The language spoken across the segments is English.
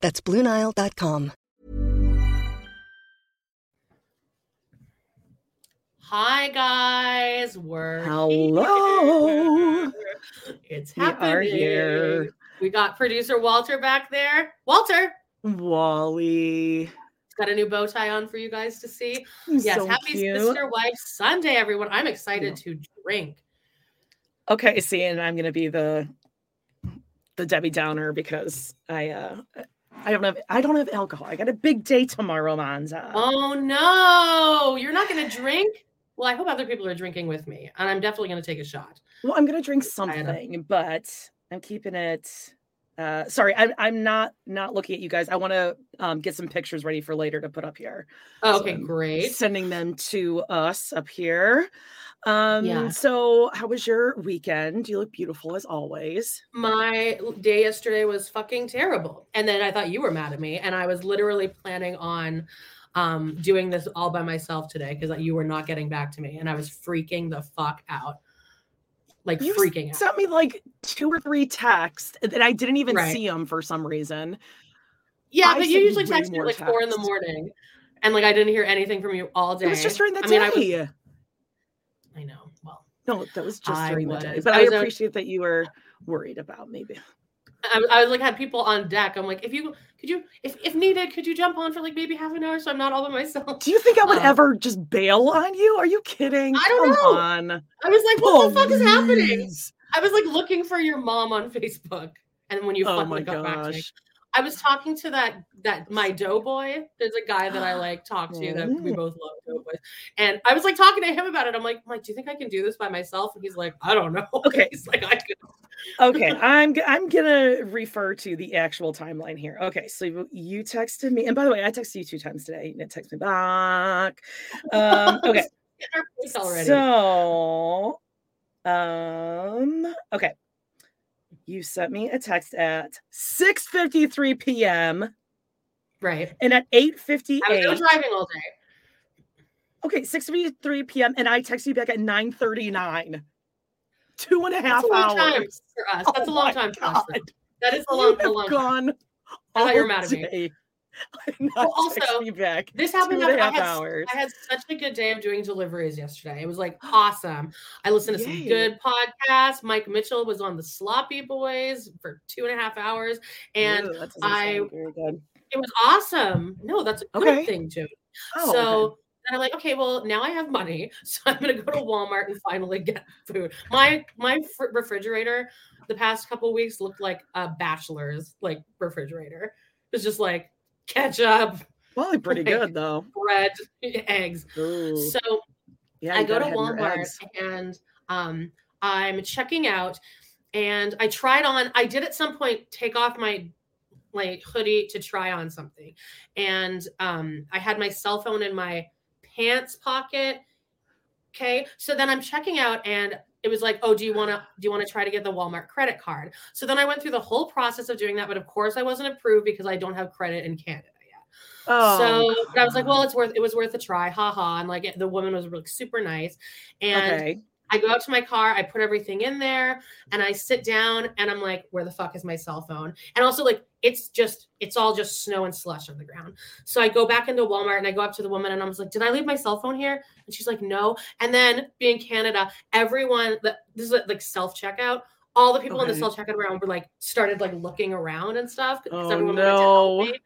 That's BlueNile.com. Hi guys, we're Hello. here. It's We are happening. here. We got producer Walter back there. Walter Wally. got a new bow tie on for you guys to see. He's Yes, so happy cute. Sister Wife Sunday, everyone. I'm excited to drink. Okay, see, and I'm gonna be the the Debbie Downer because I uh I don't have I don't have alcohol. I got a big day tomorrow, Monza. Oh no, you're not gonna drink? Well, I hope other people are drinking with me, and I'm definitely gonna take a shot. Well, I'm gonna drink something, but I'm keeping it. Uh, sorry, I'm I'm not not looking at you guys. I want to um, get some pictures ready for later to put up here. Oh, okay, I'm great. Sending them to us up here. Um, Yeah. So, how was your weekend? You look beautiful as always. my day yesterday was fucking terrible. And then I thought you were mad at me. And I was literally planning on um, doing this all by myself today because you were not getting back to me. And I was freaking the fuck out. Like You freaking out. sent me like two or three texts that I didn't even Right. see them for some reason. yeah, I but you usually text me like four in the morning. And like I didn't hear anything from you all day. It was just during the I mean, I was- day. I know. Well, no, that was just I during the day. But I I, was out- appreciate that you were worried about maybe. I, I was like had people on deck. I'm like, if you could you if if needed, could you jump on for like maybe half an hour so I'm not all by myself? Do you think I would Um, ever just bail on you? Are you kidding? I don't Come know. on. I was like, what the fuck is happening? I was like looking for your mom on Facebook, and when you Oh finally my got back to me, gosh. I was talking to that that my doughboy. There's a guy that I like talk to that we both love doughboys, and I was like talking to him about it. I'm like, Mike, do you think I can do this by myself? And he's like, I don't know. Okay. he's like, I could. okay, I'm I'm gonna refer to the actual timeline here. Okay, so you- texted me, and by the way, I texted you two times today. You didn't text me back. Um, okay, Get our face already. so um, okay, you sent me a text at 6:53 p.m. right. and at I was 8:58. driving all day. Okay, 6:53 p.m. and I texted you back at 9:39. Two and a half oh That's a long time for us. That's Oh a long time for us. Though. That is a You long, a have long time. gone. I thought you were mad at me. and Well, also, back. This happened and after I had, hours. I had such a good day of doing deliveries yesterday. It was like awesome. I listened to some good podcasts. Mike Mitchell was on the Sloppy Boys for two and a half hours, and Ew, I- it was awesome. No, that's a good Okay. thing, too. Oh, so okay. then I'm like, okay, well now I have money, so I'm gonna go to Walmart and finally get food. My my fr- refrigerator the past couple weeks looked like a bachelor's like refrigerator. It was just like ketchup, Probably pretty like- good though. bread, eggs. Ooh. So yeah, I go to gotta have your Walmart and um, I'm checking out, and I tried on. I did at some point take off my like hoodie to try on something, and um, I had my cell phone in my pants pocket. Okay, so then I'm checking out, and it was like, oh, do you want to do you want to try to get the Walmart credit card? So then I went through the whole process of doing that, but of course I wasn't approved because I don't have credit in Canada yet. Oh, so I was like, well, it's worth it was worth a try, haha. And like the woman was really super nice. And okay. I go out to my car, I put everything in there, and I sit down and I'm like, where the fuck is my cell phone? And also, like, it's just, it's all just snow and slush on the ground. So I go back into Walmart and I go up to the woman and I was like, did I leave my cell phone here? And she's like, no. And then being Canada, everyone this is like self checkout, all the people in the Okay. self checkout round were like started like looking around and stuff because Oh, everyone wanted to help me.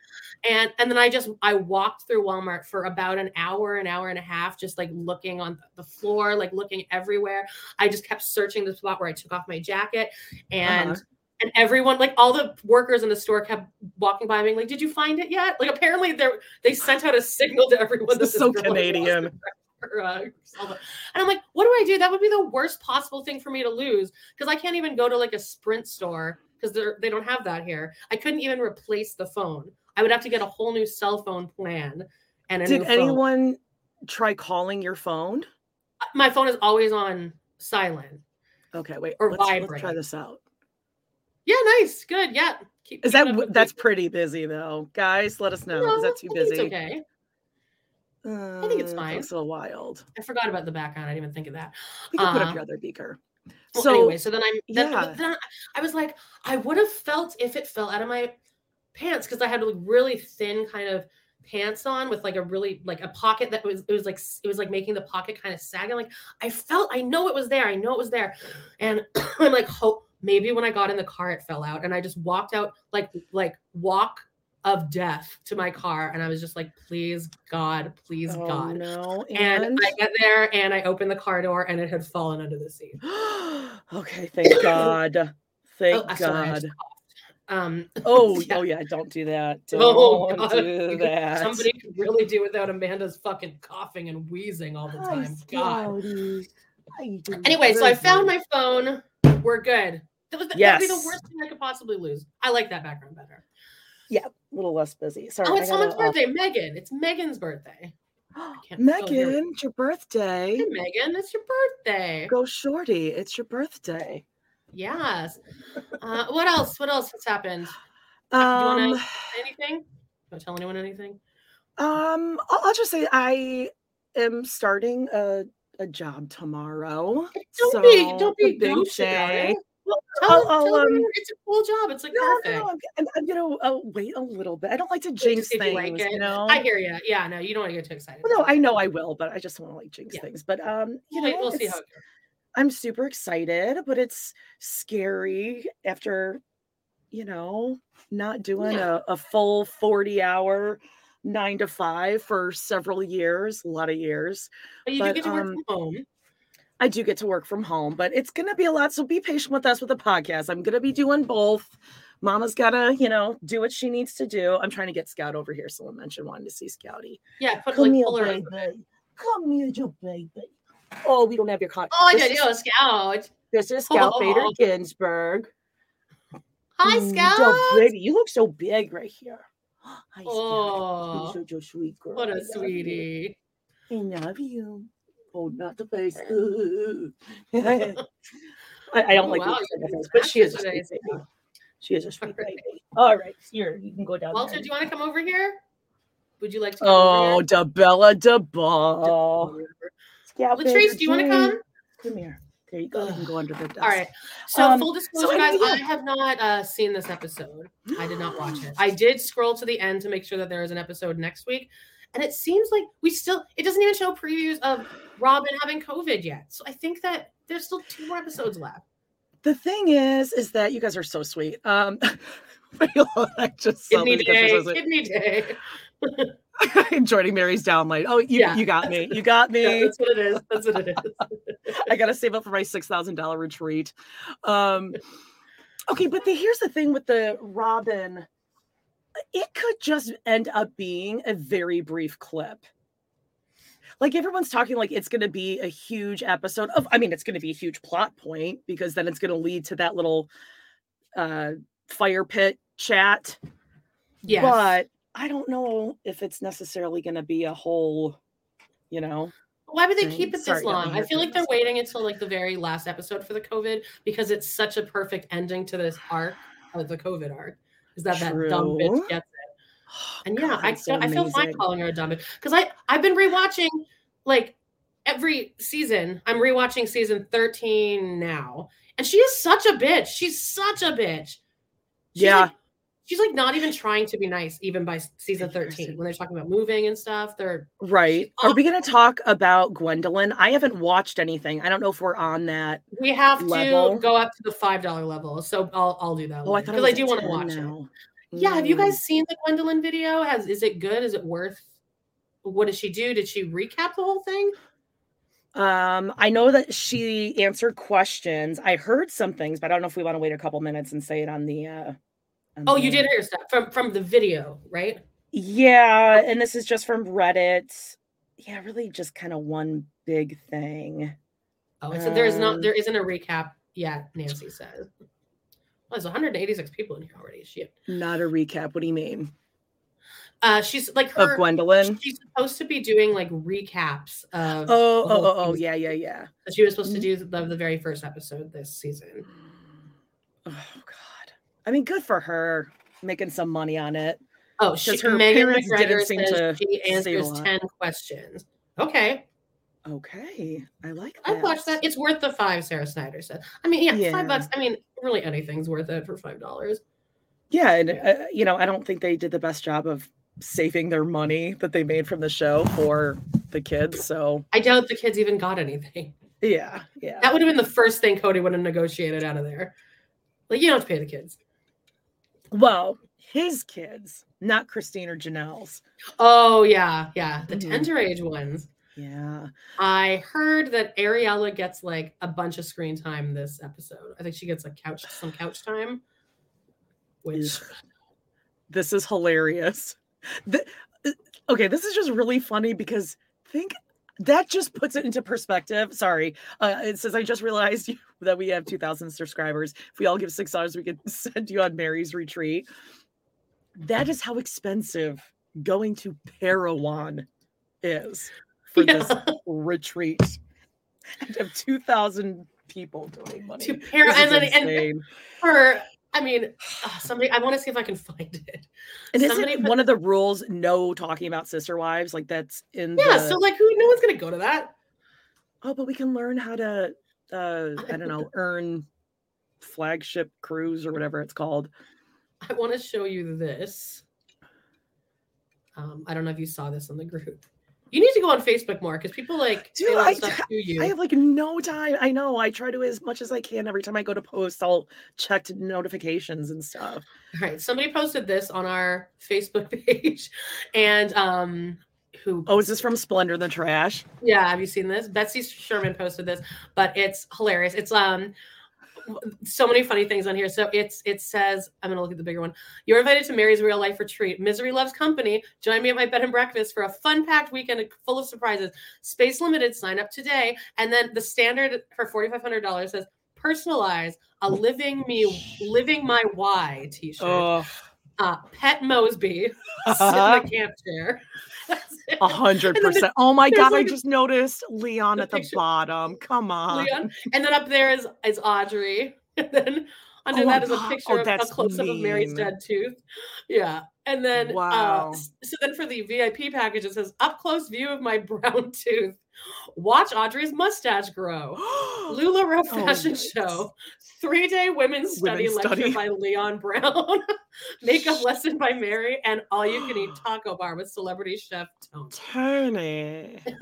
And and then I just I walked through Walmart for about an hour, an hour and a half, just like looking on the floor, like looking everywhere. I just kept searching the spot where I took off my jacket, and Uh-huh. and everyone, like all the workers in the store, kept walking by, being like, "Did you find it yet?" Like apparently they they sent out a signal to everyone. This is so girl had lost Canadian. uh, and I'm like, what do I do? That would be the worst possible thing for me to lose because I can't even go to like a Sprint store because they're they don't have that here. I couldn't even replace the phone. I would have to get a whole new cell phone plan and Did anyone try calling your phone? My phone is always on silent. Okay, wait. Or let's, let's try this out. Yeah, nice, good. Yeah, keep Is that it up w- with that's pretty busy though, guys? Let us know. No, Is that too busy? It's okay. I think it's fine. It's a little wild. I forgot about the background. I didn't even think of that. You can put Uh, up your other beaker. Well, so anyway, so then I'm then, yeah. then I was like, I would have felt if it fell out of my pants because I had like really thin kind of pants on with like a really like a pocket that was it was like it was like making the pocket kind of sag. I'm like, I felt I know it was there. I know it was there. And I'm like, hope maybe when I got in the car it fell out. And I just walked out like like walk of death to my car. And I was just like, please God, please oh, God. no. And, And, I get there and I open the car door and it had fallen under the seat. okay, thank God. Thank Oh, God. Um, Oh, yeah. oh yeah, don't do that. Don't Oh, God. do that. Somebody could really do without Amanda's fucking coughing and wheezing all the time. God. Anyway, so I found my phone. We're good. That was that would be the worst thing I could possibly lose. I like that background better. A little less busy. Sorry. Oh, it's someone's birthday. Megan. It's Megan's birthday. can't- here we Megan, it's your birthday. Hey, Megan, it's your birthday. Go shorty. It's your birthday. Yes. Uh, what else? What else has happened? Do you Um, anything? Don't tell anyone anything. um, I'll, I'll just say I am starting a a job tomorrow. Don't be, don't be big day. Well, Tell, I'll- tell I'll, um, it's a cool job. It's like No, no, perfect. no, I'm, I'm, I'm gonna uh, wait a little bit. I don't like to jinx if you things, like you know. I hear you. Yeah, no, you don't want to get too excited. Well, no, I know I will, but I just want to like jinx Yeah. things. But um, you We'll, know, we'll see how it goes. I'm super excited, but it's scary after, you know, not doing Yeah. a, a full 40 hour nine to five for several years, a lot of years. But you but, do get to work um, from home. I do get to work from home, but it's going to be a lot. So be patient with us with the podcast. I'm going to be doing both. Mama's got to, you know, do what she needs to do. I'm trying to get Scout over here. Someone mentioned wanting to see Scouty. Yeah, put Come like here, pull her. baby. Come here, you baby. Oh, we don't have your con. Oh, I This got you, a scout. This is Scout Bader Oh. Ginsburg. Hi, Mm, Scout. So pretty. You look so big right here. Hi, Scout. Oh, You're such a sweet girl. what I a love sweetie. I love you. Oh, not the face. I, I don't Oh, like wow, face, but she is a today, sweet baby. She is a sweet All right. baby. All right, here you can go down. Walter, there. do you want to come over here? Would you like to come Oh, over da Bella da Ball. here? Latrice, do you want to come? Come here. There you go. You can go under the desk. All right. So Um, full so disclosure, guys, I have not uh, seen this episode. I did not watch it. I did scroll to the end to make sure that there is an episode next week, and it seems like we still. It doesn't even show previews of Robyn having COVID yet. So I think that there's still two more episodes left. The thing is, is that you guys are so sweet. Um, I just Kidney the pictures, I day. Kidney day. joining Meri's downline. Oh, you, Yeah. you got me. You got Yeah, me. that's what it is. That's what it is. I gotta save up for my six thousand dollar retreat. Um, okay, but the, here's the thing with the Robyn. It could just end up being a very brief clip. Like everyone's talking like it's going to be a huge episode of. I mean, it's going to be a huge plot point because then it's going to lead to that little uh, fire pit chat. Yes. But I don't know if it's necessarily going to be a whole, you know. Why would they thing. keep it this Sorry, long? I feel like they're waiting until like the very last episode for the COVID because it's such a perfect ending to this arc of the COVID arc. Is that that dumb bitch gets it? And yeah, God, I, so I feel fine calling her a dumb bitch because I I've been rewatching like every season. I'm rewatching season 13 now, and she is such a bitch. She's such a bitch. She's Yeah. like, she's like not even trying to be nice, even by season 13 when they're talking about moving and stuff. They're right. Are we going to talk about Gwendolyn? I haven't watched anything. I don't know if we're on that. We have level. to go up to the five dollar level, so I'll I'll do that. Oh, I because I do want to watch now. it. Yeah, have you Mm. guys seen the Gwendolyn video? Has is it good? Is it worth? What does she do? Did she recap the whole thing? Um, I know that she answered questions. I heard some things, but I don't know if we want to wait a couple minutes and say it on the. uh on Oh, you did hear stuff from from the video, right? Yeah, and this is just from Reddit. Yeah, really, just kind of one big thing. Oh, so there's not Um, there isn't a recap yet. Nancy says. Well, there's 186 people in here already. Shit. Not a recap. What do you mean? Uh, she's like Of. Gwendolyn? She's supposed to be doing like recaps of. Oh, oh, oh, oh, yeah, yeah, yeah. She was supposed to do the, the very first episode this season. Oh God. I mean, good for her making some money on it. Oh, she, Because her Megan parents McGregor didn't seem says to she answers 10 questions. Okay, Okay, I like That. I watched that. It's worth the five, Sarah Snyder said. I mean, yeah, Yeah. five bucks. I mean, really anything's worth it for five dollars. Yeah, and uh, you know, I don't think they did the best job of saving their money that they made from the show for the kids. So I doubt the kids even got anything. yeah, yeah. That would have been the first thing Cody would have negotiated out of there. Like, you don't have to pay the kids. Well, his kids, not Christine or Janelle's. Oh, yeah, yeah. The Mhm. tender age ones. Yeah. I heard that Ariella gets like a bunch of screen time this episode. I think she gets a couch some couch time. Which This is hilarious. The- uh, okay, this is just really funny because think that just puts it into perspective. Sorry. Uh, it says, I just realized you, that we have 2,000 subscribers. If we all give $6, we could send you on Meri's retreat. That is how expensive going to Parowan is for this retreat. And have 2,000 people donate money. to This and then and for I mean uh, somebody I want to see if I can find it. And Somebody isn't put- one of the rules no talking about sister wives? Like that's in Yeah, the so like who no one's gonna go to that. oh, but we can learn how to uh I don't know, earn flagship cruise or whatever it's called. I want to show you this. Um, I don't know if you saw this in the group. You need to go on Facebook more because people like Dude, say I- stuff to you. I have like no time. I know. I try to as much as I can. Every time I go to post, I'll check to notifications and stuff. All right, somebody posted this on our Facebook page, and um, who? Oh, is this from Splendor the Trash? Yeah, have you seen this? Betsy Sherman posted this, but it's hilarious. It's um so many funny things on here. So it's it says, I'm gonna look at the bigger one. You're invited to Meri's real life retreat. Misery loves company. Join me at my bed and breakfast for a fun packed weekend full of surprises. Space limited, sign up today. And then the standard for $4,500 says personalize a living me living my why t-shirt. Oh, Uh, Pet Mosby, sit in the camp chair. A hundred And then the- percent. Oh my god, I like a- just noticed Leon the at the picture- bottom. Come on. Leon. And then up there is is Audrey. And then under Oh, that is a oh, picture of a close up of Meri's dead tooth. Yeah. And then Wow. uh, so then for the VIP package, it says up close view of my brown tooth. Watch Audrey's mustache grow. LuLaRoe Oh, fashion nice. show. Three day women's study Women's lecture by Leon Brown. Makeup lesson by Meri and all you can eat taco bar with celebrity chef Tony. Tony.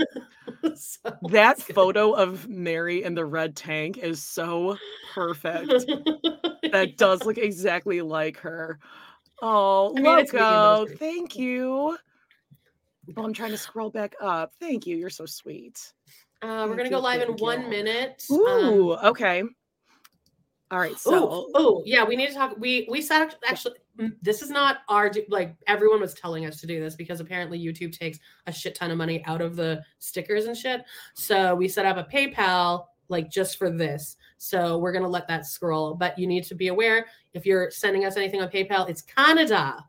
So That photo of Meri in the red tank is so perfect. That does look exactly like her. Oh, I mean, Loco, thank you. Oh, I'm trying to scroll back up. Thank you. You're so sweet. Uh, we're gonna go live in one minute. Um, Ooh, okay. All right. So, oh, yeah, we need to talk. We we sat act- actually. mm, This is not our like. Everyone was telling us to do this because apparently YouTube takes a shit ton of money out of the stickers and shit. So we set up a PayPal like just for this. So we're gonna let that scroll. But you need to be aware if you're sending us anything on PayPal, it's Canada,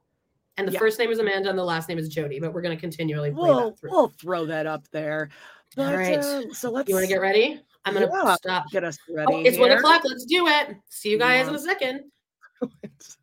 and the Yeah. first name is Amanda and the last name is Jody. But we're gonna continually we'll we'll throw that up there. All But right. uh, so let's you want to get ready? I'm gonna Yeah, stop. get us ready. Oh, it's one o'clock. Let's do it. See you guys in a second.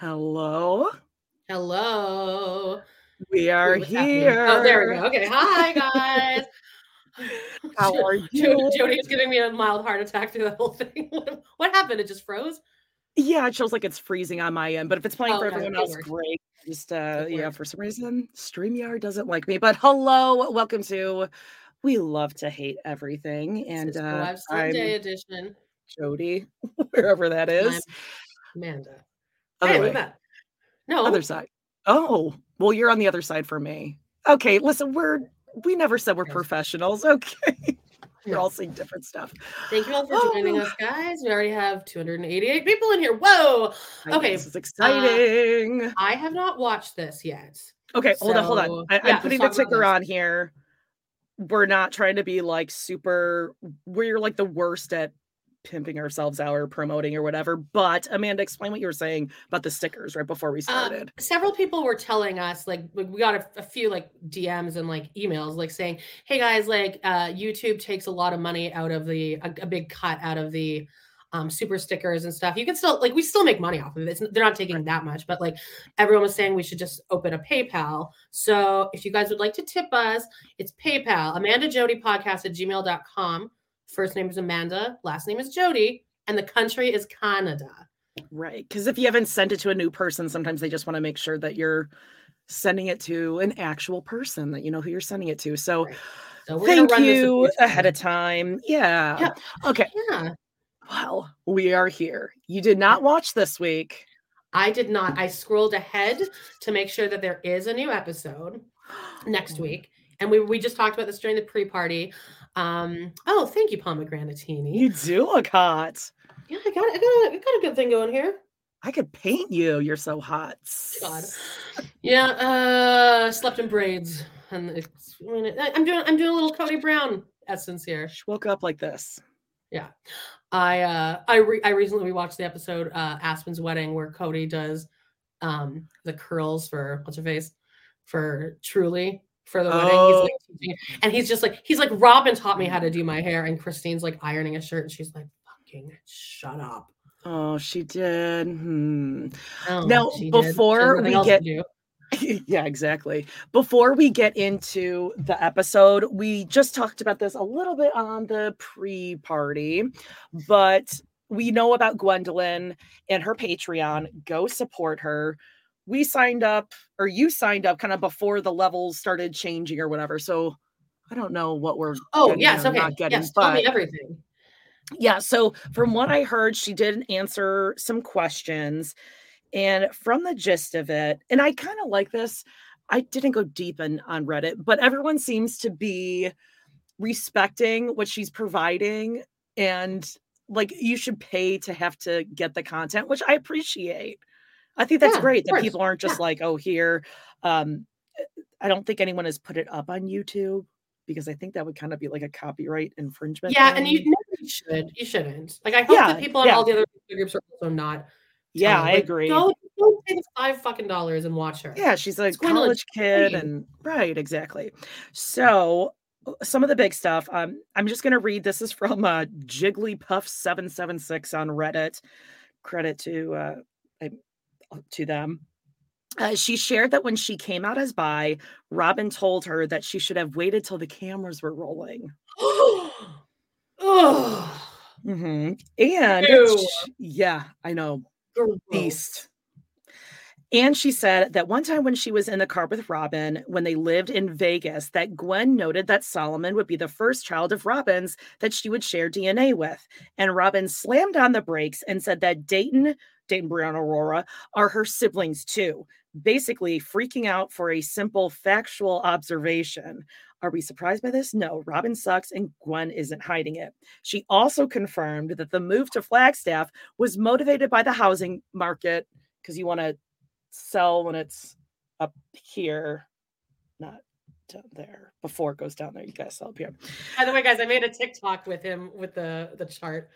Hello. Hello. We are happening? here. Oh, there we go. Okay. Hi, guys. How are you? Jody is giving me a mild heart attack through the whole thing. What, happened? It just froze? Yeah, it shows like it's freezing on my end, but if it's playing Oh, for yeah, everyone else, great. Just uh It yeah, works. for some reason, StreamYard doesn't like me. But hello, welcome to We Love to Hate Everything. And uh Sunday edition. Jody, wherever that is. I'm Amanda. Other hey, way. we met. No. Other side. Oh, well, you're on the other side for me. Okay, listen, we're we never said we're Yes. professionals. Okay. We're all seeing different stuff. Thank you all for joining Oh. us, guys. We already have 288 people in here. Whoa. I Okay, This is uh, exciting. I have not watched this yet. Okay, hold on, hold on. I, yeah, let's putting the ticker on here. We're not trying to be like super. We're like the worst at pimping ourselves out or promoting or whatever. But Amanda, explain what you were saying about the stickers right before we Uh, started. several people were telling us like we we got a, a few like DMs and like emails like saying, "Hey guys, like uh, YouTube takes a lot of money out of the a, a big cut out of the um, super stickers and stuff. You can still like we still make money off of it. It's, they're not taking that much, but like everyone was saying, we should just open a PayPal. So if you guys would like to tip us, it's PayPal. Amanda Jody Podcast at gmail.com. First name is Amanda, last name is Jody, and the country is Canada. Right. Because if you haven't sent it to a new person, sometimes they just want to make sure that you're sending it to an actual person that you know who you're sending it to. So Right. So we're thank run you ahead of time. Yeah. Yeah. Okay. Yeah. Well, we are here. You did not watch this week. I did not. I scrolled ahead to make sure that there is a new episode next oh. week. And we, we just talked about this during the pre-party. Um, oh, thank you, Pomegranatini. You do look hot. yeah, I got, I got, a, I got a good thing going here. I could paint you. You're so hot. God. Yeah, uh, slept in braids, and it's. I mean, I- I'm doing, I'm doing a little Cody Brown essence here. She woke up like this. Yeah, I, uh, I, re- I recently watched the episode uh, Aspen's wedding where Cody does, um, the curls for what's her face, for Truely for the wedding. He's like and he's just like he's like Robyn taught me how to do my hair, and Christine's like ironing a shirt, and she's like, "Fucking shut up." Oh, she did. Hmm. Oh, Now, she did. Before nothing we get- yeah, exactly. Before we get into the episode, we just talked about this a little bit on the pre party, but we know about Gwendolyn and her Patreon. Go support her. We signed up, or you signed up kind of before the levels started changing or whatever. So I don't know what we're Oh yes, okay. not getting, yes, tell me everything. yeah so from what i heard she did answer some questions and from the gist of it and i kind of like this i didn't go deep in on reddit but everyone seems to be respecting what she's providing and like you should pay to have to get the content which i appreciate i think that's Yeah, great that course. people aren't just like oh here um i don't think anyone has put it up on youtube because i think that would kind of be like a copyright infringement Yeah, and you, you should. You shouldn't. Like I hope Yeah, that people in yeah. all the other groups are also not. Yeah, I agree. Go, go pay the five fucking dollars and watch her. Yeah, she's a It's college kid, Queen. and right, exactly. So, uh, some of the big stuff. Um, I'm just gonna read. This is from uh, Jigglypuff seven seven six on Reddit. Credit to uh, I- to them. Uh, she shared that when she came out as bi, Robyn told her that she should have waited till the cameras were rolling. oh, Mhm. And yeah, I know. Gross. beast. And she said that one time when she was in the car with Robyn, when they lived in Vegas, that Gwen noted that Solomon would be the first child of Robyn's that she would share DNA with. And Robyn slammed on the brakes and said that Dayton, Dayton Brown Aurora, are her siblings too, basically freaking out for a simple factual observation. Are we surprised by this? No, Robyn sucks and Gwen isn't hiding it. She also confirmed that the move to Flagstaff was motivated by the housing market because you want to sell when it's up here, not down there. Before it goes down there, you guys sell up here. By the way, guys, I made a TikTok with him with the the chart.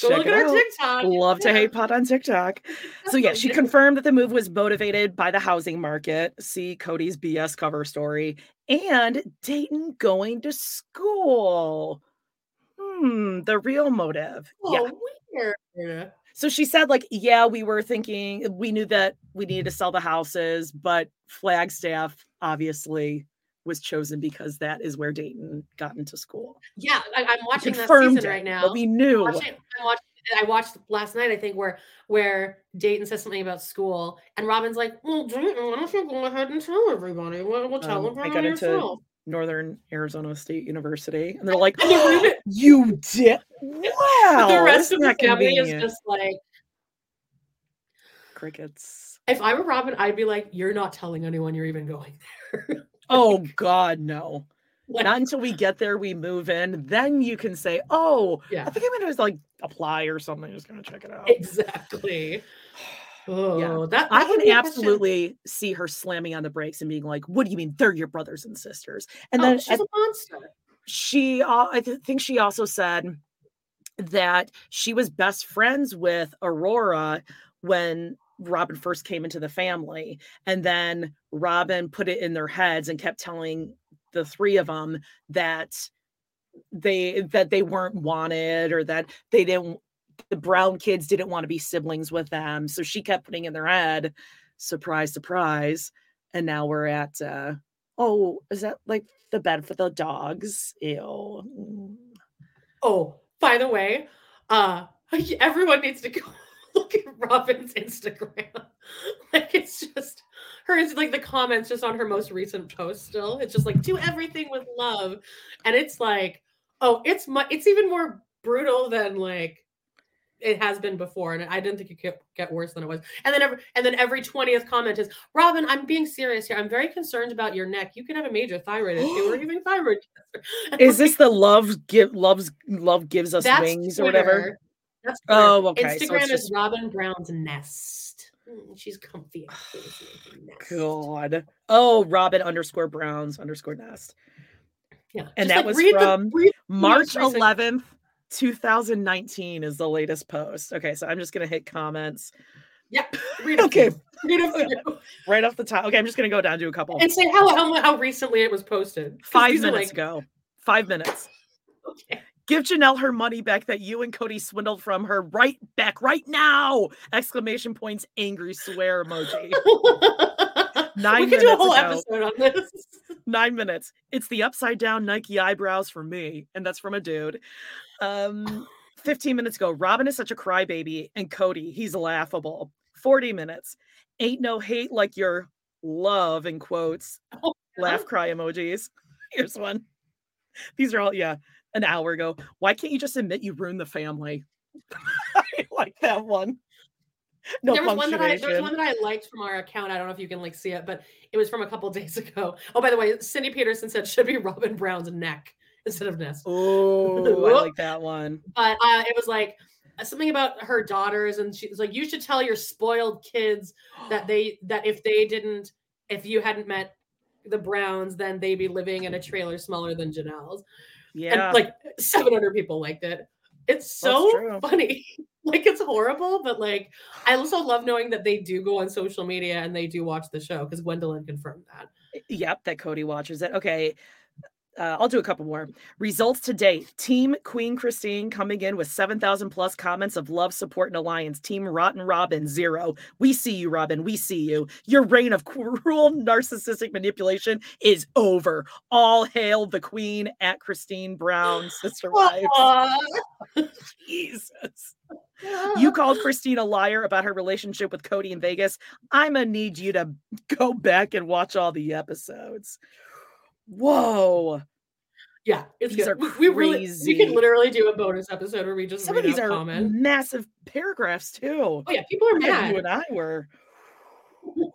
Go look at our out. TikTok. Love to hate pot on TikTok. So yeah, she confirmed that the move was motivated by the housing market. See Cody's BS cover story and Dayton going to school. Hmm, the real motive. Yeah. Oh, weird. So she said, like, yeah, we were thinking we knew that we needed to sell the houses, but Flagstaff obviously was chosen because that is where Dayton got into school. Yeah, I, I'm watching that season it, right now. We knew. watching, I watched I watched last night, I think, where where Dayton says something about school, and Robyn's like, "Well, Dayton, why don't you go ahead and tell everybody? We'll, we'll tell Um, them I got into yourself." Northern Arizona State University, and they're like, And they read it. "You did wow!" the rest of the family is just like, crickets. if I were Robyn, I'd be like, "You're not telling anyone you're even going there." Oh God, no! Like, Not until we get there, we move in. Then you can say, "Oh, yeah, I think I'm gonna just like apply or something. Just gonna check it out." exactly. Oh, that, I that would can be a question. absolutely see her slamming on the brakes and being like, "What do you mean they're your brothers and sisters?" And oh, then she's a monster. she, uh, I th- think she also said that she was best friends with Aurora when Robyn first came into the family, and then Robyn put it in their heads and kept telling the three of them that they that they weren't wanted or that they didn't the brown kids didn't want to be siblings with them. So she kept putting in their head surprise surprise. And now we're at uh oh is that like the bed for the dogs? Ew. Mm. Oh, by the way, uh everyone needs to go look at Robyn's Instagram. like it's just her it's like the comments just on her most recent post still. It's just like do everything with love. And it's like, oh, it's my it's even more brutal than like it has been before, and I didn't think it could get worse than it was. And then every and then every twentieth comment is, "Robyn, I'm being serious here. I'm very concerned about your neck. You could have a major thyroid issue or even thyroid cancer." Is this the love give loves love gives us wings or whatever Twitter. That's Twitter. Oh, okay, so Instagram is just- Robyn Brown's nest. Mm, She's comfy. and cozy in her nest. god oh robyn underscore browns underscore nest Yeah, And just, that like, was from the March 11th, 2019 is the latest post. Okay, so I'm just gonna hit comments Yeah, read Okay. Read right off the top. Okay, I'm just gonna go down to a couple. and say how, how how recently it was posted. Five minutes like, ago. Five minutes. Okay. Give Janelle her money back that you and Cody swindled from her right back right now! Exclamation points, angry swear emoji. Nine we could do a whole ago. episode on this. Nine minutes. It's the upside down Nike eyebrows for me, and that's from a dude. Um, 15 minutes ago, Robyn is such a crybaby, and Cody, he's laughable. 40 minutes. Ain't no hate like your love in quotes. Oh, Laugh cry emojis. Here's one. These are all, yeah, an hour ago. Why can't you just admit you ruined the family? I like that one. No there was one that I there was one that I liked from our account. I don't know if you can like see it, but it was from a couple days ago. Oh, by the way, Cindy Peterson said should be Robyn Brown's neck instead of nest. Oh, I like that one. But uh, it was like something about her daughters, and she was like, "You should tell your spoiled kids that they that if they didn't, if you hadn't met the Browns, then they'd be living in a trailer smaller than Janelle's." Yeah. And like 700 people liked it. It's so funny. like it's horrible, but like I also love knowing that they do go on social media and they do watch the show because Gwendolyn confirmed that. Yep, that Cody watches it. Okay. Uh, I'll do a couple more. Results to date. Team Queen Christine coming in with 7,000 plus comments of love, support, and alliance. Team Rotten Robyn, zero. We see you, Robyn. We see you. Your reign of cruel narcissistic manipulation is over. All hail the Queen at Christine Brown, sister wife. Jesus. You called Christine a liar about her relationship with Cody in Vegas. I'm gonna need you to go back and watch all the episodes. Whoa. Yeah, it's These good. are we, we really we can literally do a bonus episode where we just Some of these are massive paragraphs too. Oh yeah, people are mad. you and I were.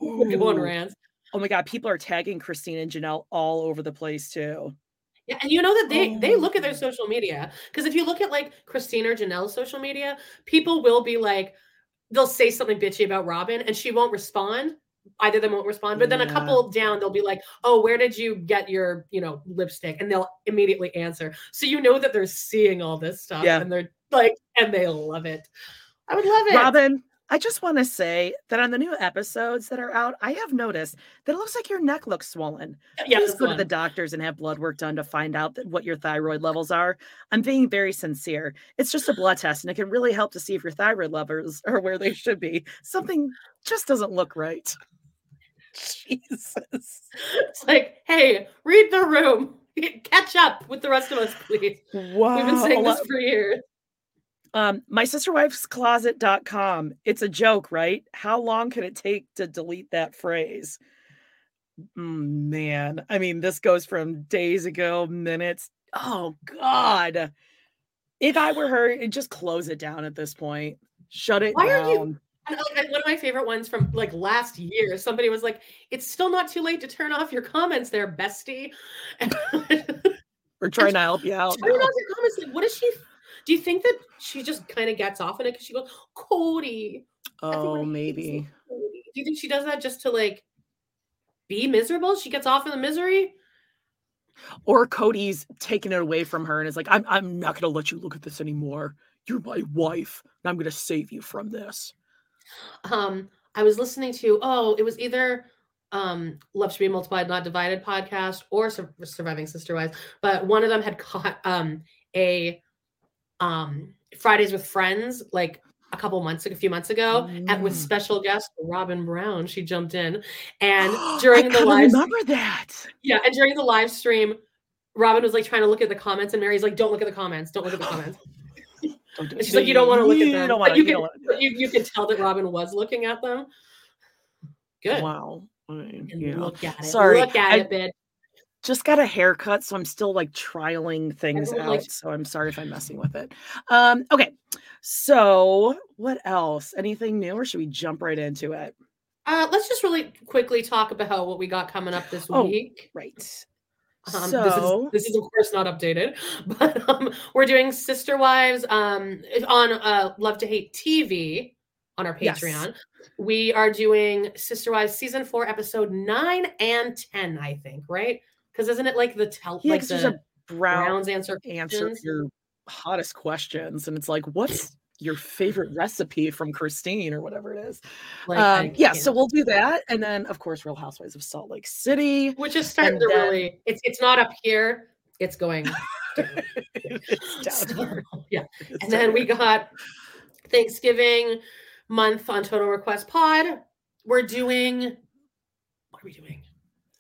People on rants. Oh my god, people are tagging Christine and Janelle all over the place too. Yeah, and you know that they they look at their Oh. social media because if you look at like Christine or Janelle's social media, people will be like, they'll say something bitchy about Robyn, and she won't respond. Either of them won't respond, but then a couple down, they'll be like, "Oh, where did you get your you know lipstick?" And they'll immediately answer. So you know that they're seeing all this stuff, Yeah. and they're like, and they love it. I would love it. Robyn, I just want to say that on the new episodes that are out, I have noticed that it looks like your neck looks swollen. yeah, Please go to the doctors and have blood work done to find out what your thyroid levels are. I'm being very sincere. It's just a blood test and it can really help to see if your thyroid levels are where they should be. Something just doesn't look right. Jesus. It's like, hey, read the room. Catch up with the rest of us, please. Wow. We've been saying this for years. Um, my sister wife's closet.com. It's a joke, right? How long can it take to delete that phrase? Mm, Man, I mean, this goes from days ago, minutes. Oh God. If I were her, just close it down at this point. Shut it Why down. are you- And, like, one of my favorite ones from like last year, somebody was like, "It's still not too late to turn off your comments, there, bestie." And We're trying to help you out. turn off your comments. Like, what is she? Do you think that she just kind of gets off on it because she goes, "Cody"? Oh, maybe. Cody." Do you think she does that just to like be miserable? She gets off in the misery. Or Cody's taking it away from her and is like, I'm I'm not gonna let you look at this anymore. You're my wife, and I'm gonna save you from this. Um i was listening to oh it was either um love should be multiplied not divided podcast or Sur- surviving sister wives but one of them had caught um a um fridays with friends like a couple months ago a few months ago and with Mm. special guest robyn brown she jumped in and during the live remember that. yeah and during the live stream robyn was like trying to look at the comments and meri's like don't look at the comments don't look at the comments Don't do it. she's like you don't want to look at You them don't but wanna- you you can don't wanna do but you, you could tell that robyn was looking at them good Wow. I mean, you know, look at it. Sorry, Look at I- it, bitch. just got a haircut, so I'm still like trialing things out. likes- So I'm sorry if I'm messing with it. Um, okay. So what else? Anything new, or should we jump right into it? Uh, let's just really quickly talk about what we got coming up this Oh, week. Right. Um, so this is this is of course not updated, but um, we're doing Sister Wives um, on uh, Love to Hate TV on our Yes. Patreon. We are doing Sister Wives season four, episode nine and ten, I think, right? Because isn't it like the tell yeah, like the there's a brown Browns answer answer your hottest questions, and it's like, what's your favorite recipe from Christine or whatever it is? Like, um, yeah, so we'll do that, and then of course, Real Housewives of Salt Lake City. which is starting to then- really it's it's not up here, it's going. down. It's down. So, yeah. It's And down then we got Thanksgiving month on Total Request Pod. We're doing what are we doing?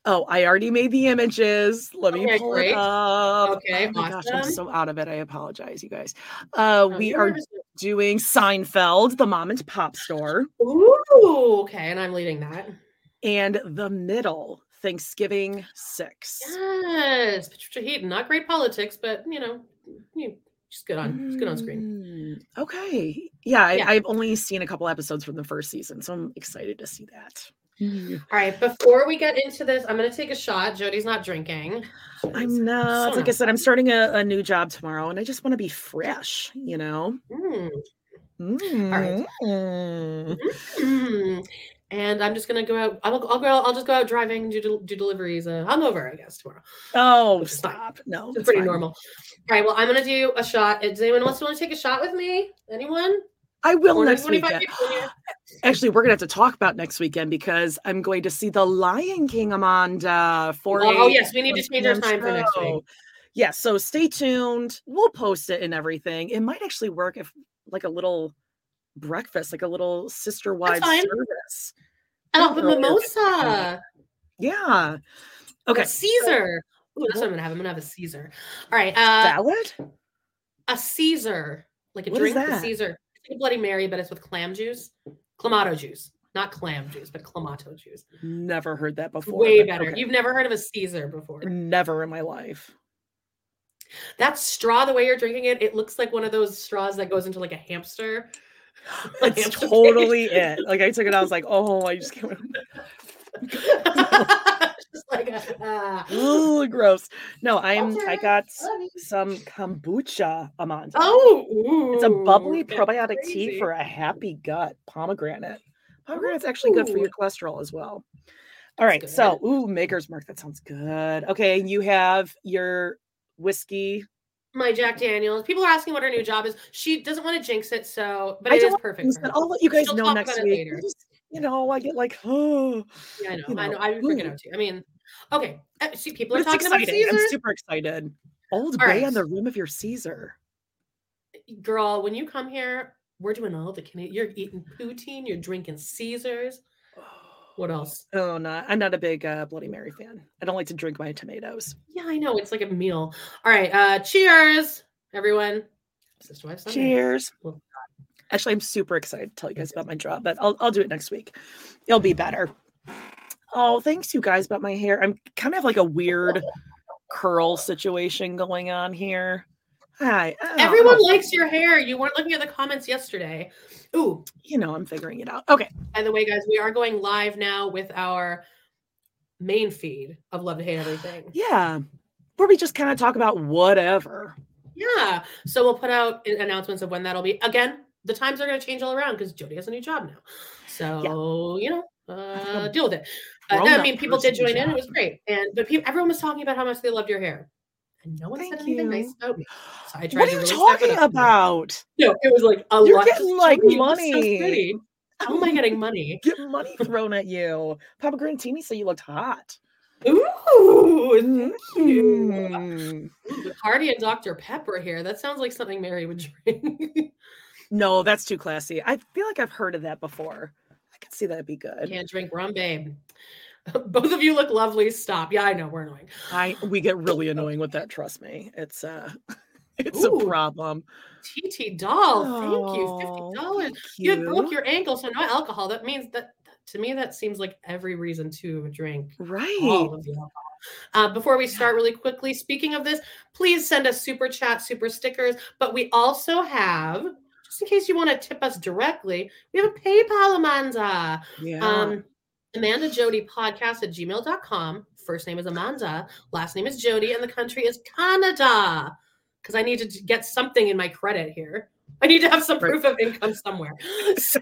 Oh, I already made the images. Let me Okay, pull great. it up. Okay, oh my gosh, I'm so out of it. I apologize, you guys. Uh, Oh, we you're doing Seinfeld, the mom and pop store, Ooh, okay, and I'm leading that. and the middle Thanksgiving six. Yes, Patricia Heaton, not great politics, but you know, you, she's good on she's good on screen. Mm, Okay. Yeah, I, Yeah. I've only seen a couple episodes from the first season, so I'm excited to see that. All right, before we get into this, I'm gonna take a shot. Jody's not drinking. Jody's I'm not, so like I said, I'm starting a, a new job tomorrow, and I just want to be fresh, you know? Mm. Mm. Mm. And I'm just gonna go out. I'll, I'll go. I'll just go out driving, do del- do deliveries. Uh, hungover, I guess tomorrow. Oh, is fine. stop. No, It's it's pretty fine. normal. All right. Well, I'm gonna do a shot. Does anyone else want to take a shot with me? Anyone? I will next weekend. Actually, we're gonna have to talk about next weekend because I'm going to see the Lion King Amanda for Oh, a yes, we need to change our time for next week. show. Yeah, so stay tuned. We'll post it and everything. It might actually work if like a little breakfast, like a little sister wives service. And I'll mimosa. Yeah. Okay. Okay. Caesar. Ooh, that's what I'm gonna have. I'm gonna have a Caesar. All right. Uh, Salad? a Caesar, like a What drink. A? Caesar. Like a Bloody Mary, but it's with clam juice, clamato juice, not clam juice, but clamato juice. Never heard that before. Way better. okay. You've never heard of a Caesar before. never in my life. That straw, the way you're drinking it, it looks like one of those straws that goes into like a hamster. It's totally it. Like I took it, I was like, oh, I just can't. Just like a, ah. Ooh, gross. No, I'm. I got some kombucha, Amanda. Oh, It's a bubbly probiotic tea for a happy gut. Pomegranate. Pomegranate's actually good for your cholesterol as well. All right. So, ooh, Maker's Mark. That sounds good. Okay. You have your whiskey. my Jack Daniels. People are asking what her new job is. She doesn't want to jinx it, so but I it is perfect. jinx for it. her. I'll let you guys She'll know next week. later. I just- you know, I get like, oh, Yeah, I know. you I know. know, I freaking ooh. out too. I mean, okay. uh, See, people are it's talking about exciting. I'm super excited. Old All Bay right. on the rim of your Caesar. Girl, when you come here, we're doing all the Canadian. You're eating poutine. You're drinking Caesars. What else? Oh, no, I'm not a big uh, Bloody Mary fan. I don't like to drink my tomatoes. Yeah, I know. It's like a meal. All right. Uh, cheers, everyone. Sister Wife Sunday. Cheers. Well, Actually, I'm super excited to tell you guys about my job, but I'll, I'll do it next week. It'll be better. Oh, thanks you guys about my hair. I'm kind of like a weird curl situation going on here. Hi. I don't Everyone oh. likes your hair. You weren't looking at the comments yesterday. Ooh, you know, I'm figuring it out. Okay. by the way, guys, we are going live now with our main feed of Love to Hate Everything. Yeah. Where we just kind of talk about whatever. Yeah. So we'll put out announcements of when that'll be. Again, the times are going to change all around because Jody has a new job now. So, you know, uh, deal with it. Uh, I mean, people did join in. It was great. And, but people, everyone was talking about how much they loved your hair. And no one Thank said anything nice about me. So I tried What are you talking about? No, it was like a You're lot. getting, like, you money. How am I getting money? Get money thrown at you. Papa Grantini said you looked hot. Ooh, thank you. Mm. Bacardi and Dr. Pepper here. That sounds like something Meri would drink. No, that's too classy. I feel like I've heard of that before. I could see that'd be good. Can't drink rum, babe. Both of you look lovely. Stop. Yeah, I know we're annoying. I we get really annoying with that. Trust me, it's uh, it's Ooh, a problem. TT doll. Thank you. Oh, Fifty dollars. thank You broke your ankle, so no alcohol. That means that to me that seems like every reason to drink Right. all of the alcohol. Uh, before we start, really quickly, speaking of this, please send us super chat, super stickers. But we also have, just in case you want to tip us directly, we have a PayPal, Amanda. Yeah. Um, Amanda Jody podcast at gmail.com. First name is Amanda, last name is Jody, and the country is Canada. Because I need to get something in my credit here. I need to have some Right. proof of income somewhere. So,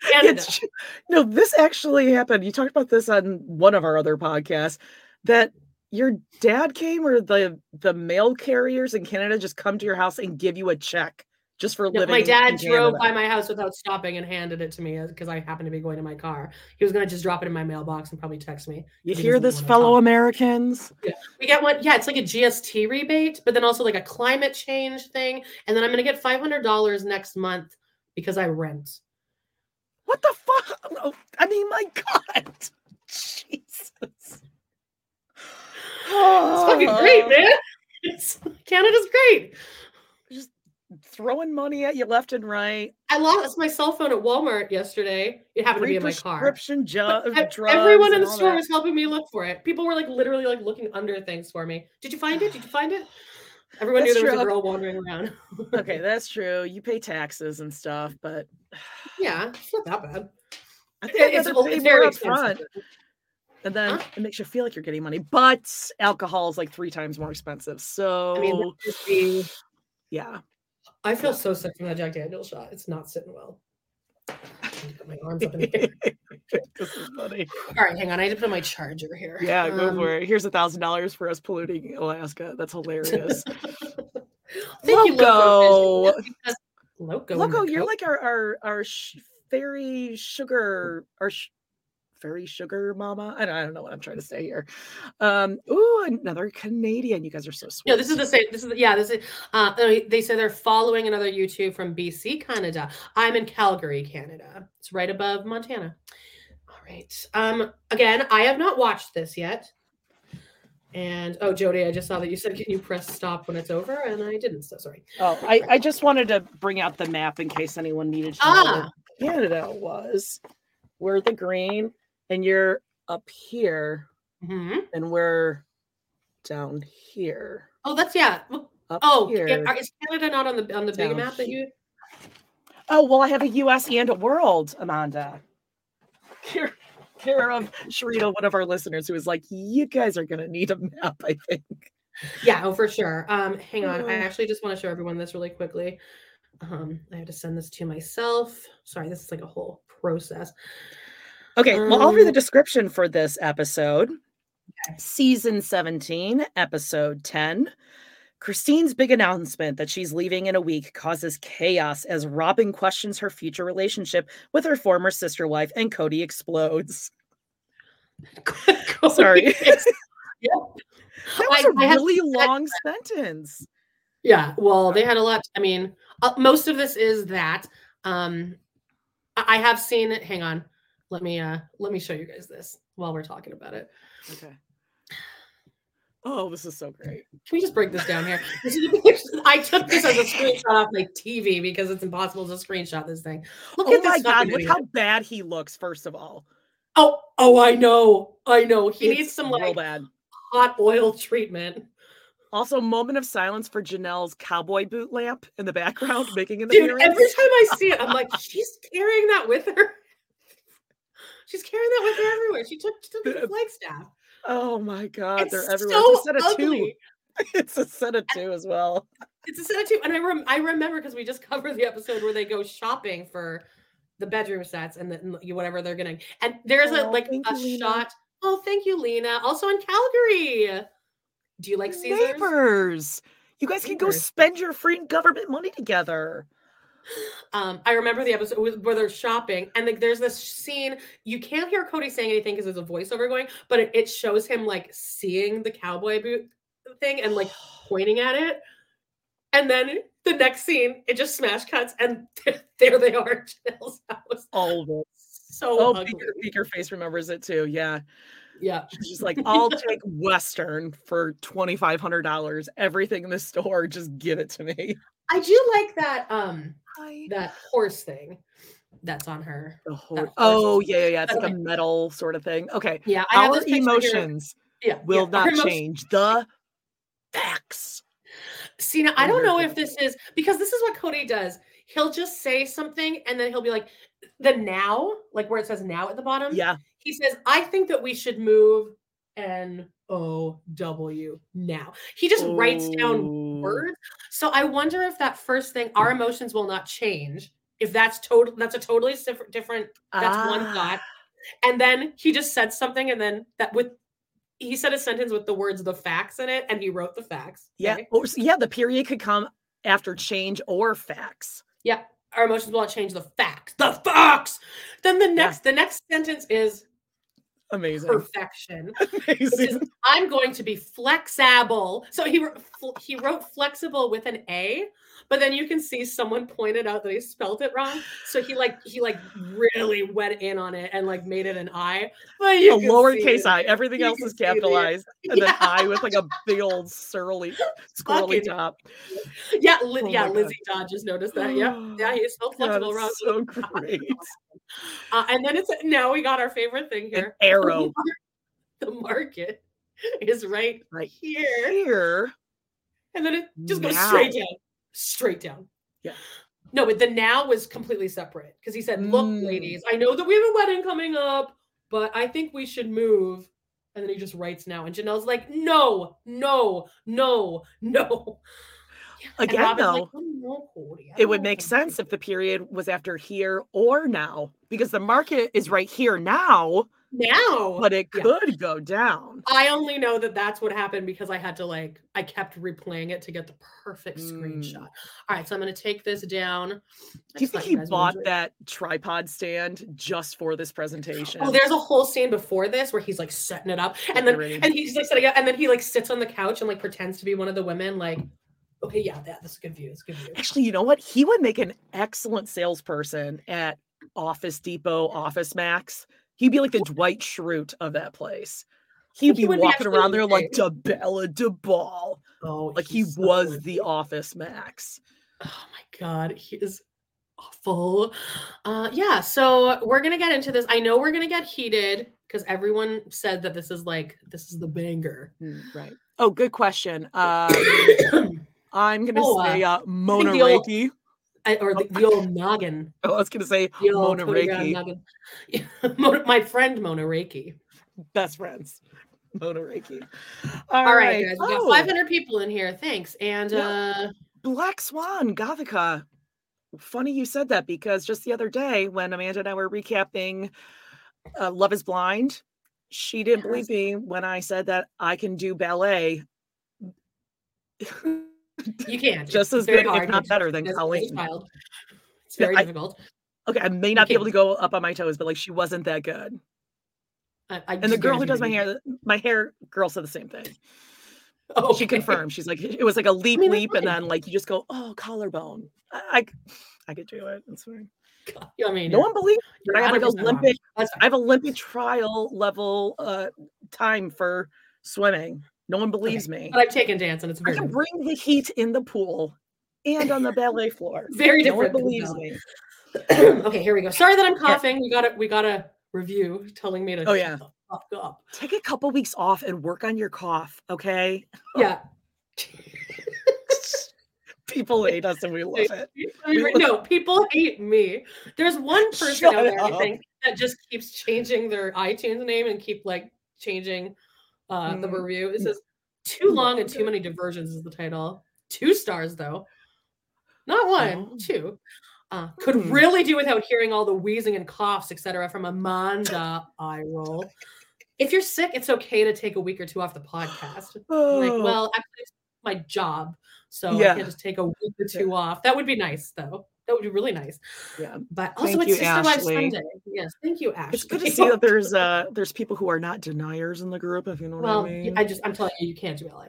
no, this actually happened. You talked about this on one of our other podcasts that your dad came or the the mail carriers in Canada just come to your house and give you a check just for No, living. my dad drove by my house without stopping and handed it to me uh, because I happened to be going to my car. He was going to just drop it in my mailbox and probably text me. You he hear this, fellow. Americans? We get one. Yeah, it's like a GST rebate, but then also like a climate change thing. And then I'm going to get $500 next month because I rent. What the fuck? Oh, I mean, my God. Jesus. It's fucking great, man. It's Canada's great. Throwing money at you left and right. I lost my cell phone at Walmart yesterday. It happened to Free be in my car. prescription. Everyone in the store that. was helping me look for it. People were like literally like looking under things for me. Did you find it? Did you find it? Everyone That's knew there was a girl wandering around. Okay, that's true. You pay taxes and stuff, but yeah, it's not that bad. I think It's, pay it's more very front, expensive. and then Huh? it makes you feel like you're getting money. But alcohol is like three times more expensive. So I mean, yeah, I feel so sick from that Jack Daniel's shot. It's not sitting well. I need to put my arms up in the air. this is funny. All right, hang on. I need to put my charger here. Yeah, go Um, for it. Here's a thousand dollars for us polluting Alaska. That's hilarious. Thank you, Loco. Loco. Vision. Loco. Loco, you're like our our our sh- fairy sugar, our sh- fairy sugar mama. I don't, I don't know what I'm trying to say here. Um, ooh, another Canadian. You guys are so sweet. No, this is the same. This is the, yeah. This is. Uh, they they say they're following another YouTube from BC, Canada. I'm in Calgary, Canada. It's right above Montana. All right. Um. Again, I have not watched this yet. And oh, Jody, I just saw that you said, "Can you press stop when it's over?" And I didn't. So sorry. Oh, I, I just wanted to bring out the map in case anyone needed to know Ah. where Canada was. We're the green, and you're up here, Mhm. and we're down here. Oh, that's yeah. Up Oh, here. yeah, is Canada not on the on the big map that you? Oh, well, I have a US and a world, Amanda. Care, care of Sharita, one of our listeners, who was like, You guys are going to need a map, I think. Yeah, oh for sure. Um, hang on. I Oh. actually just want to show everyone this really quickly. Um, I have to send this to myself. Sorry, this is like a whole process. Okay, well, I'll read the Um, description for this episode. Season 17, episode 10. Christine's big announcement that she's leaving in a week causes chaos as Robyn questions her future relationship with her former sister wife and Kody explodes. Sorry. Yes. Yep. That was I- a I really that- long sentence. Yeah, well, they had a lot. I mean, uh, most of this is that. Um, I I have seen it. Hang on, let me uh let me show you guys this while we're talking about it. Okay. Oh, this is so great. Can we just break this down here? I took this as a screenshot off my TV because it's impossible to screenshot this thing. Look oh at this my god, look how bad he looks, first of all. Oh, oh, I know, I know. He It's needs some like bad. hot oil treatment. Also, moment of silence for Janelle's cowboy boot lamp in the background, making an Dude, appearance. every time I see it, I'm like, she's carrying that with her. She's carrying that with her everywhere. She took, she took the flagstaff. Oh my god, It's they're everywhere. so it's a set of ugly. two. It's a set of two as well. It's a set of two, and I rem- I remember because we just covered the episode where they go shopping for the bedroom sets and the, whatever they're getting. And there's a Oh, like a you, shot. Oh, thank you, Lena. Also in Calgary. Do you like Caesars? Neighbors. You guys can go spend your free government money together. Um, I remember the episode where they're shopping, and like there's this scene. You can't hear Kody saying anything because there's a voiceover going, but it, it shows him like seeing the cowboy boot thing and like pointing at it. And then the next scene, it just smash cuts, and there they are Janelle's house. All of it. So Oh, ugly. Face remembers it too. Yeah. Yeah. She's like, I'll take Western for $2,500. Everything in the store, just give it to me. I do like that um that horse thing that's on her. The whole, horse oh, yeah, yeah, yeah. It's like a metal sort of thing. Okay. Yeah, I Our this picture here. emotions Yeah, will yeah, not change. The facts. See, now I don't know if this is because this is what Kody does. He'll just say something and then he'll be like, the now, like where it says now at the bottom. Yeah. He says, I think that we should move N O W now. He just writes down words. So I wonder if that first thing, our emotions will not change. If that's total, that's a totally different, different. That's one Ah. thought. And then he just said something, and then that with he said a sentence with the words "the facts" in it, and he wrote the facts. Yeah. okay? Or, yeah, the period could come after change or facts. Yeah, our emotions will not change the facts. The facts. Then the next, the next sentence is Amazing. perfection. Is, I'm going to be flexible. So he he wrote flexible with an A, but then you can see someone pointed out that he spelled it wrong. So he like he like really went in on it and like made it an I. But you a lowercase i. Everything You else is see the- capitalized. And then I with like a big old surly, squirrely top. Yeah, Li- Oh yeah, God. Lizzie Dodd just noticed that. Yeah, yeah, he spelled God, flexible wrong. so great. Uh, and then it's now we got our favorite thing An here. arrow The market is right Right here, here. and then it just goes Now. straight down, straight down. Yeah. No, but the now was completely separate because he said, "Look, Mm. ladies, I know that we have a wedding coming up, but I think we should move." And then he just writes now, and Janelle's like, "No, no, no, no." And Again, though, like, "Oh, no, Kody, it would make sense if the period was after here or now, because the market is right here now, now." but it Yeah. could go down. I only know that that's what happened because I had to like I kept replaying it to get the perfect Mm. screenshot. All right, so I'm going to take this down. Do you think he bought that tripod stand just for this presentation? Oh, there's a whole scene before this where he's like setting it up, and then and he's like setting up, and then he like sits on the couch and like pretends to be one of the women. Like, okay, yeah, that, that's a good view. It's a good view. Actually, you know what? He would make an excellent salesperson at Office Depot, Office Max. He'd be like the Dwight Schrute of that place. He'd be be walking actually around there like. DeBella DeBall. Oh, Like he so was the office max. Oh my god, he is awful. Uh yeah, so we're gonna get into this. I know we're gonna get heated because everyone said that this is like this is the banger. Mm, Right. Oh, good question. Um, I'm gonna Oh, say uh, Mona Reiki. Or the, the old noggin. Oh, I was gonna say The Mona Reiki. My friend Mona Reiki. Best friends. Mona Reiki. All right, guys, we got Oh, 500 people in here. Thanks. And uh Black Swan, Gothica. Funny you said that because just the other day when Amanda and I were recapping uh, Love is Blind, she didn't believe me when I said that I can do ballet you can't. just as good, if not better than Colleen. child. It's very I- difficult. Okay, I may not be able to go up on my toes, but like she wasn't that good. I, I And the girl who does my hair, my hair girl said the same thing. can't. She confirmed. She's like, it was like a leap, mean, leap, and then like you just go, oh, collarbone. I, I, I could do it. It's fine. I mean, No one believes. I have like Olympic. I have Olympic trial level uh time for swimming. No one believes me. But I've taken dance and it's very I can bring the heat in the pool and on the ballet floor. very No one different. believes me. okay, here we go. Sorry that I'm coughing. We got to we got a review telling me to Oh, yeah. up. Take a couple weeks off and work on your cough, okay? Yeah. People hate us and we love it. We no, people hate me. There's one person Shut out there, I think, that just keeps changing their iTunes name and keep like changing uh the Mm, review. It no. says too long and too many diversions is the title. Two stars though. Not one, Oh. two. Uh, could Hmm. really do without hearing all the wheezing and coughs, etc. from Amanda. I roll. If you're sick, it's okay to take a week or two off the podcast. I'm like, Oh, well, actually, it's my job, so I Yeah. can just take a week or two off. That would be nice, though. That would be really nice. yeah. But also, Thank it's you, Sister Wives. Sunday. Yes, thank you, Ashley. It's good to see that there's uh there's people who are not deniers in the group, if you know what I mean. I just I'm telling you, you can't do LA.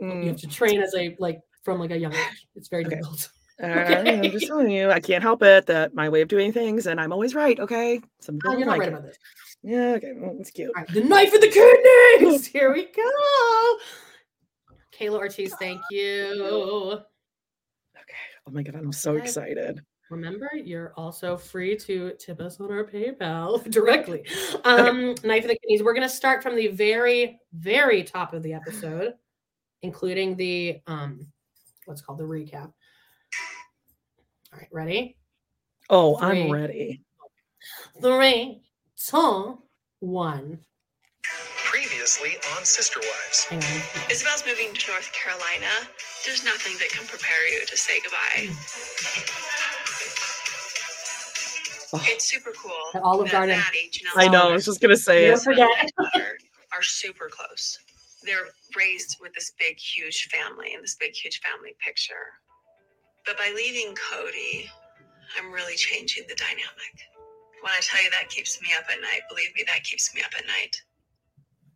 You Mm, have to train as a like from like a young age. It's very Okay. difficult. right, I'm just telling you, I can't help it that my way of doing things, and I'm always right. Okay, some people Oh, don't you're not like right it. about this. Yeah, okay, well, it's cute. Right, the knife and the kidneys. Here we go. Kayla Ortiz, thank you. Okay. Oh my god, I'm so Okay. excited. Remember, you're also free to tip us on our PayPal directly. Um, Knife of the kidneys. We're gonna start from the very, very top of the episode, including the um, what's called the recap. All right, ready? Oh. I'm ready. Three, two, one. Previously on Sister Wives. Hang on. Ysabel's moving to North Carolina. There's nothing that can prepare you to say goodbye. Oh. It's super cool. At Olive Garden. Maddie, Janelle, I know. I was just gonna say Don't it. forget. are, are super close. They're raised with this big, huge family and this big, huge family picture. But by leaving Kody, I'm really changing the dynamic. When I tell you that keeps me up at night, believe me, that keeps me up at night.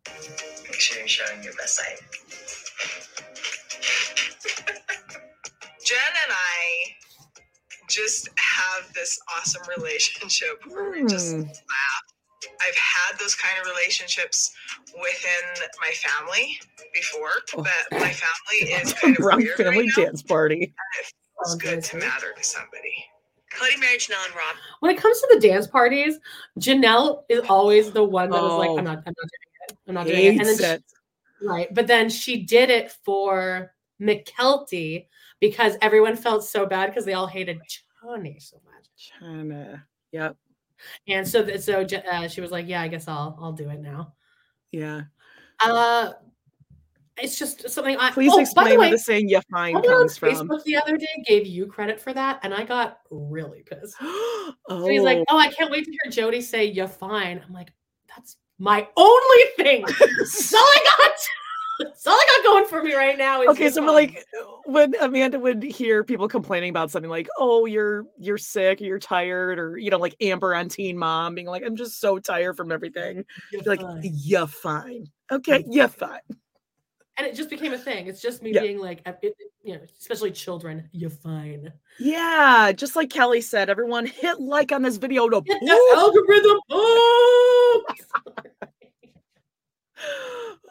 Make sure you're showing your best side. Jen and I just have this awesome relationship where we just Hmm. laugh. I've had those kind of relationships within my family before, Oh. but my family is kind of Brown weird family right now. dance party. It's Oh, good to matter to somebody. Kody married Janelle and Rob. When it comes to the dance parties, Janelle is always the one that that is like, Oh. I'm not, I'm not doing it. I'm not doing it. And then it. she, right, but then she did it for Mykelti because everyone felt so bad because they all hated Johnny so much. China. Yep. And so, th- so uh, she was like, "Yeah, I guess I'll, I'll do it now." Yeah. Uh, it's just something. I Please oh, by explain the where the saying "yeah fine" someone on comes from. Facebook the other day gave you credit for that, and I got really pissed. oh, So he's like, "Oh, I can't wait to hear Jody say you're fine." I'm like, "That's my only thing. That's all I got. That's all I got going for me right now." Is okay, so fine." but like when Amanda would hear people complaining about something like, "Oh, you're you're sick, or you're tired," or you know, like Amber on Teen Mom being like, "I'm just so tired from everything," You're like. "You're fine." Okay, you're fine. And it just became a thing. It's just me Yeah. being like, it, you know, especially children. You're fine. Yeah, just like Kelly said, everyone hit like on this video to boost. the algorithm. Oh,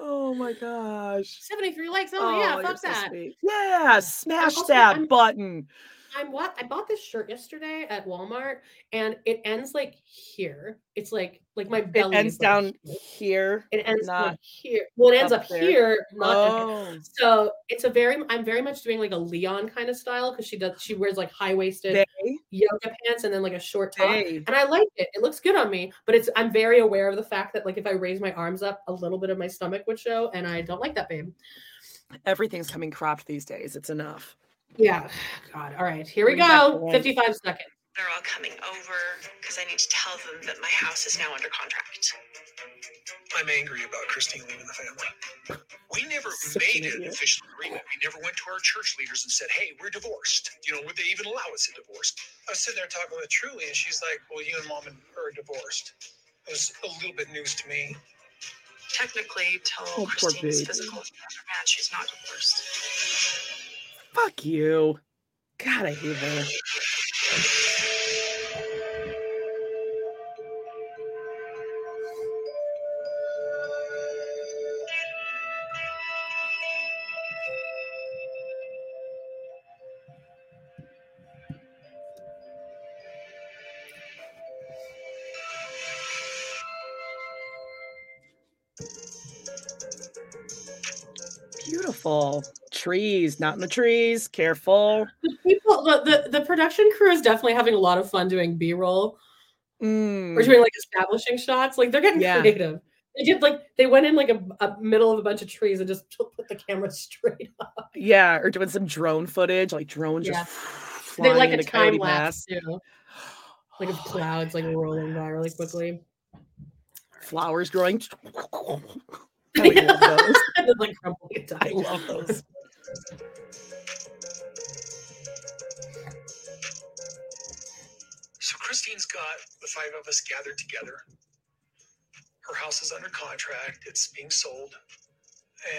Oh my gosh. 73 likes. Oh, yeah, oh, fuck so that. sweet. Yeah, smash also- that I'm- button. I'm what I bought this shirt yesterday at Walmart and it ends like here. It's like like my belly. It ends like, down here. It ends not like here. Well, it ends up up, here, up. Oh, So it's a very I'm very much doing like a Leon kind of style because she does she wears like high waisted yoga pants and then like a short top. And I like it. It looks good on me, but it's I'm very aware of the fact that like if I raise my arms up, a little bit of my stomach would show, and I don't like that, babe. Everything's coming cropped these days. It's enough. Yeah. God. All right. Here we Bring back the go. 55 seconds. They're all coming over because I need to tell them that my house is now under contract. I'm angry about Christine leaving the family. We never Such made an an idiot. official agreement. We never went to our church leaders and said, hey, we're divorced. You know, would they even allow us a divorce? I was sitting there talking with Truely, and she's like, well, you and mom and her are divorced. It was a little bit news to me. Technically, till Oh, poor Christine's baby. physical match, she's not divorced. Fuck you. God, I hate her. Beautiful. Trees, not in the trees. Careful. The people, the, the the production crew is definitely having a lot of fun doing B roll. Mm. We're doing like establishing shots. Like they're getting Yeah. creative. They did like they went in like a, a middle of a bunch of trees and just put the camera straight up. Yeah, or doing some drone footage, like drones Yeah. just They like a time lapse too, like of clouds like rolling by really quickly. Flowers growing. I would love those. like I love those. So Christine's got the five of us gathered together. Her house is under contract. It's being sold.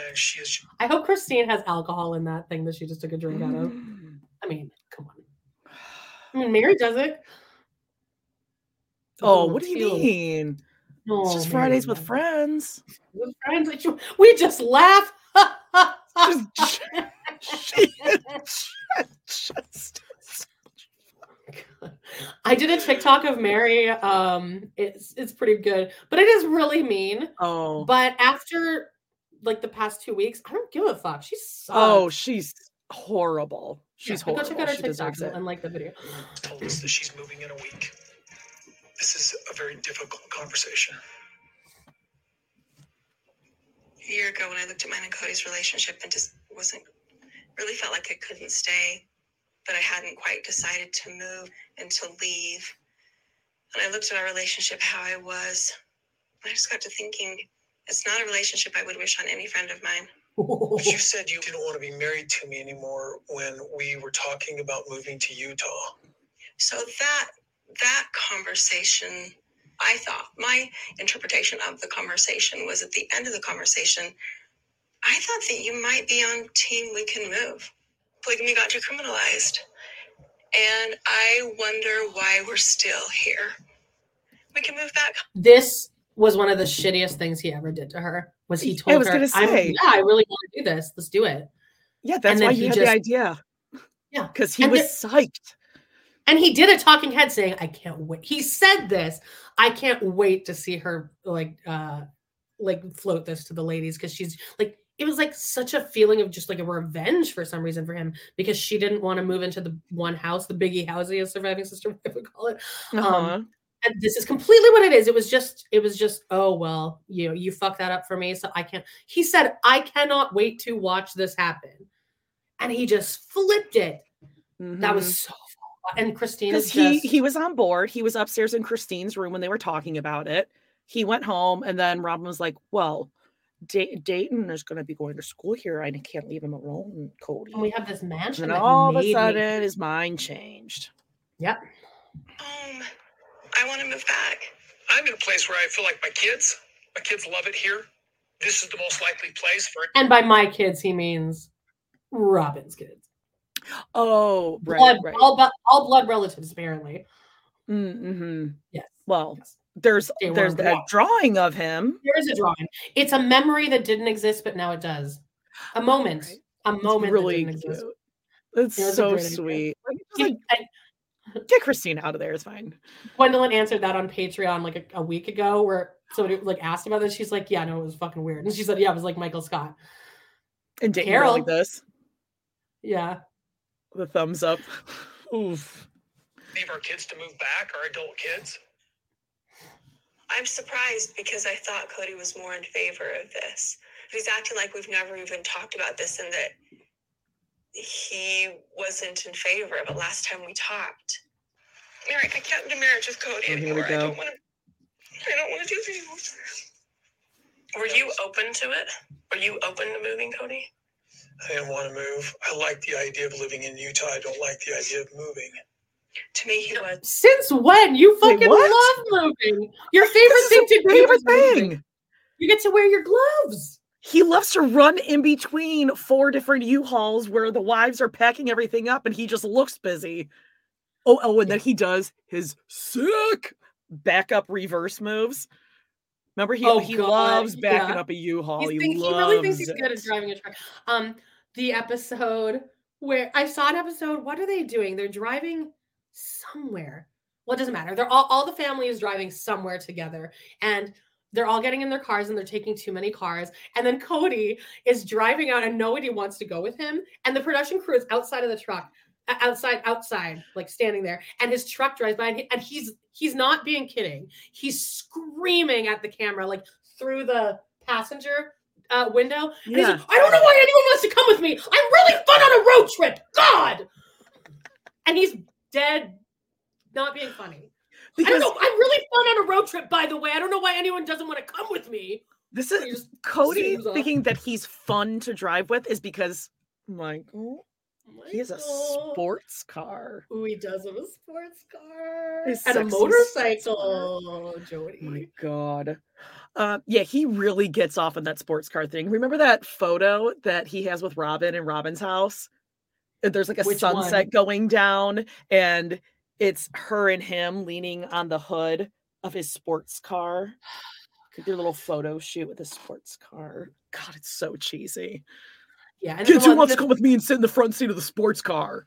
And she is I hope Christine has alcohol in that thing that she just took a drink out of. Mm. I mean, come on. I mean, Meri does it. Oh, what do you Feel- mean? No, It's just Meri Fridays with friends. With friends, we just laugh. Just, she just I did a TikTok of Meri. Um, it's it's pretty good, but it is really mean. oh But after like the past two weeks, I don't give a fuck. She's sucks. oh she's horrible. She's but horrible. Go check out her she TikTok deserves it. and like the video. told us that she's moving in a week. This is a very difficult conversation. A year ago, when I looked at mine and Kody's relationship and just wasn't really felt like I couldn't stay, but I hadn't quite decided to move and to leave. And I looked at our relationship, how I was. I just got to thinking, it's not a relationship I would wish on any friend of mine. But you said you didn't want to be married to me anymore when we were talking about moving to Utah. So that that conversation, I thought my interpretation of the conversation was at the end of the conversation. I thought that you might be on team we can move. Polygamy got decriminalized, and I wonder why we're still here. We can move back. this was one of the shittiest things he ever did to her. Was he I told was her, gonna I'm- say. "Yeah, I really want to do this. Let's do it." Yeah, that's why he you had just- the idea. Yeah. Because he And was there- psyched. And he did a talking head saying, I can't wait. He said this. I can't wait to see her like uh like float this to the ladies because she's like it was like such a feeling of just like a revenge for some reason for him because she didn't want to move into the one house, the biggie housey as surviving sister would call it. Uh-huh. And this is completely what it is. It was just, it was just, oh well, you know, you fucked that up for me. So I can't. He said, I cannot wait to watch this happen. And he just flipped it. That Mhm. was so fun. And Christine because he just, he was on board. He was upstairs in Christine's room when they were talking about it. He went home, and then Robyn was like, "Well, Da- Dayton is going to be going to school here. I can't leave him alone, Kody." and we have this mansion. And all of made a me- sudden, his mind changed. Yep. Um, I want to move back. I'm in a place where I feel like my kids, my kids love it here. This is the most likely place for And by my kids, he means Robyn's kids. Oh, right, blood, right. All, all blood relatives, apparently. Mm-hmm. Yes. Well, Yes. There's They there's that walk. drawing of him. There is a drawing. It's a memory that didn't exist, but now it does. A moment. Right. A It's moment really that didn't exist. cute. It's It so sweet. Like, just He- like, and get Christine out of there. It's fine. Gwendlyn answered that on Patreon like a, a week ago, where somebody like asked about this. She's like, "Yeah, no, it was fucking weird." And she said, "Yeah, it was like Michael Scott." And Carol. like this. Yeah, The thumbs up. Oof. Leave our kids to move back, our adult kids. I'm surprised because I thought Kody was more in favor of this. He's acting like we've never even talked about this and that he wasn't in favor of it last time we talked. Meri, I can't do marriage with Kody Oh, anymore. I don't want to. I don't want to do it anymore. Were you open to it? Were you open to moving, Kody? I didn't want to move. I like the idea of living in Utah. I don't like the idea of moving. To me, he was. since when you fucking what? love moving? Your favorite thing to his do favorite is moving. thing. You get to wear your gloves. He loves to run in between four different U-Hauls where the wives are packing everything up and he just looks busy. Oh, oh, and then he does his sick backup reverse moves. Remember, he Oh, he God, loves backing yeah. up a U-Haul. He's he, think- he really thinks loves he's good at driving a truck. Um, the episode where I saw an episode. What are they doing? They're driving somewhere. Well, it doesn't matter. They're all all the family is driving somewhere together, and they're all getting in their cars and they're taking too many cars. And then Kody is driving out, and nobody wants to go with him. And the production crew is outside of the truck, outside, outside, like standing there. And his truck drives by, and, he- and he's he's not being kidding. He's screaming at the camera, like through the passenger uh, window. And he's Yeah. like, I don't know why anyone wants to come with me. I'm really fun on a road trip. God. And he's dead, not being funny. I don't Because know. I'm really fun on a road trip, by the way. I don't know why anyone doesn't want to come with me. this is Kody thinking that he's fun to drive with is because Michael he has a sports car. Ooh, he does have a sports car His and a motorcycle. Jody. Oh my god. Uh, yeah, he really gets off on that sports car thing. Remember that photo that he has with Robyn in Robyn's house? Uh, There's like a Which sunset one? going down, and it's her and him leaning on the hood of his sports car. Could do a little photo shoot with a sports car. God, it's so cheesy. Yeah, and Kids who wants to come with me and sit in the front seat of the sports car.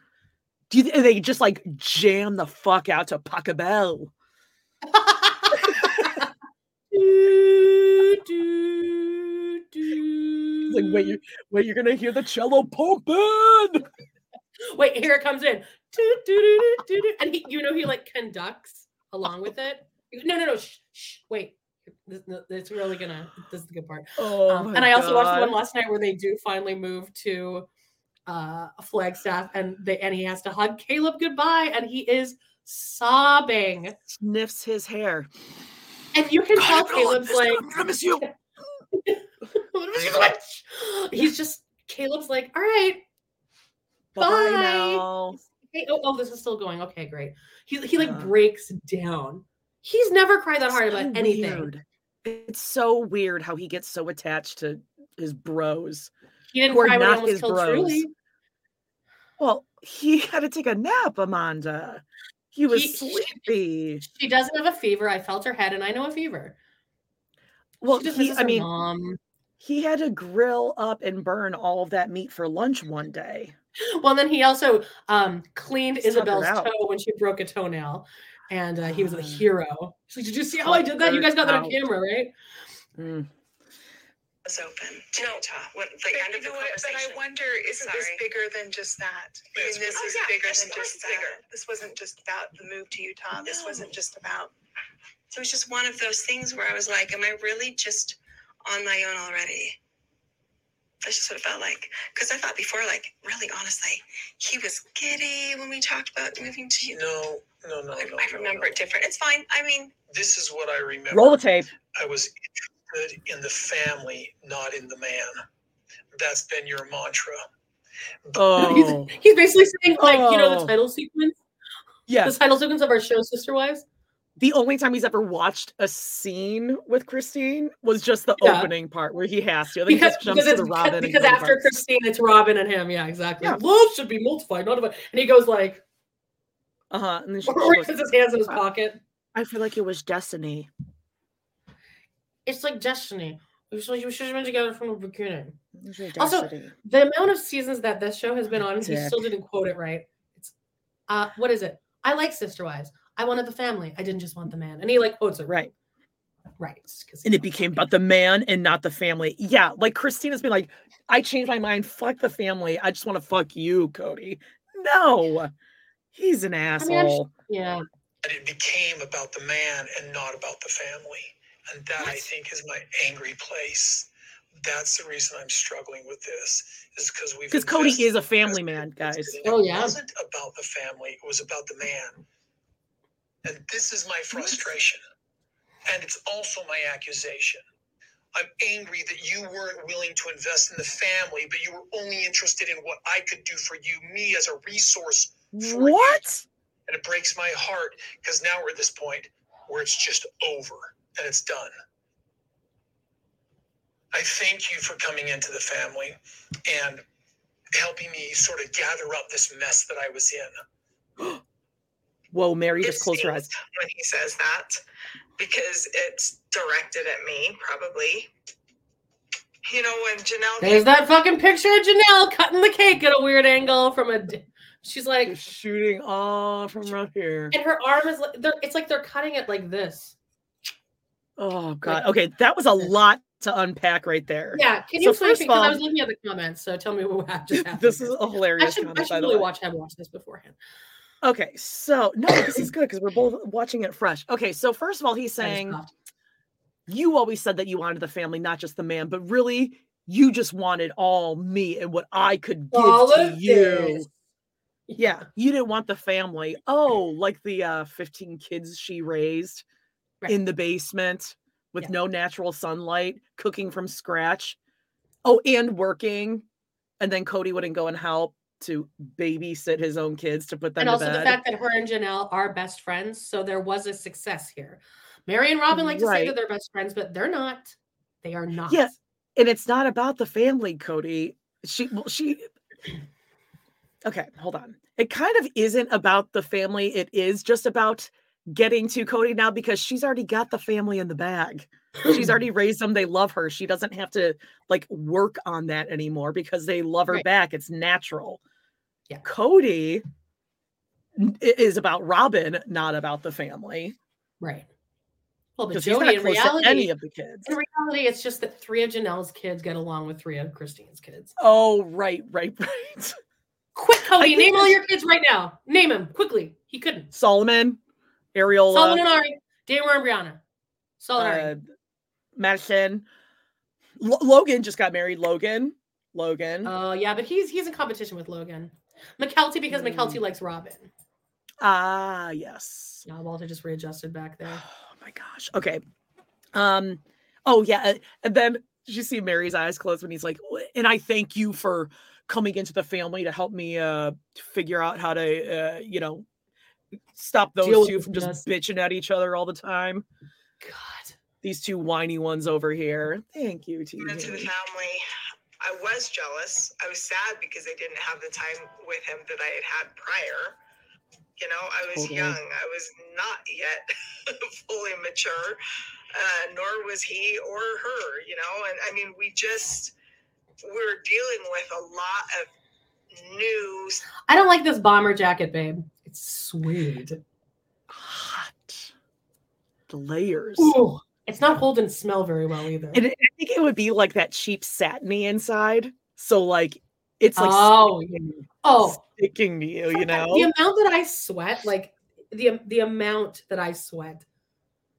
Do you, and they just like jam the fuck out to Pachelbel. do, do. Like, wait, you, wait, you're gonna hear the cello pumping. Wait, here it comes in. Do, do, do, do, do. And he, you know, he like conducts along with it. No, no, no. Shh, shh, wait. This, it's really gonna. This is the good part. Oh, Um, and I also watched the one last night where they do finally move to uh Flagstaff, and they and he has to hug Caleb goodbye, and he is sobbing, sniffs his hair. And you can God, tell I'm gonna Caleb's miss- like, I'm gonna miss you. he's just Caleb's like, all right, Bye Bye. now. Hey, oh, oh, this is still going. Okay, great. He he like Yeah. breaks down. He's never cried that hard So about anything. weird. It's so weird how he gets so attached to his bros. He didn't Who are cry when he not almost his killed bros. Truely. Well, he had to take a nap, Amanda. He was He- sleepy. She doesn't have a fever. I felt her head, and I know a fever. Well, she just he, I mean, mom. he had to grill up and burn all of that meat for lunch one day. Well, then he also um cleaned tuckered Ysabel's toe when she broke a toenail, and uh, he was the Ah. hero. She's like, "Did you see how I did that? You guys got that on camera, right?" Mm. Was open to Utah. What the But end you of the know what? But. I wonder, isn't this bigger than just that? I mean, this oh, is yeah, bigger than just it's that. bigger. This wasn't just about the move to Utah. This wasn't just about. So it was just one of those things where I was like, am I really just on my own already? That's just what it felt like. Because I thought before, like, really honestly, he was giddy when we talked about moving to Utah. No, no, no, I, no. I no, remember no. it different. It's fine. I mean, This is what I remember. Roll the tape. I was interested in the family, not in the man. That's been your mantra. Oh, He's, he's basically saying, like, you know, Oh. the title sequence, yes. the title sequence of our show, Sister Wives. the only time he's ever watched a scene with Christine was just the Yeah. opening part where he has to. Then he Because, just jumps because, to the Robyn. because after parts. Christine, it's Robyn and him. Yeah, exactly. Yeah. Love should be multiplied, not divided. And he goes like, uh-huh. And then she, or, or he puts his hands in his pocket. I feel like it was destiny. It's like destiny. We should, we should have been together from the beginning. It was your Also. The amount of seasons that this show has been on, he still didn't quote it right. It's uh what is it? I like Sister Wives. I wanted the family. I didn't just want the man. And he like quotes it right. right. And it became about the man and not the family. Yeah, like Christina's been like, I changed my mind. Fuck the family. I just want to fuck you, Kody. No, he's an mean, I'm asshole. yeah. that it became about the man and not about the family. And that I think is my angry place. That's the reason I'm struggling with this, is because we've Because Kody is a family man, guys. and Oh, it yeah. wasn't about the family, it was about the man. And this is my frustration. And it's also my accusation. I'm angry that you weren't willing to invest in the family, but you were only interested in what I could do for you, me as a resource for you. What? And it breaks my heart because now we're at this point where it's just over and it's done. I thank you for coming into the family and helping me sort of gather up this mess that I was in. Whoa, Meri just closed her eyes. when he says that because it's directed at me, probably. You know, when Janelle There's that fucking picture of Janelle cutting the cake at a weird angle from a. she's like They're shooting off from right here. and her arm is like they're it's like they're cutting it like this. Oh god. Okay, that was a lot to unpack right there. Yeah, can you so first of because I was looking at the comments, so tell me what just happened. This is a hilarious I should, I comment, by should really watch have watched this beforehand. Okay, so no, this is good because we're both watching it fresh. Okay, so first of all, he's saying you always said that you wanted the family, not just the man, but really you just wanted all me and what I could give All to of you. this. Yeah, you didn't want the family. Oh, like the uh 15 kids she raised Right. in the basement with Yeah. no natural sunlight, cooking from scratch. Oh, and working. And then Kody wouldn't go and help to babysit his own kids to put them and also the fact that her and Janelle are best friends, so there was a success here. Meri and Robyn like to say that they're best friends, but they're not. They are not. Yeah. and it's not about the family, Kody. She well, she Okay, hold on. It kind of isn't about the family. It is just about getting to Kody now because she's already got the family in the bag. She's already raised them. They love her. She doesn't have to like work on that anymore because they love her Right. back. It's natural. Yeah. Kody is about Robyn, not about the family. right. Well, but Jody, in reality, any of the kids. in reality, it's just that three of Janelle's kids get along with three of Christine's kids. Oh, right, right, right. Quick, Kody, name all your kids right now. Name them quickly. He couldn't. Solomon, Ariola. Solomon Damar and Breanna. Solomon uh, Madison. Lo- Logan just got married. Logan. Logan. Oh yeah, but he's he's in competition with Logan. Mykelti because Mm. Mykelti likes Robyn. ah, yes. Yeah, Walter just readjusted back there. Oh my gosh. Okay. Um. Oh yeah. uh, And then did you see Meri's eyes close when he's like, and I thank you for coming into the family to help me uh figure out how to uh you know stop those Deal two from just mess." bitching at each other all the time. God. These two whiny ones over here. Thank you, T. into the family. I was jealous. I was sad because I didn't have the time with him that I had had prior. You know, I was Totally. young. I was not yet fully mature, uh, nor was he or her. You know, and I mean, we just we're dealing with a lot of new I don't like this bomber jacket, babe. It's sweet. Hot. The layers. Ooh, it's not holding smell very well either. And I think it would be like that cheap satiny inside. So like it's like Oh, sticking, oh, sticking to you, you know? the amount that I sweat, like the the amount that I sweat,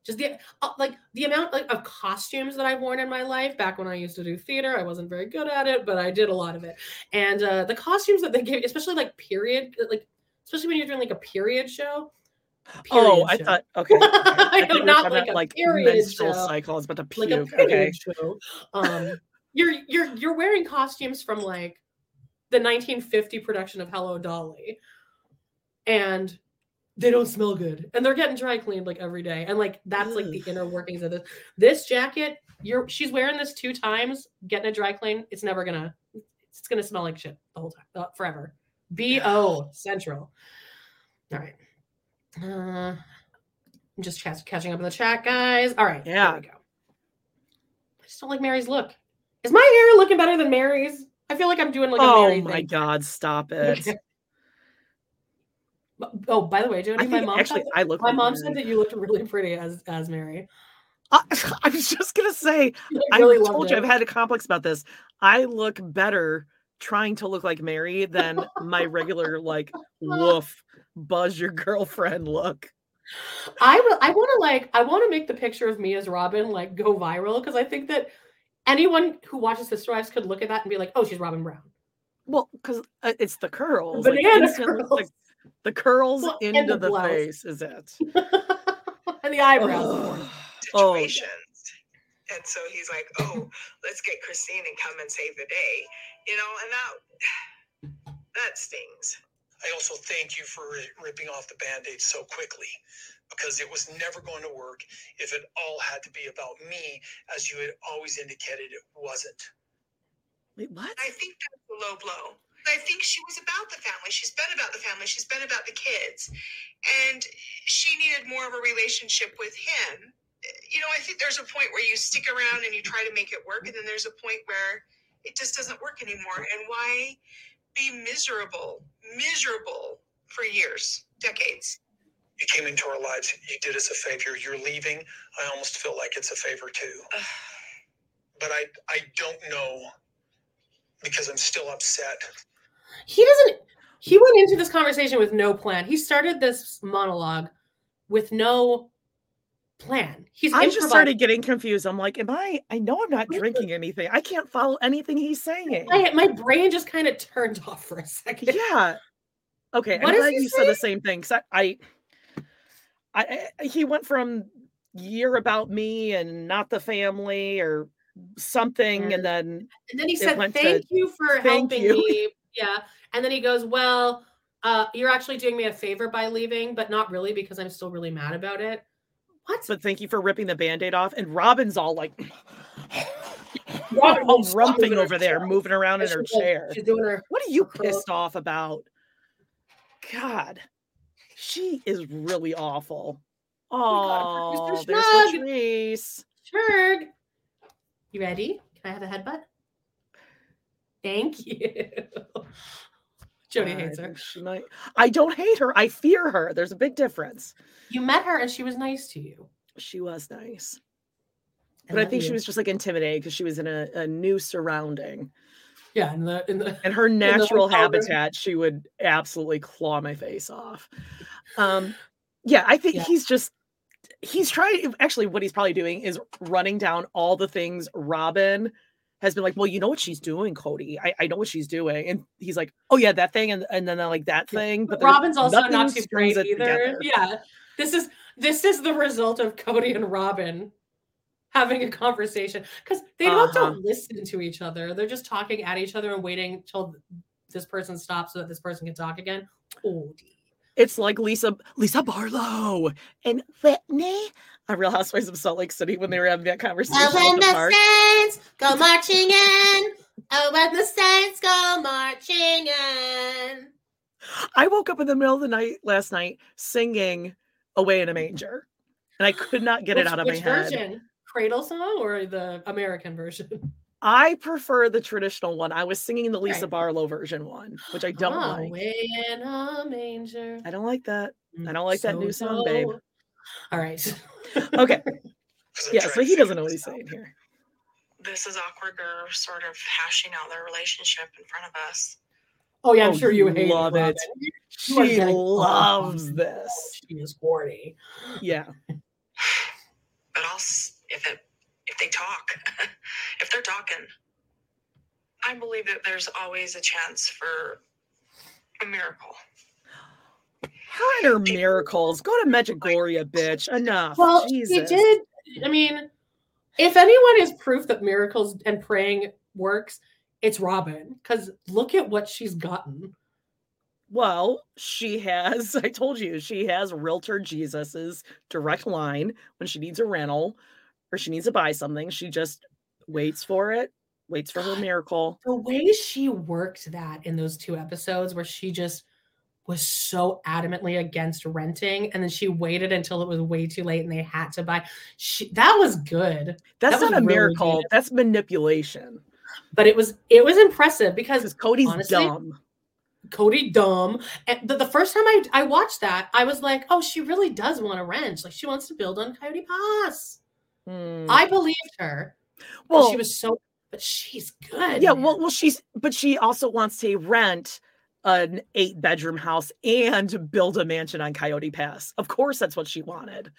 just the uh, like the amount like, of costumes that I've worn in my life. Back when I used to do theater, I wasn't very good at it, but I did a lot of it. And uh, the costumes that they give, especially like period, like especially when you're doing like a period show. oh, period I thought okay. I know, not like about, a like period menstrual show. cycles, but the like a puke. period okay. show. Um, you're you're you're wearing costumes from like the 1950 production of Hello Dolly, and they don't smell good, and they're getting dry cleaned like every day, and like that's like the inner workings of this. This jacket, you're she's wearing this two times, getting a dry clean. It's never gonna, it's gonna smell like shit the whole time, uh, forever. Bo Central. All right. Uh, I'm just ch- catching up in the chat, guys. All right. Yeah. There we go. I just don't like Meri's look. Is my hair looking better than Meri's? I feel like I'm doing like a oh Meri my thing. god, stop it. Oh, by the way, Jody, my mom actually said, I look my like mom Mary. said that you looked really pretty as as Meri. I, I was just gonna say I really I told you it. I've had a complex about this. I look better trying to look like Meri than my regular like woof buzz your girlfriend look. I will. I want to like. I want to make the picture of me as Robyn like go viral because I think that anyone who watches Sister Wives could look at that and be like, "Oh, she's Robyn Brown." Well, because uh, it's the curls, like, banana instantly, curls. like, the curls Well, into the the, face is it. and the eyebrows. of course. Oh, situations. And so he's like, "Oh, let's get Christine and come and save the day," you know, and that that stings. I also thank you for ripping off the band aid so quickly because it was never going to work if it all had to be about me, as you had always indicated it wasn't. Wait, what? I think that's a low blow. I think she was about the family. She's been about the family. She's been about the kids. And she needed more of a relationship with him. You know, I think there's a point where you stick around and you try to make it work. And then there's a point where it just doesn't work anymore. And why be miserable, miserable for years, decades? You came into our lives. You did us a favor. You're leaving. I almost feel like it's a favor too. But I, I don't know because I'm still upset. He doesn't. He went into this conversation with no plan. He started this monologue with no plan. He's I just started getting confused. I'm like, am I? I know I'm not drinking anything. I can't follow anything he's saying. My, my brain just kind of turned off for a second. Yeah. Okay. What I'm glad you said the same thing. 'cause I, I, I, he went from year about me and not the family or something, and then And then he said, went to, "Thank you for "Thank helping you." me." Yeah, and then he goes, "Well, uh, you're actually doing me a favor by leaving, but not really because I'm still really mad about it." What? but thank you for ripping the band-aid off. And Robyn's all like Robyn all rumping over there, chair. moving around in her like- chair. She's doing her. What are you curl- pissed off about? God, she is really awful. Oh, Mr. there's. Latrice. Sure. You ready? Can I have a headbutt? Thank you. Jody I hates her. she might- I don't hate her. I fear her. There's a big difference. You met her and she was nice to you. She was nice, I but I love think she was just like intimidated because she was in a, a new surrounding. Yeah, in the in the And her natural habitat, she would absolutely claw my face off. Um, yeah, I think Yeah. he's just he's trying. Actually, what he's probably doing is running down all the things Robyn has been like. Well, you know what she's doing, Kody. I, I know what she's doing, and he's like, oh yeah, that thing, and and then like that thing. But there's Robyn's also not too great either. together. Yeah. This is this is the result of Kody and Robyn having a conversation because they both Uh-huh. don't listen to each other. They're just talking at each other and waiting till this person stops so that this person can talk again. Kody. It's like Lisa Lisa Barlow and Whitney on Real Housewives of Salt Lake City when they were having that conversation at the park. saints go marching in, oh, when the saints go marching in. I woke up in the middle of the night last night singing "Away in a Manger," and I could not get it out of my which head. version? Cradle song or the American version? I prefer the traditional one. I was singing the Lisa Right. Barlow version one, which I don't Ah, like. Way in a manger. I don't like that. Mm, I don't like that new song, babe. All right. okay. I'm yeah. So he doesn't know what he's saying here. This is awkward. They're sort of hashing out their relationship in front of us. Oh yeah, I'm Oh, sure you you hate love it. You are She loves this. She is horny. Yeah. But I'll if it if they talk, if they're talking, I believe that there's always a chance for a miracle. Her and her miracles. Go to Medjugorje, bitch. Enough. Well, Jesus. he did. I mean, if anyone is proof that miracles and praying works, it's Robyn. Because look at what she's gotten. Well, she has, I told you, she has Realtor Jesus's direct line when she needs a rental she needs to buy something. She just waits for it, waits for her miracle. The way she worked that in those two episodes, where she just was so adamantly against renting and then she waited until it was way too late and they had to buy she, that was good That's That not a really miracle. good. That's manipulation. but it was it was impressive Because Kody's honestly, dumb. Kody dumb and the, the first time I, I watched that I was like oh she really does want to rent like she wants to build on Coyote Pass Hmm. I believed her well, well she was so but she's good yeah. Well, well, she's but she also wants to rent an eight bedroom house and build a mansion on Coyote Pass. Of course, that's what she wanted.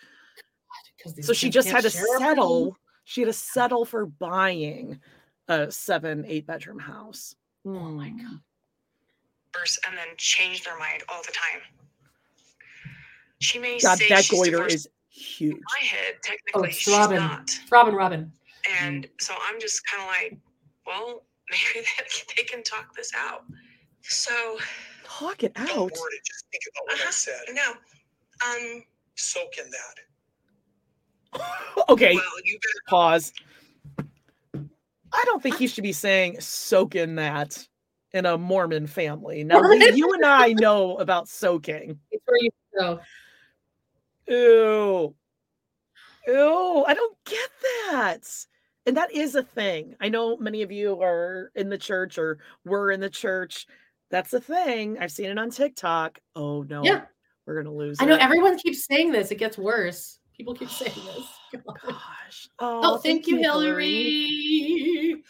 'Cause these So she just had to share a settle. She had to settle for buying a seven, eight bedroom house. oh my Hmm. god and then change their mind all the time. She may God, say that goiter divorced. is huge. In my head, oh technically, it's she's Robyn not. It's Robyn Robyn And so I'm just kind of like, well, maybe they, they can talk this out. So, Talk it out. Don't out. word it. Just think about what I uh-huh, said. no. Um, Soak in that. Okay, well, you better pause. I don't think you should be saying soak in that in a Mormon family. Now, What? you and I know about soaking. it's where you go Ew. Ew. I don't get that. And that is a thing. I know many of you are in the church or were in the church. That's a thing. I've seen it on TikTok. Oh no. Yeah. We're gonna lose. I know everyone keeps saying this. It gets worse. People keep saying this. Gosh. Oh, thank, you, Hillary.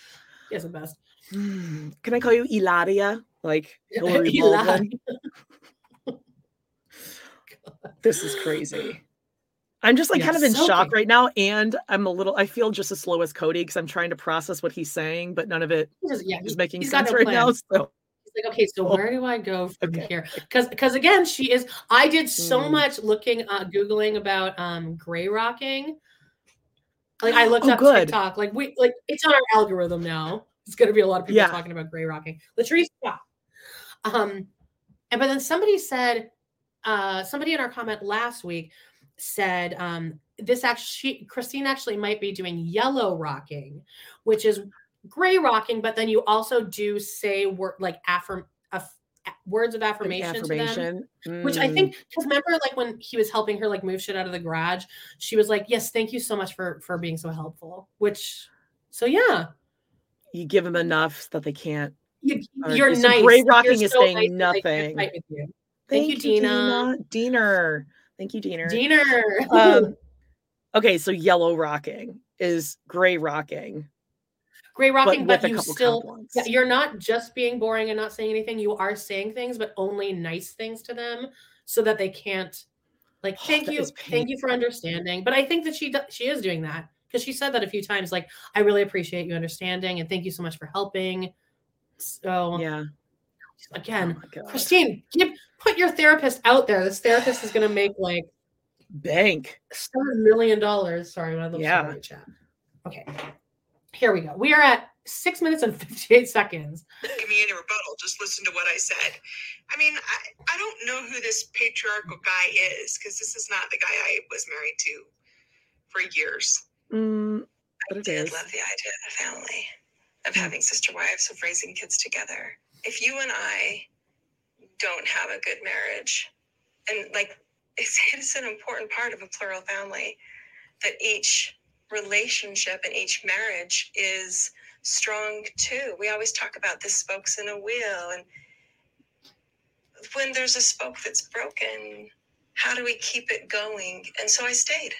Yes, the best. Hmm. Can I call you Eladia? Like Hilaria Baldwin? This is crazy. I'm just like Yeah, kind of in so shock right now, and I'm a little. I feel just as slow as Kody because I'm trying to process what he's saying, but none of it He just- yeah, is he- making he's got sense no right plan. now. So He's like, okay, so where do I go from Okay. here? Because because again, she is. I did so Mm. much looking, uh, googling about um gray rocking. Like I looked Oh, up good. TikTok. Like we like it's on our algorithm now. It's gonna be a lot of people Yeah. talking about gray rocking. Latrice, yeah. Um, and but then somebody said, uh, somebody in our comment last week said, um, this actually Christine actually might be doing yellow rocking, which is gray rocking, but then you also do say word like affirm aff- words of an affirmation, to them affirmation, which I Mm, think because remember like when he was helping her like move shit out of the garage, she was like, "Yes, thank you so much for for being so helpful." Which, so yeah, you give them enough that they can't. you, you're nice. gray rocking is so saying nice that they can't nothing. You. Thank you, Dina. Diener. Thank you, Diener. Diener. Um, okay, so yellow rocking is gray rocking, gray rocking, with but, you still yeah, you're not just being boring and not saying anything. You are saying things, but only nice things to them, so that they can't like Oh, thank you, thank you for understanding. But I think that she do- she is doing that because she said that a few times. Like I really appreciate you understanding and thank you so much for helping. So yeah. Oh again, my God. Christine, give put your therapist out there. This therapist is going to make like Bank. seven million dollars. Sorry, one of those Yeah. sorry chat. Okay, here we go. We are at six minutes and fifty-eight seconds. give me any rebuttal. Just listen to what I said. I mean, I, I don't know who this patriarchal guy is because this is not the guy I was married to for years. Mm, but it is. I did is. love the idea of a family, of Mm. having sister wives, of raising kids together. If you and I don't have a good marriage, and like it's, it's an important part of a plural family, that each relationship and each marriage is strong too. We always talk about the spokes in a wheel, and when there's a spoke that's broken, how do we keep it going? And so I stayed.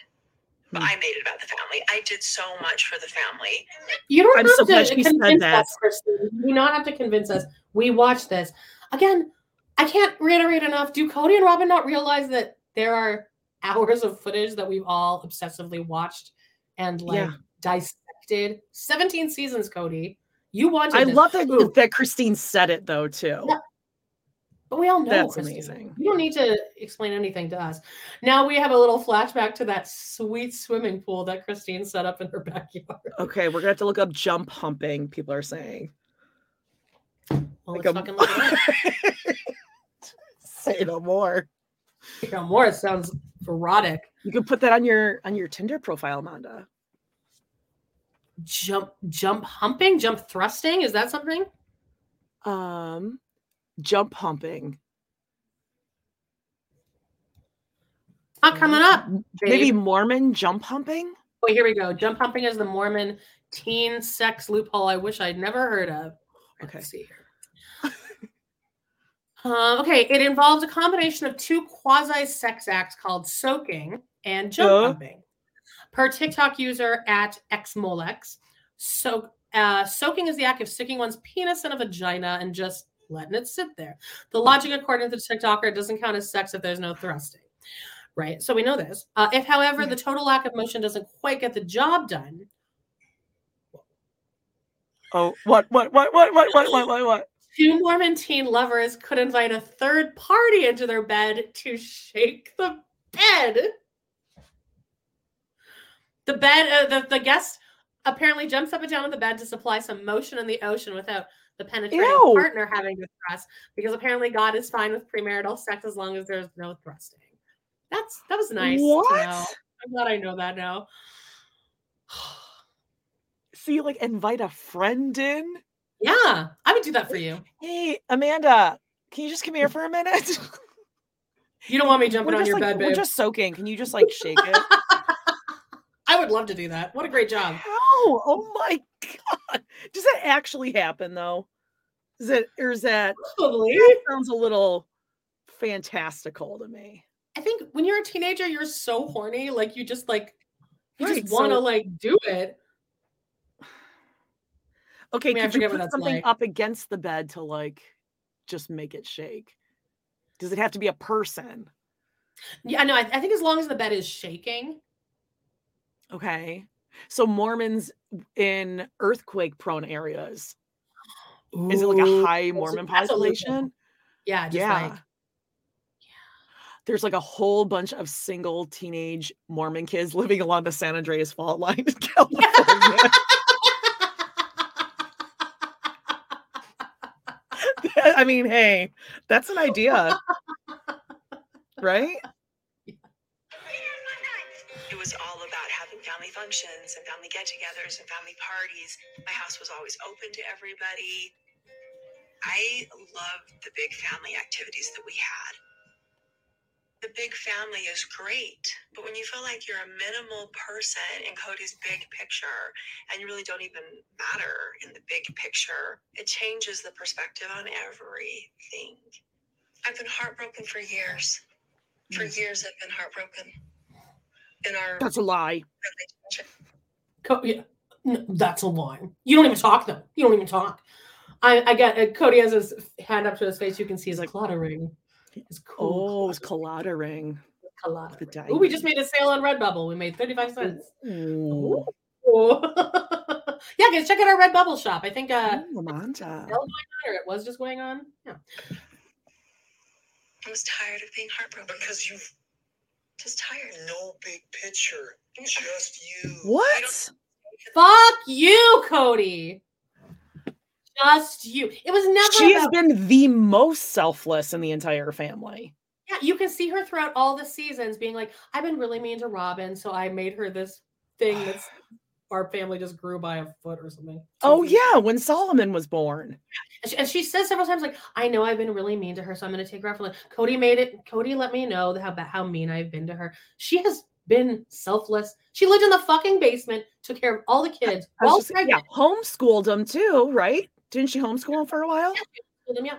But. I made it about the family. I did so much for the family. You don't I'm have so to glad said convince that. us, Christine. You do not have to convince us. We watch this again. I can't reiterate enough. Do Kody and Robyn not realize that there are hours of footage that we've all obsessively watched and like Yeah. dissected? Seventeen seasons, Kody. You wanted. I this. love that, that Christine said it though too. Yeah. But we all know That's Christine. amazing. You don't need to explain anything to us. Now we have a little flashback to that sweet swimming pool that Christine set up in her backyard. Okay, we're gonna have to look up jump humping. People are saying. Well, Like let's a- fucking look it. Say no more. You know, more it sounds erotic. You can put that on your on your Tinder profile, Amanda. Jump, jump humping, jump thrusting. Is that something? Um, jump humping. Not coming up. Maybe. Mormon jump humping. Wait, here we go. Jump humping is the Mormon teen sex loophole I wish I'd never heard of. Okay. Let's see here. Uh, okay, it involves a combination of two quasi sex acts called soaking and jump Uh. humping. Per TikTok user at xmolex, so, uh, soaking is the act of sticking one's penis in a vagina and just letting it sit there. The logic, according to the TikToker, doesn't count as sex if there's no thrusting. Right. So we know this. Uh, if, however, the total lack of motion doesn't quite get the job done, Oh, what, what, what, what, what, what, what, what, what? two Mormon teen lovers could invite a third party into their bed to shake the bed. The bed, uh, the, the guest apparently jumps up and down on the bed to supply some motion in the ocean without the penetrating Ew. partner having to thrust, because apparently God is fine with premarital sex as long as there's no thrusting. That's that was nice. to What? know. I'm glad I know that now. So you like invite a friend in? Yeah, I would do that for you. Hey, Amanda, can you just come here for a minute? You don't want me jumping we're on your like bed, we're just soaking. Can you just like shake it? I would love to do that. What a great job. How? Oh my god! Does that actually happen though? Is it or is that Probably. that sounds a little fantastical to me? I think when you're a teenager, you're so horny, like you just like you Right, just want to so- like do it. Okay, mean, I could you put something like. up against the bed to like just make it shake? Does it have to be a person? Yeah, no, I, I think as long as the bed is shaking, Okay. So Mormons in earthquake prone areas. Is it like a high Mormon population? yeah, just yeah. like There's like a whole bunch of single teenage Mormon kids living along the San Andreas fault line in California. I mean, hey, that's an idea. Right? Functions and family get togethers and family parties. My house was always open to everybody. I loved the big family activities that we had. The big family is great, but when you feel like you're a minimal person in Kody's big picture and you really don't even matter in the big picture, it changes the perspective on everything. I've been heartbroken for years. For years, I've been heartbroken. In our That's a lie. relationship. Co- yeah, no, that's a lie. You don't even talk though. You don't even talk. I, I get uh, Kody has his hand up to his face. You can see his like cluttering. His cool Oh, it's colada ring. Oh, we just made a sale on Redbubble. We made 35 cents. Ooh. Ooh. yeah, guys, check out our Redbubble shop. I think uh Ooh, Amanda. or it was just going on. Yeah. I was tired of being heartbroken. Because you've Just tired. no big picture, just you. What? Fuck you, Kody. Just you. It was never She has been the most selfless in the entire family. Yeah, you can see her throughout all the seasons being like, I've been really mean to Robyn, so I made her this thing that's our family just grew by a foot or something. Oh yeah, when Solomon was born. And she, and she says several times, like, I know I've been really mean to her, so I'm gonna take her off. the list." Kody made it. Kody let me know how how mean I've been to her. She has been selfless. She lived in the fucking basement, took care of all the kids. I was while just- yeah, homeschooled them too, right? Didn't she homeschool them for a while? Told him, yeah.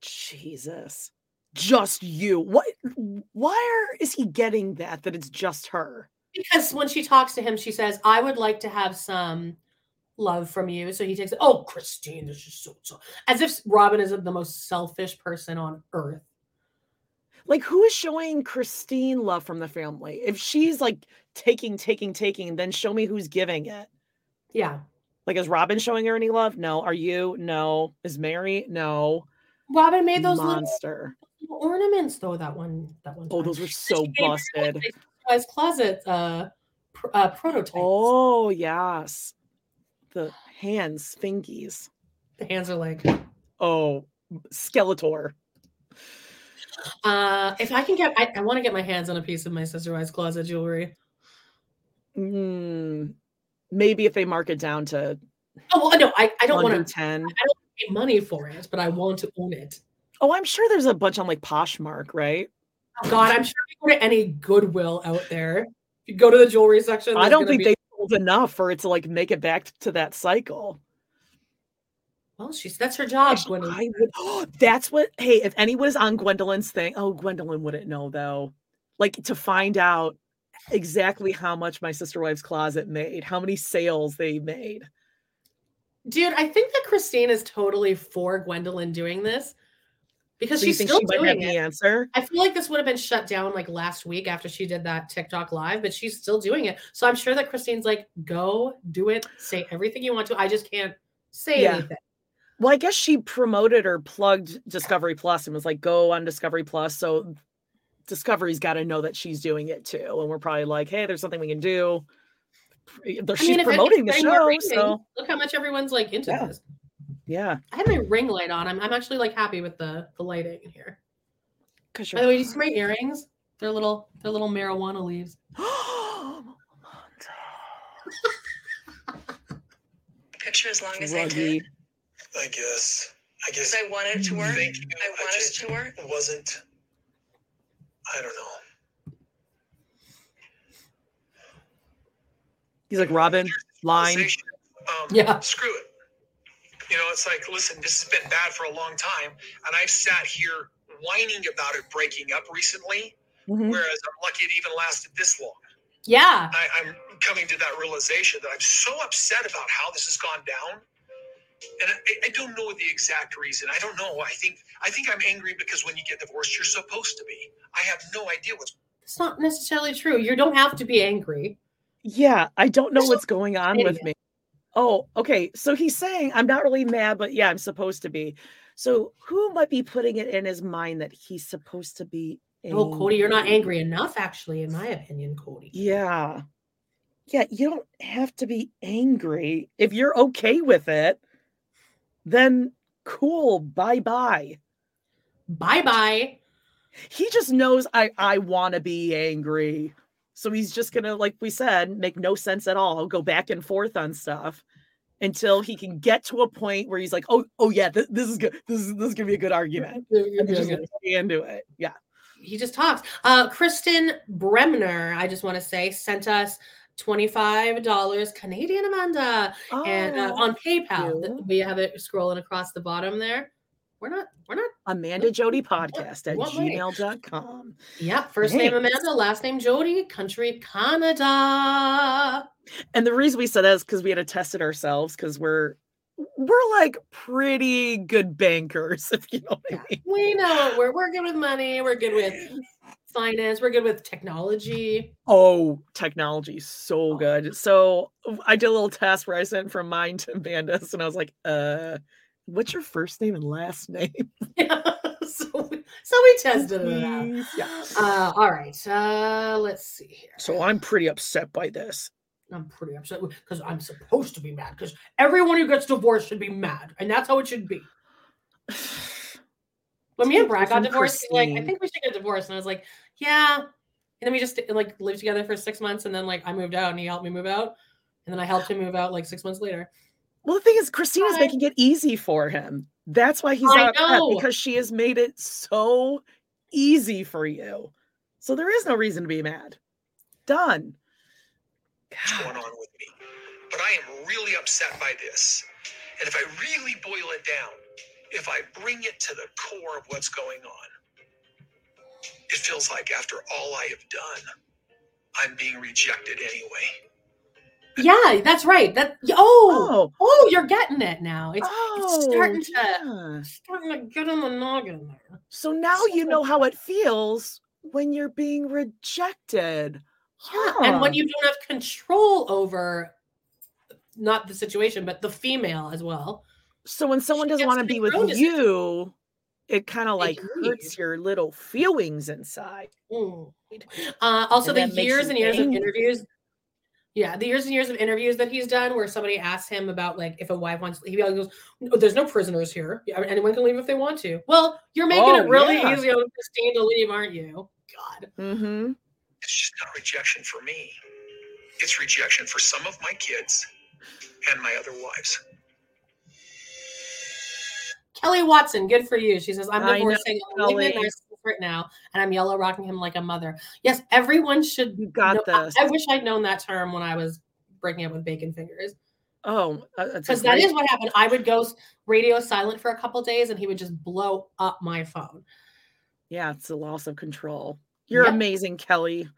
Jesus. Just you. What why are, is he getting that that it's just her? Because when she talks to him, she says, I would like to have some love from you. So he takes it, oh, Christine, this is so, so as if Robyn is the most selfish person on earth. Like who is showing Christine love from the family? If she's like taking, taking, taking, then show me who's giving it. Yeah. Like is Robyn showing her any love? No. Are you? No. Is Meri? No. Robyn made those monster. little ornaments though that one that one Oh, time. those were so She gave her, like, busted. A closet uh, pr- uh prototype. Oh yes. The hands, fingies. The hands are like Oh, Skeletor. uh if I can get I, I want to get my hands on a piece of my sister Wives closet jewelry. Mm, maybe if they mark it down to Oh well, no, I, I don't want to Ten. I don't pay money for it, but I want to own it. Oh, I'm sure there's a bunch on like Poshmark, right? Oh God, I'm sure we go to any Goodwill out there. You go to the jewelry section. I don't think be- they sold enough for it to like make it back to that cycle. Well, she's that's her job, Gwendlyn. I would, that's what. Hey, if anyone is on Gwendlyn's thing, oh, Gwendlyn wouldn't know though. Like to find out exactly how much my sister wife's closet made, how many sales they made. Dude, I think that Christine is totally for Gwendlyn doing this because So she's still she might have doing the it. answer? I feel like this would have been shut down like last week after she did that TikTok live, but she's still doing it. So I'm sure that Christine's like, go do it, say everything you want to. I just can't say Yeah. anything. Well, I guess she promoted or plugged Discovery Plus and was like, go on Discovery Plus. So Discovery's got to know that she's doing it too. And we're probably like, hey, there's something we can do. Eh, They're- I She's mean, promoting the show. ringing. So look how much everyone's like into Yeah. this. Yeah. I had my ring light on. I'm, I'm actually like happy with the the lighting in here. Because By the way, do you see my earrings? They're little they're little marijuana leaves. Picture as long as I Druggy. could. I guess. I guess. Because I wanted it to work. Thank you. I wanted it just to work. It wasn't. I don't know. He's like, Robyn, line. Um, Yeah. Screw it. You know, it's like, listen, this has been bad for a long time, and I've sat here whining about it breaking up recently, Mhm. whereas I'm lucky it even lasted this long. Yeah. I, I'm coming to that realization that I'm so upset about how this has gone down, and I, I don't know the exact reason. I don't know. I think I think I'm angry because when you get divorced, you're supposed to be. I have no idea what's It's not necessarily true. You don't have to be angry. Yeah, I don't know There's what's going on with me. Oh, okay. So he's saying I'm not really mad, but yeah, I'm supposed to be. So who might be putting it in his mind that he's supposed to be? Oh, Kody, you're not angry enough, actually, in my opinion, Kody. Yeah. Yeah, you don't have to be angry. If you're okay with it, then cool. Bye bye. Bye bye. He just knows I I want to be angry. So he's just going to like we said, make no sense at all. Go back and forth on stuff until he can get to a point where he's like, "Oh, oh yeah, th- this is good. This is this is going to be a good argument." And just going to stay into it. Yeah. he just talks. Uh, Kristen Bremner, I just want to say, sent us $25 Canadian Amanda and uh, Oh, on PayPal. We have it scrolling across the bottom there. We're not, we're not, Amanda Jody podcast at What way? gmail.com. Yep. first name Amanda, last name Jody, country Canada. And the reason we said that is because we had to test it ourselves because we're we're like pretty good bankers, if you know what I mean. We know. We're, we're good with money. We're good with finance. We're good with technology. Oh, technology so good. So I did a little test where I sent from mine to Amanda's, and I was like, uh, what's your first name and last name? so, we- so we tested it out. Yeah. Uh, all right. Uh, let's see here. So I'm pretty upset by this. I'm pretty upset because I'm supposed to be mad because everyone who gets divorced should be mad, and that's how it should be. When me and Brad got divorced, like, I think we should get divorced, and I was like, yeah. And then we just like lived together for six months, and then like I moved out, and he helped me move out, and then I helped him move out like six months later. Well, the thing is, Christina's Hi. making it easy for him. That's why he's I not upset know. because she has made it so easy for you. So there is no reason to be mad. Done. what's going on with me. But I am really upset by this. And if I really boil it down, if I bring it to the core of what's going on, it feels like after all I have done, I'm being rejected anyway. Yeah, that's right. That oh Oh, oh, you're getting it now. It's oh, starting to- yeah. starting to get in the noggin there. So now you know how it feels when you're being rejected. Yeah, and when you don't have control over not the situation, but the female as well. So when someone She doesn't want to be with you, it kind of like Agreed. hurts your little feelings inside. Mm. Uh, also, And the years and years of interviews. Yeah, the years and years of interviews that he's done, where somebody asks him about like if a wife wants, he goes, "No, "There's no prisoners here. Yeah, Anyone can leave if they want to." Well, you're making Oh, it really yeah. easy on Christine to leave, aren't you? God. Mm-hmm. It's just not rejection for me, it's rejection for some of my kids and my other wives. Kelly Watson, good for you. She says, I'm divorcing. I'm leaving. Secret now, and I'm yellow rocking him like a mother. Yes, everyone should. You got know- I- this. I wish I'd known that term when I was breaking up with bacon fingers. Oh, because a Because that is what happened. I would go radio silent for a couple days, and he would just blow up my phone. Yeah, it's a loss of control. You're Yep. amazing, Kelly.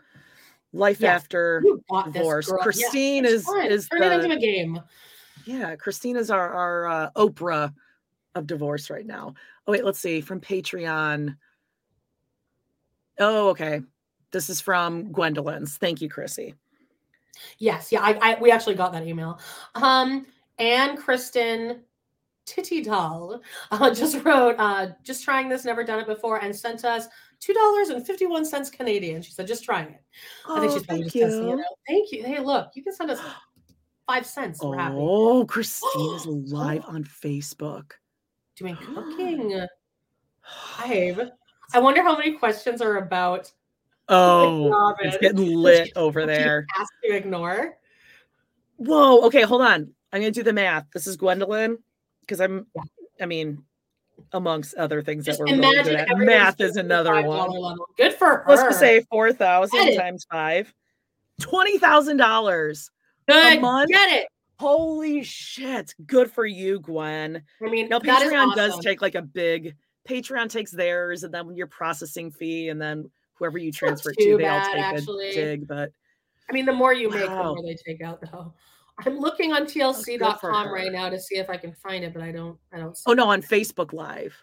Life Yes, after You got this, divorce. girl. Yeah, Christine is fun. is turn it into the a game. yeah. Christine is our our uh, Oprah of divorce right now. Oh wait, let's see from Patreon. Oh, okay. This is from Gwendlyn's. Thank you, Chrissy. Yes, yeah, I, I we actually got that email. Um, and Kristen Titty Doll uh, just wrote, uh, just trying this, never done it before, and sent us two dollars and fifty one cents Canadian. She said, just trying it. I think Oh, she's probably just testing it you. out. Thank you. Hey, look, you can send us five cents. We're happy. Oh, Christine is live on Facebook. Doing cooking. Babe. I wonder how many questions are about Oh, it's getting lit over there. Asked to ignore. Whoa. Okay, hold on. I'm gonna do the math. This is Gwendlyn because I'm. I mean, amongst other things Just that we're really good at, math is another one. level. Good for her. Let's say four thousand times five. Twenty thousand dollars. Good. month? Get it. Holy shit! Good for you, Gwen. I mean, Now Patreon does take like a big. Patreon takes theirs, and then your processing fee, and then whoever you transfer to, they all take actually. a dig. But I mean, the more you make, the more they take out, though. I'm looking on TLC.com right now to see if I can find it, but I don't. I don't. See oh no, on Facebook Live.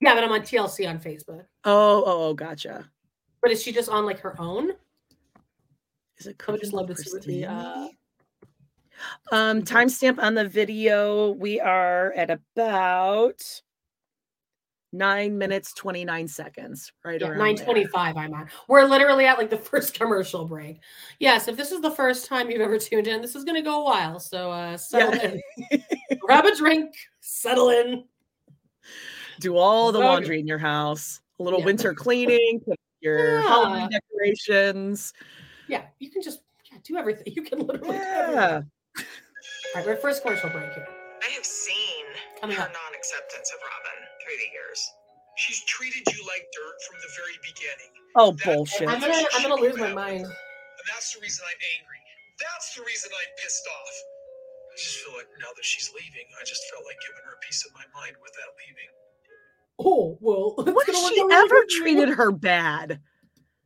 Yeah, but I'm on TLC on Facebook. Oh, oh, oh, gotcha. But is she just on like her own? Is it I would just love to see what the. Uh. Um, timestamp on the video. We are at about nine minutes, 29 seconds, right yeah, around nine there. twenty-five. I'm on. We're literally at like the first commercial break. Yes, if this is the first time you've ever tuned in, this is going to go a while. So uh, settle Yeah. in, grab a drink, settle in. Do all the Okay. laundry in your house, a little Yeah. winter cleaning, put up your Halloween decorations. Yeah, you can just yeah, do everything. You can literally do everything. Yeah. All right, we're first commercial break here. I have seen Coming her up. non acceptance of Robyn through the years. She's treated you like dirt from the very beginning. Oh, That- bullshit. I'm gonna I'm gonna lose my mind. And that's the reason I'm angry. That's the reason I'm pissed off. I just feel like now that she's leaving, I just felt like giving her a piece of my mind with that leaving. Oh well. What has she ever good for you. treated her bad?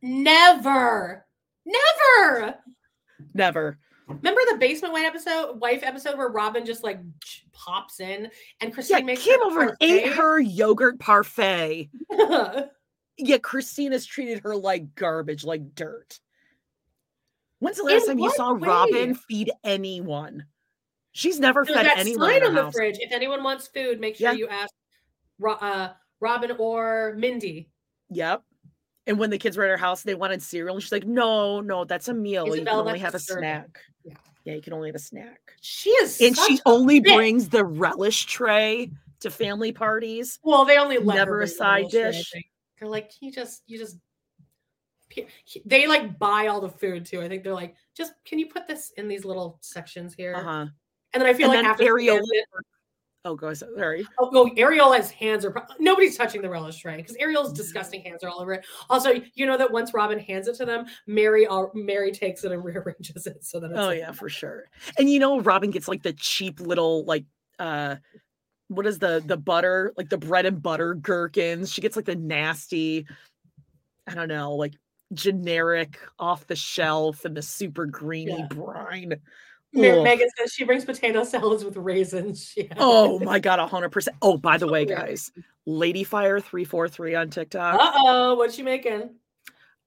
Never, never. Never. Remember the basement wife episode, wife episode where Robyn just like ch- pops in and Christine Yeah, makes came her over and ate her yogurt parfait. Yet Christina's treated her like garbage, like dirt. When's the last In time you saw way? Robyn feed anyone? She's never There's fed that anyone. sign on the house. fridge. If anyone wants food, make sure Yeah. you ask uh, Robyn or Mindy. Yep. And when the kids were at her house, they wanted cereal. And she's like, no, no, that's a meal. you can only have a disturbing." snack. Yeah. Yeah, you can only have a snack. She is, And she only bitch. brings the relish tray to family parties. Well, they only Never a side little tray, dish. They're like, can you just, you just. They like buy all the food too. I think they're like, just can you put this in these little sections here? Uh-huh. And then I feel And like after she Ariel- gets it- Oh, go sorry. Oh, no, Ariella's hands are pro- nobody's touching the relish tray because Ariel's disgusting hands are all over it. Also, you know that once Robyn hands it to them, Meri all, Meri takes it and rearranges it so that it's Oh like- yeah, for sure. And you know, Robyn gets like the cheap little like uh what is the the butter like the bread and butter gherkins. She gets like the nasty, I don't know, like generic off the shelf and the super greeny Yeah. brine. Megan says she brings potato salads with raisins. Yeah. Oh my god, hundred percent. Oh, by the way, Yeah. guys, Ladyfire three four three on TikTok. Uh oh, what's she making?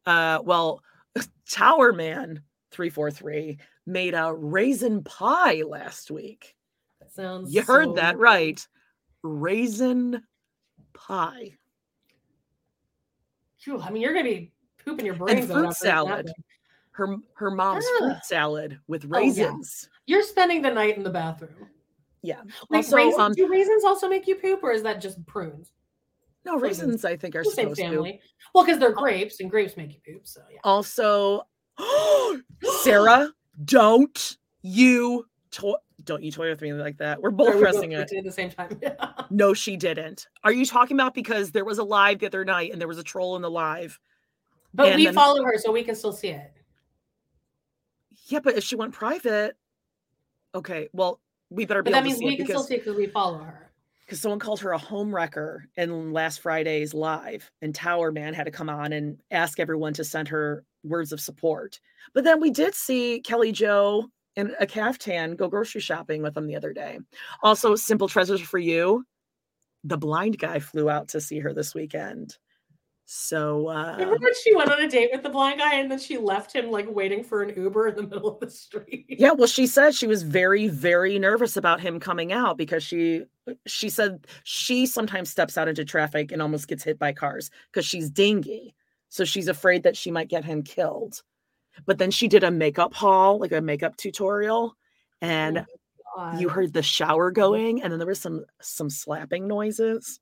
Uh, well, Tower Man three four three made a raisin pie last week. That sounds. You heard so that right. Raisin pie Phew, I mean, you're gonna be pooping your brains and out fruit after eating that salad. Her her mom's Ah. fruit salad with Oh, yeah. raisins. You're spending the night in the bathroom. yeah. Like Also, raisins, um, do raisins also make you poop, or is that just prunes? no raisins. raisins. I think are The same supposed to. family. Well, because they're grapes, and grapes make you poop. So yeah. Also, Sarah, don't you to- don't you toy with me like that. We're both pressing it. at the same time. No, she didn't. Are you talking about because there was a live the other night and there was a troll in the live? but we then- follow her, so we can still see it. Yeah, but if she went private, okay, well, we better be But that means see we can still because it we follow her. because someone called her a home wrecker in last Friday's live, and Tower Man had to come on and ask everyone to send her words of support. But then we did see Kelly Joe in a caftan go grocery shopping with them the other day. Also, Simple Treasures for You. The blind guy flew out to see her this weekend. So uh Remember when she went on a date with the blind guy and then she left him like waiting for an Uber in the middle of the street? Yeah, well, she said she was very, very nervous about him coming out because she she said she sometimes steps out into traffic and almost gets hit by cars because she's dingy. So she's afraid that she might get him killed. But then she did a makeup haul, like a makeup tutorial, and you heard the shower going, and then there was some some slapping noises.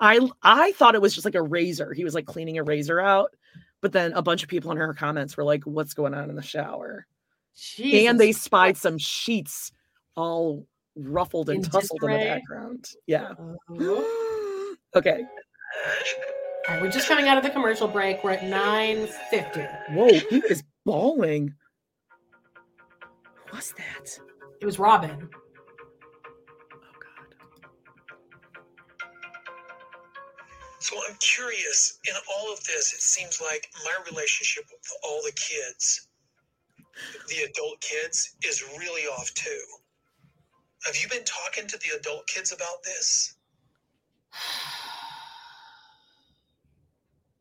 I I thought it was just like a razor. He was like cleaning a razor out, but then a bunch of people in her comments were like, "What's going on in the shower?" and they spied Christ. some sheets all ruffled and In tussled in the background. Yeah. Uh, okay. right, we're just coming out of the commercial break. We're at 9.50. Whoa, he is bawling. What's that? It was Robyn. So I'm curious, in all of this, it seems like my relationship with all the kids, the adult kids, is really off too. Have you been talking to the adult kids about this?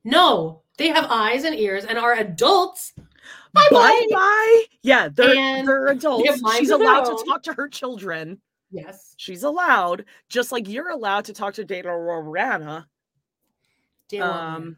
No, they have eyes and ears and are adults. Bye Bye-bye. Yeah, they're And they're adults. minds She's allowed to talk to her children. Yes. She's allowed, just like you're allowed to talk to Data Rorana. Um,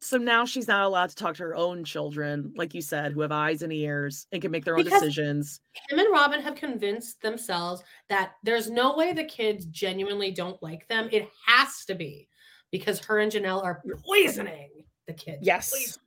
so now she's not allowed to talk to her own children, like you said, who have eyes and ears and can make their own Because- decisions. Him and Robyn have convinced themselves that there's no way the kids genuinely don't like them. It has to be because her and Janelle are poisoning the kids. Yes. Poison-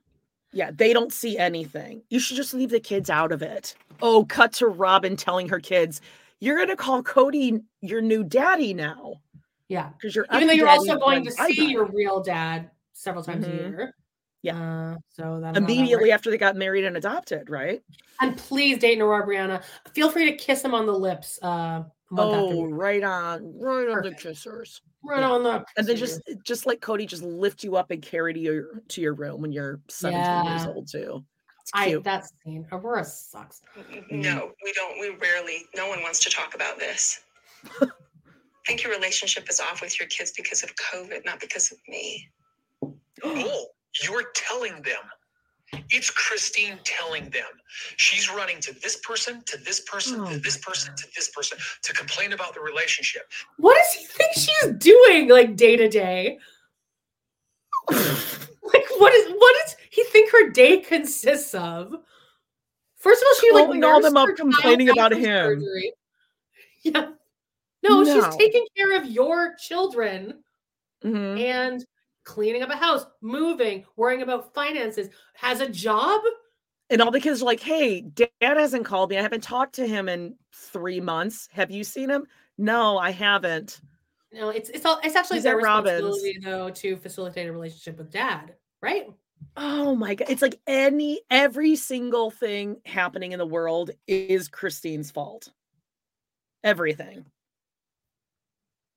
Yeah, they don't see anything. You should just leave the kids out of it. Oh, cut to Robyn telling her kids, "You're gonna call Kody your new daddy now Yeah. because you're Even though you're also going to see bye-bye." your real dad several times Mhm. a year. Yeah. Uh, so that immediately. immediately after they got married and adopted, right? And please date Nora Breanna. Feel free to kiss him on the lips. Uh, a month after Oh, right on, right on the kissers. right yeah. on the. And then just just like Kody just lift you up and carry to your to your room when you're 17 years old too. It's I cute. that scene. Aurora sucks. No, we don't. We rarely, no one wants to talk about this. I think your relationship is off with your kids because of COVID, not because of me. Oh, you're telling them. It's Christine telling them. She's running to this person, to this person, Oh to this person, to this person to complain about the relationship. What does he think she's doing, like day to day? Like, what is what does he think her day consists of? First of all, she like Calling all them up complaining about him. surgery. Yeah. No, No. she's taking care of your children Mhm. and cleaning up a house, moving, worrying about finances, has a job. And all the kids are like, "Hey, dad hasn't called me. I haven't talked to him in three months. Have you seen him? No, I haven't. No, it's it's all it's actually He's their at Robyn's. responsibility though to facilitate a relationship with dad, right? Oh my god! It's like any every single thing happening in the world is Christine's fault. Everything.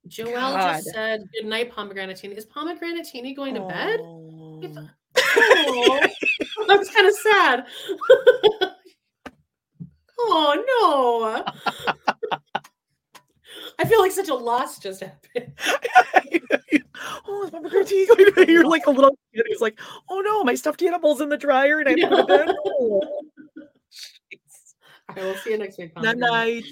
Joelle God. just said good night, Pomegranatini. Is Pomegranatini going to bed? Oh. Oh, I kind of sad. oh no. I feel like such a loss just happened. oh, is Mama going to be- You're like a little kid who's like, oh no, my stuffed animal's in the dryer and I put it in. All right, we'll see you next week. Night Pomegranate. night.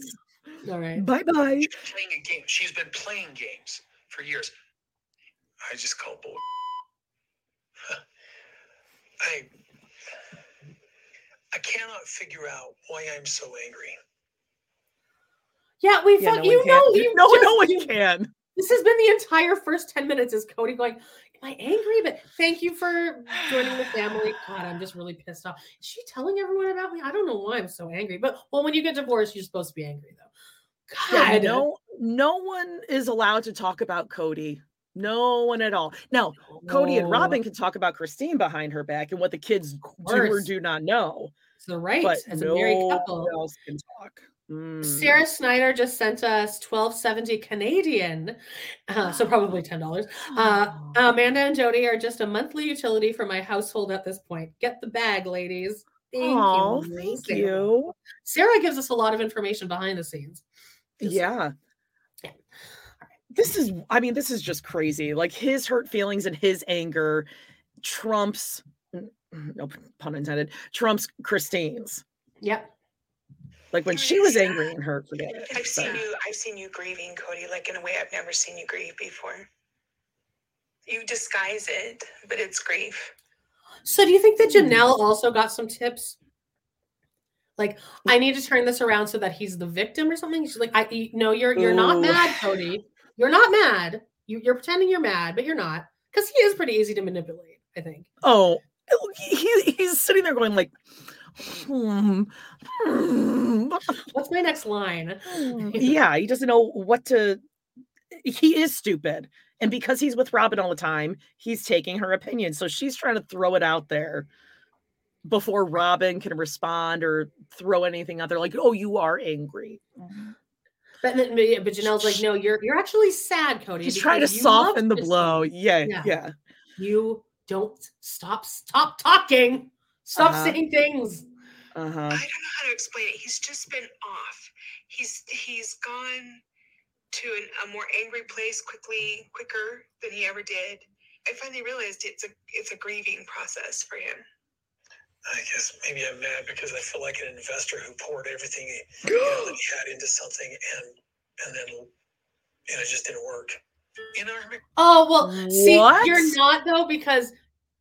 All right. Bye bye. She's been playing a game. She's been playing games for years. I just call bull. I I cannot figure out why I'm so angry. Yeah, we Yeah, fuck no you know can. you no, just- no one you- can. This has been the entire first 10 minutes is Kody going, Am I angry? But thank you for joining the family. God, I'm just really pissed off. Is she telling everyone about me? I don't know why I'm so angry. But well, when you get divorced, you're supposed to be angry though. God, Yeah, no, no one is allowed to talk about Kody. No one at all. Now, Kody and Robyn can talk about Christine behind her back and what the kids do or do not know. So right, But as a no married one couple. else can talk. Mm. Sarah Snyder just sent us 1270 Canadian, uh, so probably $10. Uh, Amanda and Jody are just a monthly utility for my household at this point. Get the bag, ladies. Thank Aw, you. thank Sarah. you. Sarah gives us a lot of information behind the scenes. Just- Yeah. Yeah. This is, I mean, this is just crazy. Like his hurt feelings and his anger trumps, no pun intended, trumps Christine's. Yep. Like when she was angry and hurt, forget it. I've seen you. I've seen you grieving, Kody, like in a way I've never seen you grieve before. You disguise it, but it's grief. So do you think that Hmm. Janelle also got some tips? Like, I need to turn this around so that he's the victim or something. She's like, I no, you're you're not mad, Kody. You're not mad. You, you're pretending you're mad, but you're not. Because he is pretty easy to manipulate, I think. Oh, he, he's sitting there going like, hmm, hmm, What's my next line? yeah, he doesn't know what to. He is stupid, and because he's with Robyn all the time, he's taking her opinion. So she's trying to throw it out there before Robyn can respond or throw anything out there. Like, oh, you are angry. But then, but yeah, but Janelle's like, no, you're you're actually sad, Kody. He's trying to because you love soften the blow. Yeah, Yeah. yeah. You don't stop stop talking. Stop Uh-huh. saying things. Uh huh. I don't know how to explain it. He's just been off. He's he's gone to an, a more angry place quickly, quicker than he ever did. I finally realized it's a it's a grieving process for him. I guess maybe I'm mad because I feel like an investor who poured everything you know, that he had into something and and then and it just didn't work. In our ma- Oh well, see, you're not though because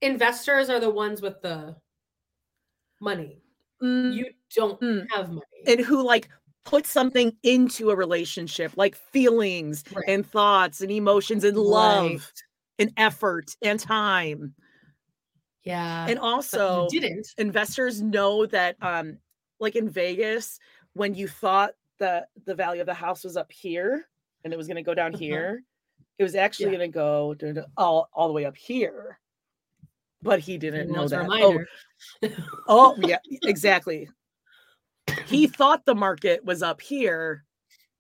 investors are the ones with the money. Mm, You don't Mm. have money. and who like put something into a relationship, like feelings Right. and thoughts and emotions and love Right. and effort and time. Yeah, And also, didn't. investors know that um like in Vegas when you thought the the value of the house was up here and it was going to go down Uh-huh. here it was actually Yeah. going to go to- all all the way up here but he didn't know that oh, reminder. oh yeah exactly he thought the market was up here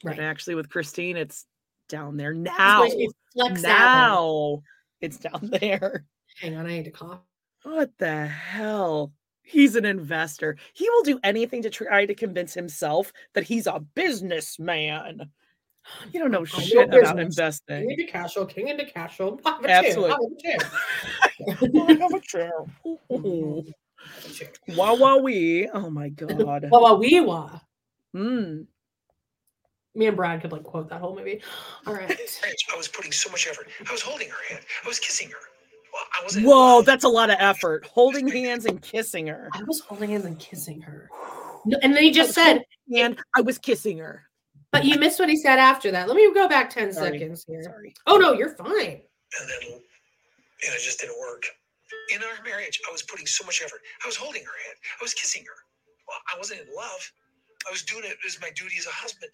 Right. but actually with Christine it's down there now to out. now it's down there Hang on, I need to cough. What the hell? He's an investor. He will do anything to try to convince himself that he's a businessman. You don't know I'm no shit about business. King investing. into castle, king into castle. Have a Absolutely. have a chair. I have a chair. Ooh. Have a chair. Wah wah wee. Oh my god. Wah wah wee wah. Mm. Me and Brad could like quote that whole movie. All right. I was putting so much effort. I was holding her hand. I was kissing her. Well, I wasn't. Whoa, love. that's a lot of effort. Holding hands and kissing her. I was holding hands and kissing her. No, and then he just said, And I was kissing her. but you missed what he said after that. Let me go back 10 Sorry. seconds here. Sorry. Oh no, you're fine. and then and it just didn't work. In our marriage, I was putting so much effort. I was holding her hand. I was kissing her. Well, I wasn't in love. I was doing it as my duty as a husband.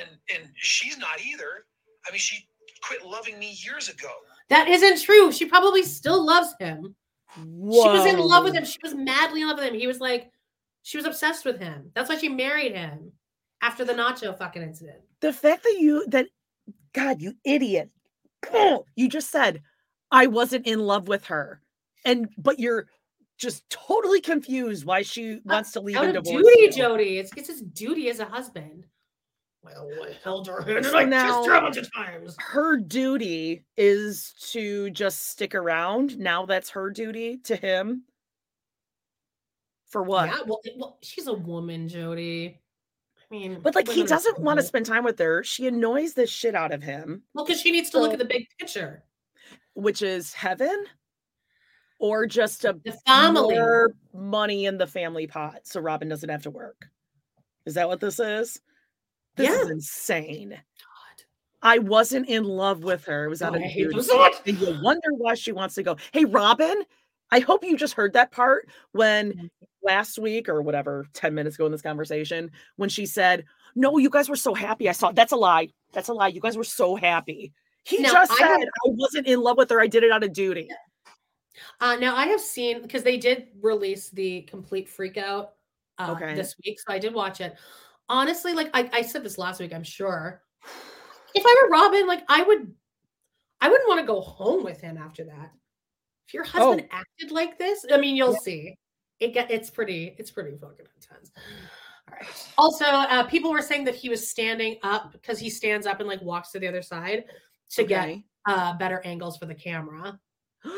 And and she's not either. I mean, she quit loving me years ago. That isn't true. She probably still loves him. Whoa. She was in love with him. She was madly in love with him. He was like, she was obsessed with him. That's why she married him after the nacho fucking incident. the fact that you that god you idiot you just said i wasn't in love with her and but you're just totally confused why she uh, wants to leave Out and divorce duty, you. Jody. It's, it's his duty as a husband. Well, I held her hand So I now- her a bunch of times. her duty is to just stick around now that's her duty to him for what Yeah, well, well, she's a woman, Jody. I mean, but like he doesn't want to spend time with her she annoys the shit out of him Well, because she needs to look at the big picture. which is heaven or just a The family. money in the family pot so Robyn doesn't have to work. Is that what this is? This is insane. God. I wasn't in love with her. It was out Oh, of I hate them duty. so. And you wonder why she wants to go. Hey, Robyn, I hope you just heard that part when Mm-hmm. last week or whatever, 10 minutes ago in this conversation, when she said, No, you guys were so happy. I saw that's a lie. That's a lie. You guys were so happy. He Now, just I said have- I wasn't in love with her. I did it out of duty. Uh, now I have seen because they did release the complete freak out uh, Okay. this week, so I did watch it. Honestly, like I, I said this last week, I'm sure. If I were Robyn, like I would, I wouldn't want to go home with him after that. If your husband acted like this, I mean, you'll Oh. Yeah. see. It get it's pretty, it's pretty fucking intense. All right. Also, uh, people were saying that he was standing up because he stands up and like walks to the other side to get uh, better angles for the camera.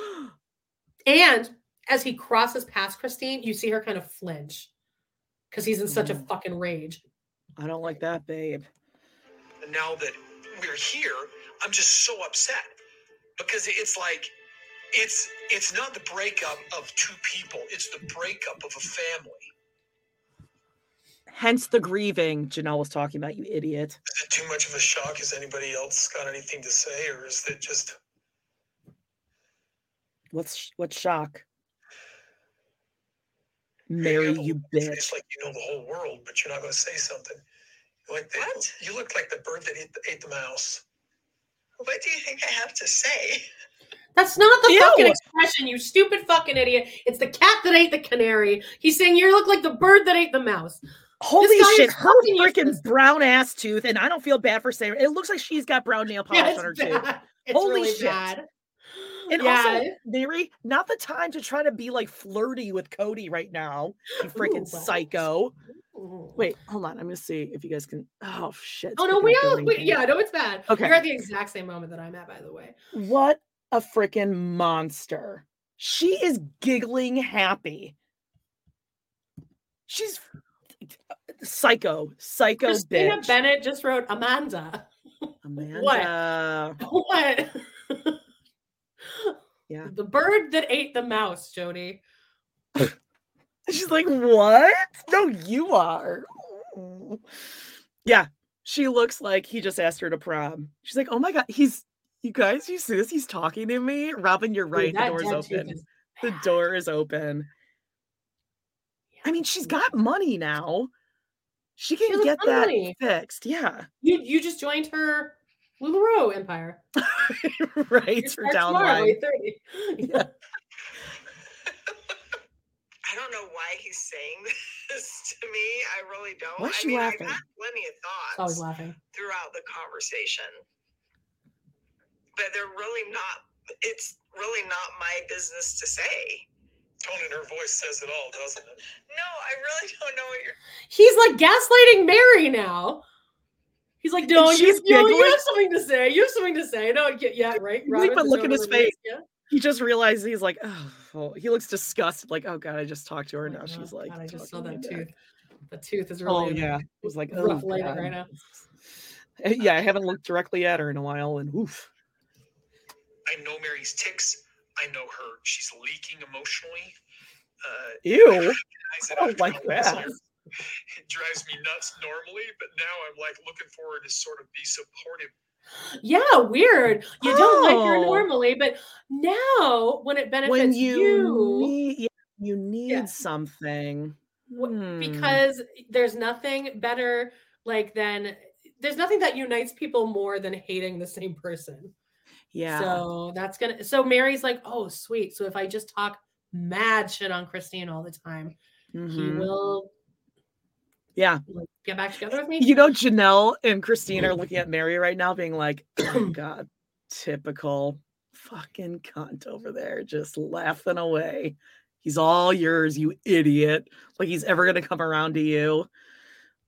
And as he crosses past Christine, you see her kind of flinch because he's in such a Mm. fucking rage. I don't like that, babe. Now that we're here, I'm just so upset because it's like it's it's not the breakup of two people, it's the breakup of a family. Hence the grieving Janelle was talking about, you idiot. Is it too much of a shock? Has anybody else got anything to say, or is it just What's what's shock? Meri, you bitch. It's like you know the whole world, but you're not going to say something. Like the, What? You look like the bird that ate the, ate the mouse. What do you think I have to say? That's not the Ew. fucking expression, you stupid fucking idiot. It's the cat that ate the canary. He's saying you look like the bird that ate the mouse. Holy shit, is her fucking freaking useless. brown ass tooth, and I don't feel bad for saying it. It looks like she's got brown nail polish Yeah, on her tooth. It's Holy really shit. bad. And yeah. also, Meri, not the time to try to be like flirty with Kody right now. You freaking psycho. Ooh. Wait, hold on. I'm gonna see if you guys can. Oh shit! Oh no, we all me. yeah, I know it's bad. Okay. You're at the exact same moment that I'm at, by the way. What a freaking monster! She is giggling happy. She's psycho, psycho Christina bitch. Bennett just wrote Amanda. Amanda. What? What? Yeah. The bird that ate the mouse, Jody. She's like, what? No, you are. Yeah, she looks like he just asked her to prom. She's like, oh my god, he's you guys, you see this? He's talking to me. Robyn, you're Dude, right. The that door's open. The door is open. I mean, she's got money now. She She can a get that money. fixed. Yeah. You you just joined her LuLaRoe empire. right. You For down tomorrow, line. Yeah. I don't know why he's saying this to me. I really don't. Why is I she mean, laughing? I've had plenty of It's always thoughts laughing. throughout the conversation, but they're really not. It's really not my business to say. Tone in her voice says it all, doesn't it? No, I really don't know what you're. He's like gaslighting Meri now. He's like, no, you, she's you, know, you have something to say. You have something to say. No, yeah, yeah right. Look, Robyn, but look at his face. Yeah. He just realized he's like, oh, oh," he looks disgusted. Like, oh god, I just talked to her. Oh now my she's God, like, God, I just saw that tooth. back. The tooth is really Oh yeah, it was like, oh rough lighting God. right now. Uh, Yeah, I haven't looked directly at her in a while, and oof. I know Meri's ticks. I know her. She's leaking emotionally. Uh, Ew. recognize I don't like all this that. Year. It drives me nuts normally, but now I'm like looking forward to sort of be supportive. Yeah, weird. You don't like her Oh. normally, but now when it benefits When you, you, need, you need Yeah. something. wh- Hmm. because there's nothing better like than there's nothing that unites people more than hating the same person. yeah, So that's gonna. So Meri's like, oh sweet. So if I just talk mad shit on Christine all the time, he mhm. will yeah. like, get back together with me. You know, Janelle and Christine are looking at Meri right now, being like, oh God, typical fucking cunt over there, just laughing away. He's all yours, you idiot. Like he's ever gonna come around to you.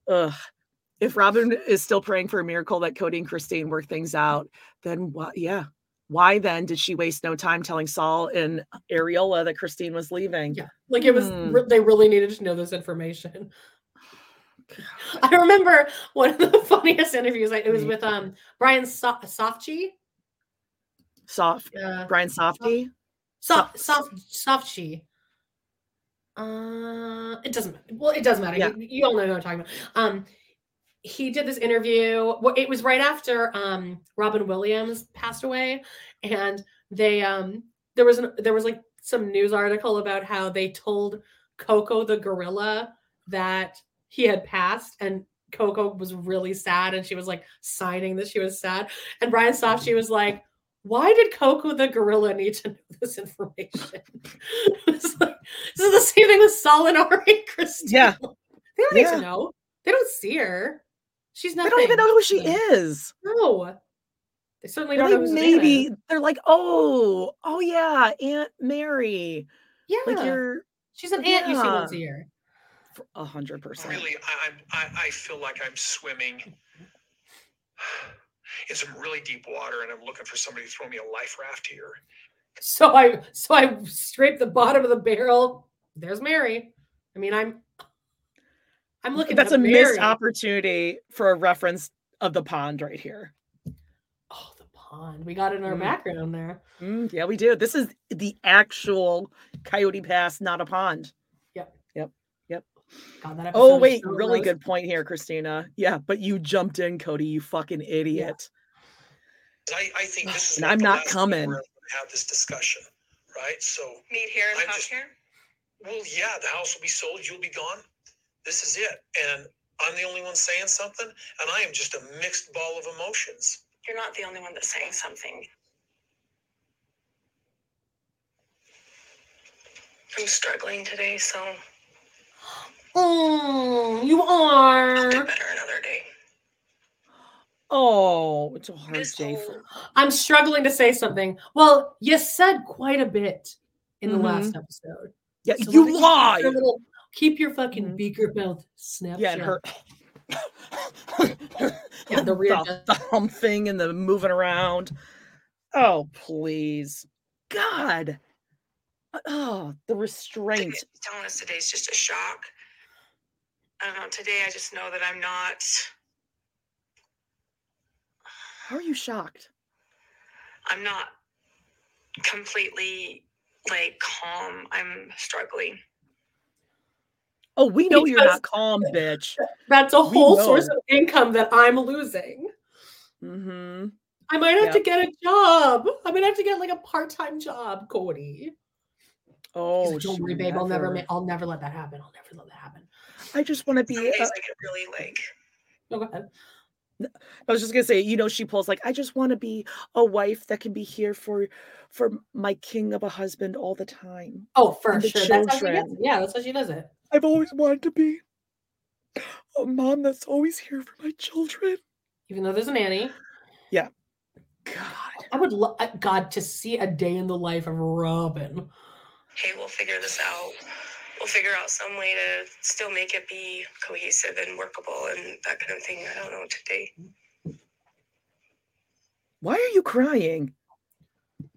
Ugh. If Robyn is still praying for a miracle that Kody and Christine work things out, then what? Yeah. Why then did she waste no time telling Saul and Ariella that Christine was leaving? Yeah, like it was. Hmm. Re- They really needed to know this information. I remember one of the funniest interviews. Like, it was with um Brian so- Softchi. Soft Uh, Brian Softy. soft Soft- soft Softchi. Uh, it doesn't matter. Well, it doesn't matter. Yeah. You, you all know who I'm talking about. Um, he did this interview. It was right after um, Robin Williams passed away, and they um, there was an, there was like some news article about how they told Coco the gorilla that he had passed, and Coco was really sad, and she was like signing that she was sad, and Brian Safdie was like. Why did Coco the gorilla need to know this information? It's like- this is the same thing with Solinari and Christine. Yeah. They don't need to know. They don't see her. She's not. They don't even know who she is. No. They certainly don't know like who maybe is. they're like, oh, oh yeah, Aunt Meri. Yeah. Like you're She's an aunt you see once a year. F- a hundred percent. Really, I, I'm- I, I feel like I'm swimming in some really deep water, and I'm looking for somebody to throw me a life raft here. So I so I scrape the bottom of the barrel. There's Meri. I mean, I'm I'm looking That's at a missed opportunity for a reference of the pond right here. Oh, the pond. We got it in our Mm. background there. Mm, yeah, we do. This is the actual Coyote Pass, not a pond. God, that Oh wait, so really gross. good point here, Christina. Yeah, but you jumped in, Kody. You fucking idiot. I, I think this is And not I'm not coming. To have this discussion, right? So, Meet here and I'm talk just- here. well, yeah, the house will be sold. You'll be gone. This is it, and I'm the only one saying something, and I am just a mixed ball of emotions. You're not the only one that's saying something. I'm struggling today, so Mm, you I'll get are. better another day. Oh, it's a hard This day whole- for I'm struggling to say something. Well, you said quite a bit in the Mhm. last episode. Yeah, So why don't you keep lie. your little- Keep your fucking Mhm. beaker belt snap. Yeah, and shut. her Yeah, the rear the, just- the hum thing and the moving around. Oh, please. God. Oh, the restraint. telling us today's just a shock. I don't know. Today, I just know that I'm not. How are you shocked? I'm not completely like calm. I'm struggling. Oh, we know you're not calm, bitch. That's a We whole source of income that I'm losing. Mm-hmm. I might have to get a job. I might have to get like a part-time job, Kody. Oh, like, don't worry, shoot, babe. I'll never, never. I'll never let that happen. I'll never let that happen. I just want to be. Days uh, I get really like. No, go ahead. I was just gonna say, you know, she pulls like, I just want to be a wife that can be here for, for my king of a husband all the time. Oh, for And the sure. That's how she does it. Yeah, that's how she does it. I've always wanted to be a mom that's always here for my children. Even though there's a nanny. Yeah. God. I would love God to see a day in the life of Robyn. hey, we'll figure this out. We'll figure out some way to still make it be cohesive and workable and that kind of thing. I don't know today. Why are you crying?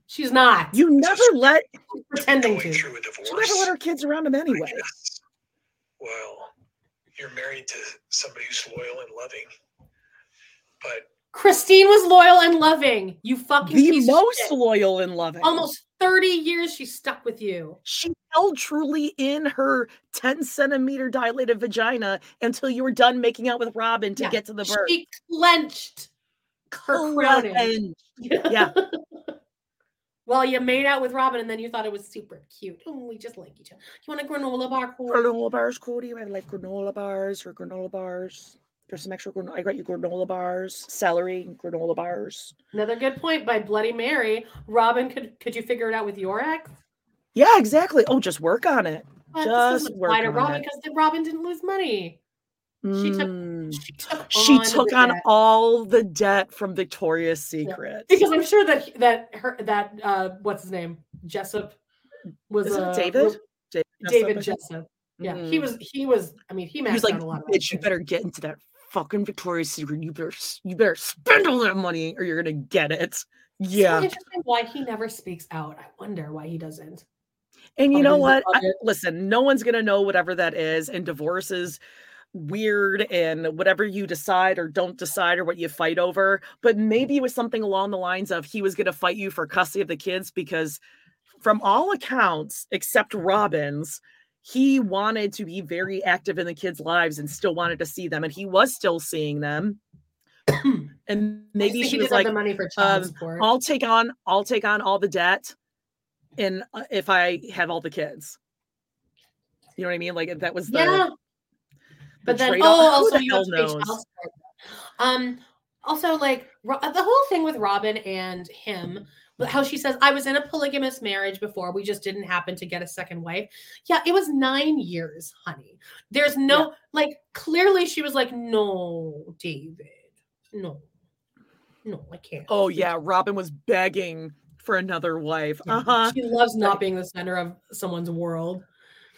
She's not. You never let pretending to. through a divorce. she never let her kids around him anyway. Well, you're married to somebody who's loyal and loving, but Christine was loyal and loving. You fucking The piece of most shit. loyal and loving. Almost 30 years she stuck with you. She truly in her 10 centimeter dilated vagina until you were done making out with Robyn to Yeah, get to the birth. She clenched her crowning. Yeah. well, you made out with Robyn and then you thought it was super cute. Oh, we just like each other. You want a granola bar? Kody? granola bars, Kody. I like granola bars or granola bars. There's some extra granola. I got you granola bars, celery, and granola bars. Another good point by Bloody Mary. Robyn, could could you figure it out with your ex? Yeah, exactly. Oh, just work on it. But Just work on Robyn it. because Robyn didn't lose money. She took Mm. she took She on took on all the debt from Victoria's Secret. because I'm sure that that her that uh what's his name Jessop was uh, David? David David Jessop, Jessop. Yeah, he Mhm. was he was. I mean, he He was like, out a lot. Bitch, you better get into that fucking Victoria's Secret. You better, you better spend all that money, or you're gonna get it. Yeah, interesting why he never speaks out. I wonder why he doesn't. And you know what? I- listen, no one's gonna know whatever that is, and divorce is weird, and whatever you decide or don't decide, or what you fight over. But maybe it was something along the lines of he was gonna fight you for custody of the kids because, from all accounts, except Robyn's, he wanted to be very active in the kids' lives and still wanted to see them, and he was still seeing them. and maybe she was like, the money for child um. "I'll take on, I'll take on all the debt, and uh, if I have all the kids." You know what I mean? Like that was the yeah. But then, trade-off. oh, also the you hell have to pay child support. Um, also like Ro- the whole thing with Robyn and him, how she says, "I was in a polygamous marriage before. We just didn't happen to get a second wife." Yeah, it was nine years, honey. There's no like. Clearly, she was like, "No, David, no, no, I can't." Oh yeah, Robyn was begging for another wife. Yeah. Uh huh. She loves not being the center of someone's world.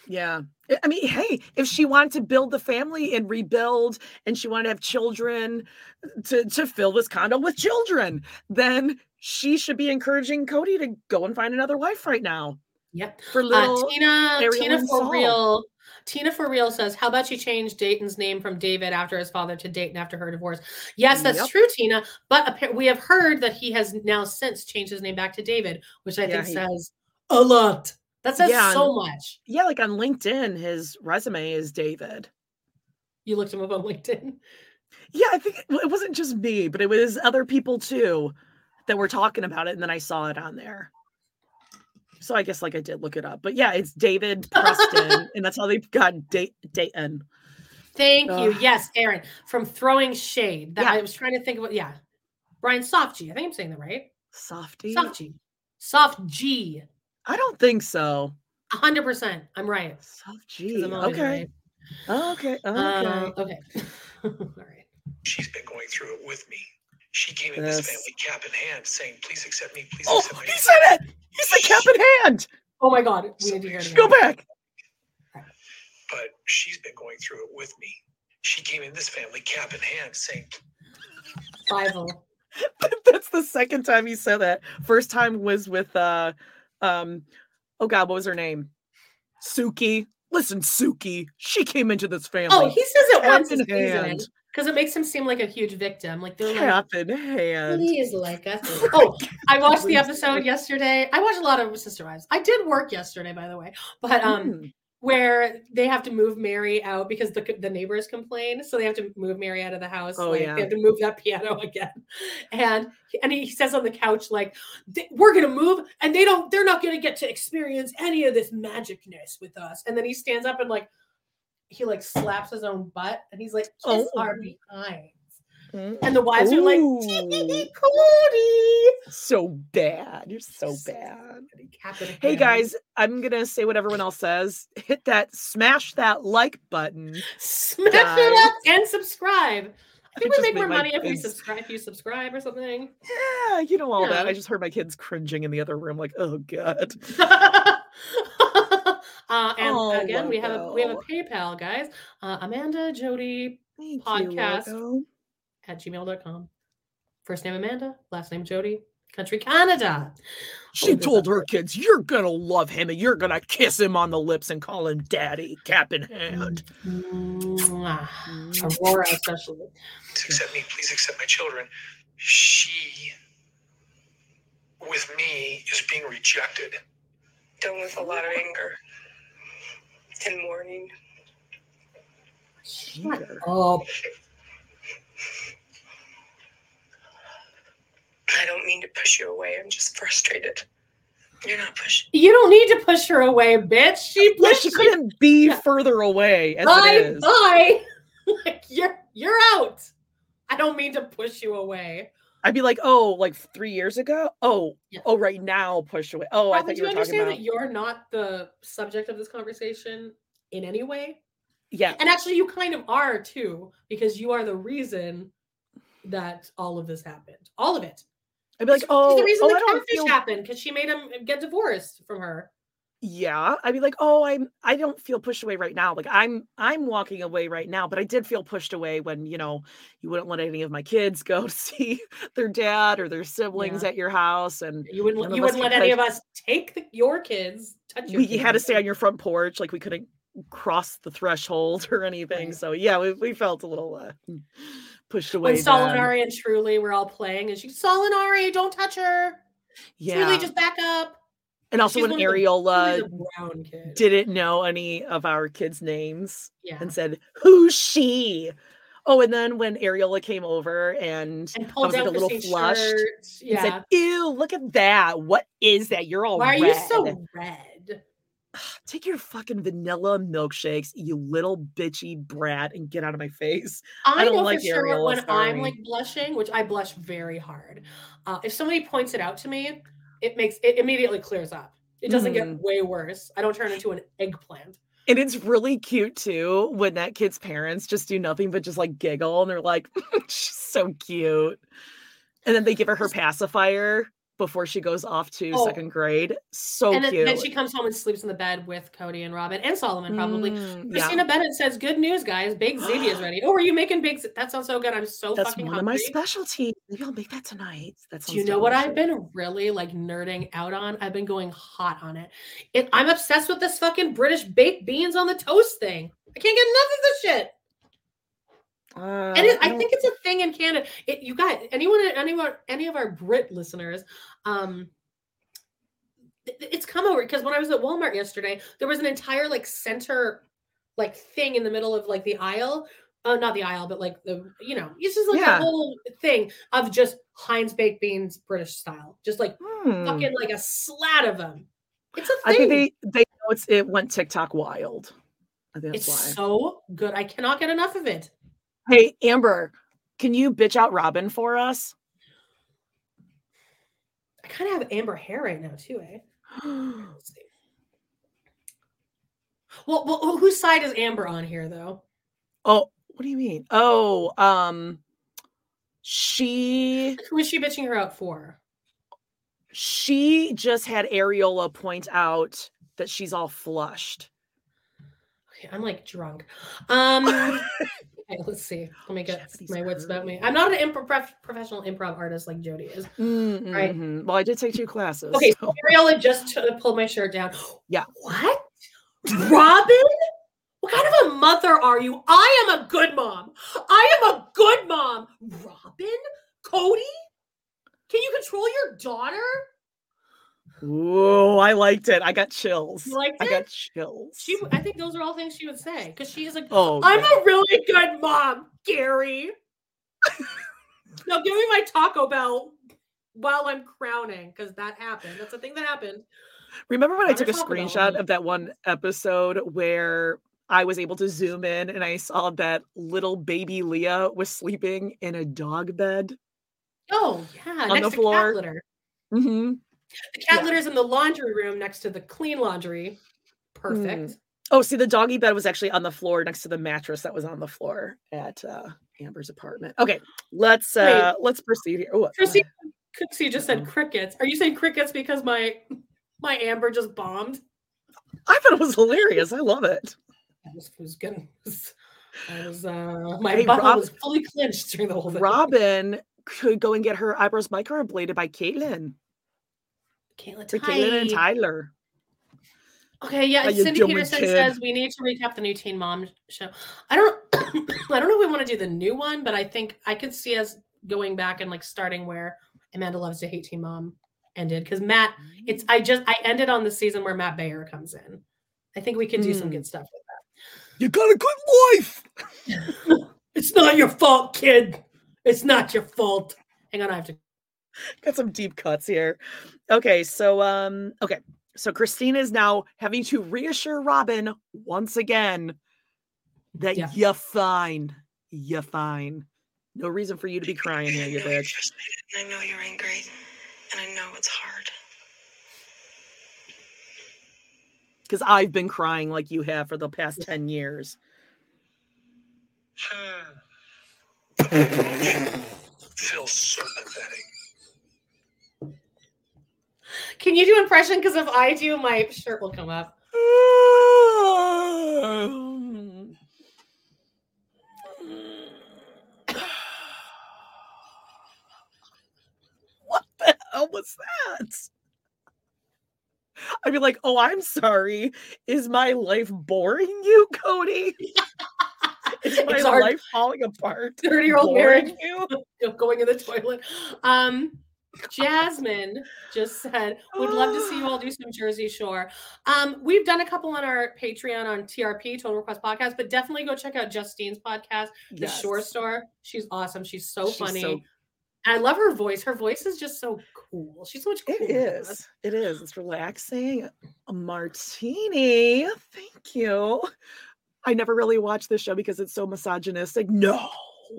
Yeah. I- mean, hey, if she wanted to build the family and rebuild and she wanted to have children to, to fill this condo with children, then she should be encouraging Cody to go and find another wife right now. Yep. For Uh, little Tina, Ariel Tina and for Saul. real. Tina for real says, "How about you change Dayton's name from David after his father to Dayton after her divorce?" Yes, that's Yep. true, Tina. But we have heard that he has now since changed his name back to David, which I Yeah, think says a lot. That says Yeah, so and- much. yeah, like on LinkedIn, his resume is David. You looked him up on LinkedIn. Yeah, I think it wasn't just me, but it was other people too that were talking about it, and then I saw it on there. So I guess like I did look it up, but yeah, it's David Preston, and that's how they got da- Dayton. Thank you. Yes, Aaron from throwing shade. That Yeah. I was trying to think about. Yeah, Brian Soft G. I think I'm saying that right. Softy. Soft G. Soft G. I don't think so. A hundred percent. I'm right. Soft 'cause G. I'm Okay. right. Okay. Okay. Uh, okay. All right. She's been going through it with me. She came in this family cap in hand saying, please accept me, please oh, accept me. he said it. He said cap in hand. Oh my God. We need to hear it. Go back. But she's been going through it with me. She came in this family cap in hand saying, Bible. That's the second time he said that. First time was with uh um oh god, what was her name? Suki. Listen, Suki. She came into this family. Oh, he says it Cap once in a season hand. Because it makes him seem like a huge victim. Like they're like, cap in hand. please like us. Oh, I watched the episode yesterday. I watched a lot of Sister Wives. I did work yesterday, by the way, but um, Mm. where they have to move Meri out because the the neighbors complain, so they have to move Meri out of the house. Oh, like, yeah. they have to move that piano again, and and he says on the couch like, "We're gonna move, and they don't. They're not gonna get to experience any of this magicness with us." And then he stands up and like, he like slaps his own butt, and he's like, "Kiss Oh. our behinds." Mm. And the wives are like, Kody. So bad. You're so bad. Hey guys, I'm gonna say what everyone else says. Hit that, smash that like button. smash guys. it up and subscribe. I think we make more money if we subscribe. If you subscribe or something. Yeah, you know all that. I just heard my kids cringing in the other room, like, oh god. uh, and Oh, again, we have a we have a. PayPal, guys. Uh, Amanda Jody Thank Podcast. You, logo. at gmail.com. First name Amanda, last name Jody, country Canada. She Oh, told her kids, "You're gonna love him, and you're gonna kiss him on the lips and call him daddy, cap in hand." Mwah. Aurora, especially. please accept me, please accept my children. She, with me, is being rejected. Done with a lot of anger and mourning. Cheater. Oh, I don't mean to push you away. I'm just frustrated. You're not pushing. you don't need to push her away, bitch. She Yeah, she couldn't be Yeah. further away as Bye, it is. bye. like you're you're out. I don't mean to push you away. I'd be like, "Oh, like three years ago? Oh, Yeah. oh, right now, push away. Oh, I Robyn, thought do you you were understand about that you're not the subject of this conversation in any way? yeah." And actually, you kind of are too, because you are the reason that all of this happened. All of it. I'd be like, "Oh, the reason oh, the I catfish feel happened because she made him get divorced from her. Yeah i'd be like oh i'm i don't feel pushed away right now like i'm i'm walking away right now but i did feel pushed away when you know you wouldn't let any of my kids go to see their dad or their siblings Yeah. at your house and You wouldn't. You wouldn't let any of us take the, your kids. Touch your we had to stay on your front porch like we couldn't cross the threshold or anything Right. so yeah we, we felt a little uh, pushed away When. Solinari and Truely were all playing, and she Solinari, don't touch her. yeah Truely, just back up. And also She's when the- Ariella she's a brown kid. didn't know any of our kids' names yeah. and said, Who's she? Oh, and then when Ariella came over and, And I was like a little flushed shirt. and Yeah. said, Ew, look at that. What is that? You're all Why are you so red? Take your fucking vanilla milkshakes, you little bitchy brat, and get out of my face. I, don't know like for sure Ariella, when I'm like blushing, which I blush very hard. Uh, if somebody points it out to me, it makes it immediately clears up. It doesn't Mhm. get way worse. I don't turn into an eggplant. And it's really cute too when that kid's parents just do nothing but just like giggle and they're like, she's so cute. And then they give her her pacifier before she goes off to Oh. second grade. So cute. and then, cute. then she comes home and sleeps in the bed with Kody and Robyn and Solomon probably. Mm, yeah. Christina Bennett says, "Good news, guys! Big ziti is ready." Oh, are you making baked? z- That sounds so good. I'm so That's fucking one of my hungry. specialties. Maybe I'll make that tonight. Do you know what I've been really like nerding out on? I've been going hot on it. it. I'm obsessed with this fucking British baked beans on the toast thing. I can't get enough of this shit. Uh, and it, I don't- think it's a thing in Canada. It, you guys, anyone, anyone, any of our Brit listeners, um, it's come over because when I was at Walmart yesterday, there was an entire like center, like thing in the middle of like the aisle. Uh, not the aisle, but like the you know, it's just like Yeah. a whole thing of just Heinz baked beans, British style, just like Hmm. fucking like a slat of them. It's a thing. think they they know it's it went TikTok wild. I think it's why. so good. I cannot get enough of it. Hey, Amber, can you bitch out Robyn for us? I kind of have amber hair right now too, eh? Let's see. Well, well, whose side is Amber on here, though? Oh, what do you mean? Oh, um, she Who is she bitching her out for? she just had Ariella point out that she's all flushed. Okay, I'm like drunk. Um, okay, let's see. Let me get Japanese my wits about me. I'm not an improv prof- professional improv artist like Jody is. Right. Mhm. Well, I did take two classes. Okay, so- so Ariella just t- pulled my shirt down. Yeah. What? Robyn? What kind of a mother are you? I am a good mom. I am a good mom. Robyn? Kody? Can you control your daughter? Whoa, I liked it. I got chills. You liked I it? got chills. She, I think those are all things she would say because she is like, oh, I'm God. a really good mom, Gary. now give me my Taco Bell while I'm crowning because that happened. That's a thing that happened. Remember when I Found took a screenshot of that one episode where I was able to zoom in and I saw that little baby Leah was sleeping in a dog bed? Oh yeah, On next the floor. Mm-hmm. The cat Yeah. litter's in the laundry room next to the clean laundry. Perfect. Oh, see, the doggy bed was actually on the floor next to the mattress that was on the floor at uh, Amber's apartment. Okay, let's uh let's proceed here. Oh, Chrissy Cooksey just Uh-huh. said crickets. Are you saying crickets because my my Amber just bombed? I thought it was hilarious. I love it. That was, was good. I was uh my Hey, butthole was fully clenched during the whole thing. Robyn could go and get her eyebrows microbladed by Caitlin. Caitlin, Caitlin and Tyler. Okay, yeah. How Cindy Peterson kid? says we need to recap the new Teen Mom show. I don't, I don't know if we want to do the new one, but I think I could see us going back and like starting where Amanda loves to hate Teen Mom ended because Matt. It's I just I ended on the season where Matt Baier comes in. I think we could do some Hmm. good stuff with that. You got a good wife. It's not your fault, kid. It's not your fault. Hang on, I have to. got some deep cuts here. Okay, so um, okay, so Christina is now having to reassure Robyn once again that Yeah. you're fine. You're fine. No reason for you to be crying here, you bitch. frustrated, and I know you're angry, and I know it's hard. Because I've been crying like you have for the past 10 years. Feels so pathetic. Can you do impression? Because if I do, my shirt will come up. what the hell was that? I'd be like, oh, I'm sorry. Is my life boring you, Kody? Is my It's life falling apart? Thirty-year-old boring marriage you? going in the toilet. Um, Jasmine just said, would love to see you all do some Jersey Shore. Um, we've done a couple on our Patreon on TRP, Total Request Podcast, but definitely go check out Justine's podcast, The Yes. Shore Store. She's awesome. She's so She's funny. so- I love her voice. Her voice is just so cool. She's so much cool. It is. It is. It's relaxing. A martini. Thank you. I never really watched this show because it's so misogynistic. No.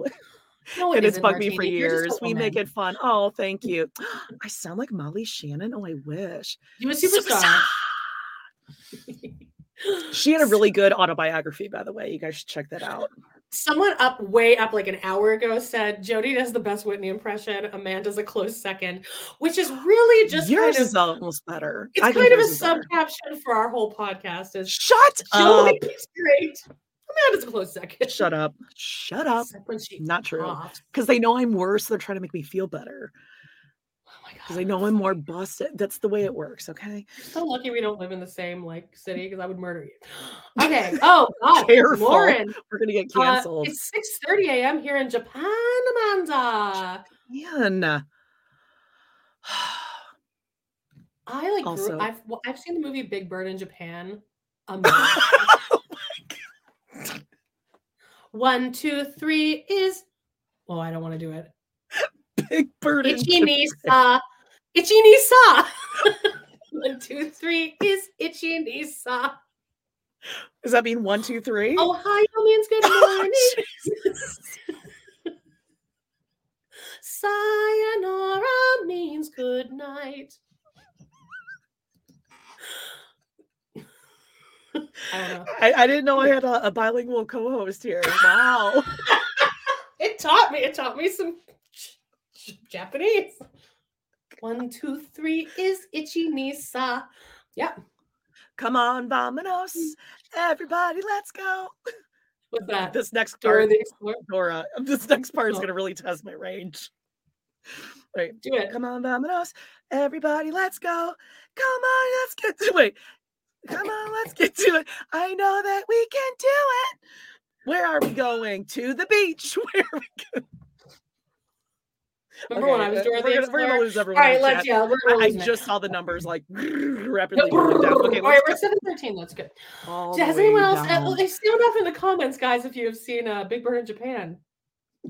No, it and it's bugged me for years. We make it fun. Oh, thank you. I sound like Molly Shannon. Oh, I wish. You a superstar. She had a really good autobiography, by the way. You guys should check that out. Someone up way up like an hour ago said Jody does the best Whitney impression. Amanda's a close second, which is really just Yours kind of is almost better. it's I kind of a yours is better. sub caption for our whole podcast is Shut up. Jody's great. Amanda's a close second. Shut up. Shut up. Except when she Not true. Because they know I'm worse. They're trying to make me feel better. Oh my Because god. they know I'm more busted. That's the way it works. Okay. so lucky we don't live in the same like city because I would murder you. Okay. Oh god. Careful. Lauren. We're gonna get uh, canceled. it's 6 30 a.m. here in Japan, Amanda. Man. I like Also- grew, I've well, I've seen the movie Big Bird in Japan. Amazing. oh One, two, three is. Oh, I don't want to do it. Big bird. Itchy Japan. Nisa. Itchy Nisa. One, two, three is Itchy Nisa. Does that mean one, two, three? Ohio means good Oh, morning. Sayonara means good night. I. I, I didn't know I had a, a bilingual co-host here. Wow. It taught me. It taught me some Japanese. One, two, three is Itchy Nisa. Yeah. Come on, vamonos. Everybody, let's go. What's that? This next Dora part, the Dora, this next part is Oh. going to really test my range. Wait, Do it. come on, vamonos. Everybody, let's go. Come on, let's get to it. Come on, let's get to it. I know that we can do it. Where are we going? To the beach. Where are we going? Remember when I was uh, Dora we're gonna, we're gonna lose everyone. in right, the let's yeah. We're, I, we're I losing just saw the numbers like rapidly going down. Okay, All right, we're let's seven thirteen. That's good. go all the Has anyone else? Uh, well, sound off in the comments, guys, if you have seen uh, Big Bird in Japan.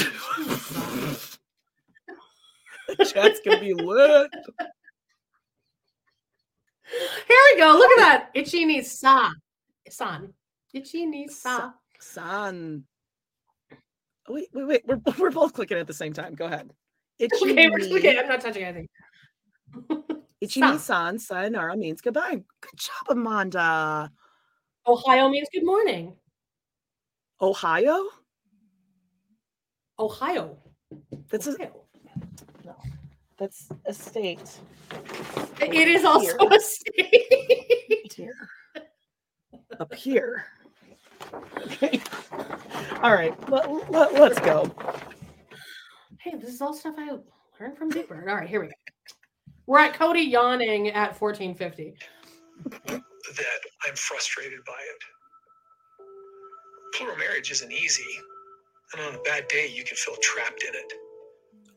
Chat's gonna be lit. Here we go. Look at that. Itchy Nisa. San. Itchy Nisa. San. Oh, wait, wait, wait. We're, we're both clicking at the same time. Go ahead. Itchy Okay, we're, knee. okay, I'm not touching anything. Itchy San. knee san. Sayonara means goodbye. Good job, Amanda. Ohio means good morning. Ohio? Ohio. That's a, Ohio. That's a state. It is also Here. a state. Here. Up here. Okay. All right. Let, let, let's go. hey, this is all stuff I learned from Big Bird. All right, here we go. We're at Kody yawning at 1450. that I'm frustrated by it. Plural marriage isn't easy, and on a bad day, you can feel trapped in it.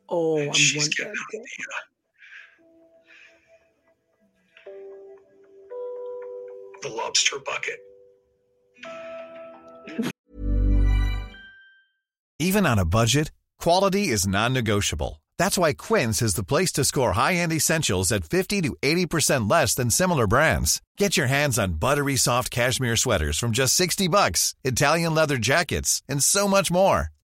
Oh, and I'm she's getting out day. the, uh, the lobster bucket. Even on a budget, quality is non-negotiable. That's why Quince is the place to score high-end essentials at 50 to 80% less than similar brands. Get your hands on buttery soft cashmere sweaters from just 60 bucks, Italian leather jackets, and so much more.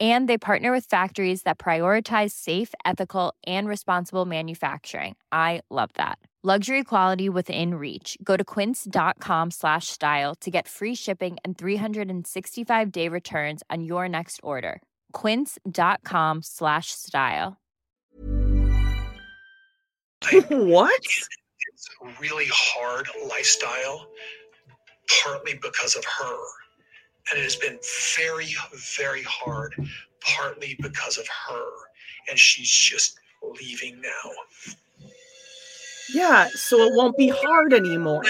and they partner with factories that prioritize safe ethical and responsible manufacturing. I love that. Luxury quality within reach. Go to quince.com slash style to get free shipping and 365 day returns on your next order. quince.com slash style. What? it's a really hard lifestyle partly because of her and it has been very, very hard, partly because of her. And she's just leaving now. Yeah, so it won't be hard anymore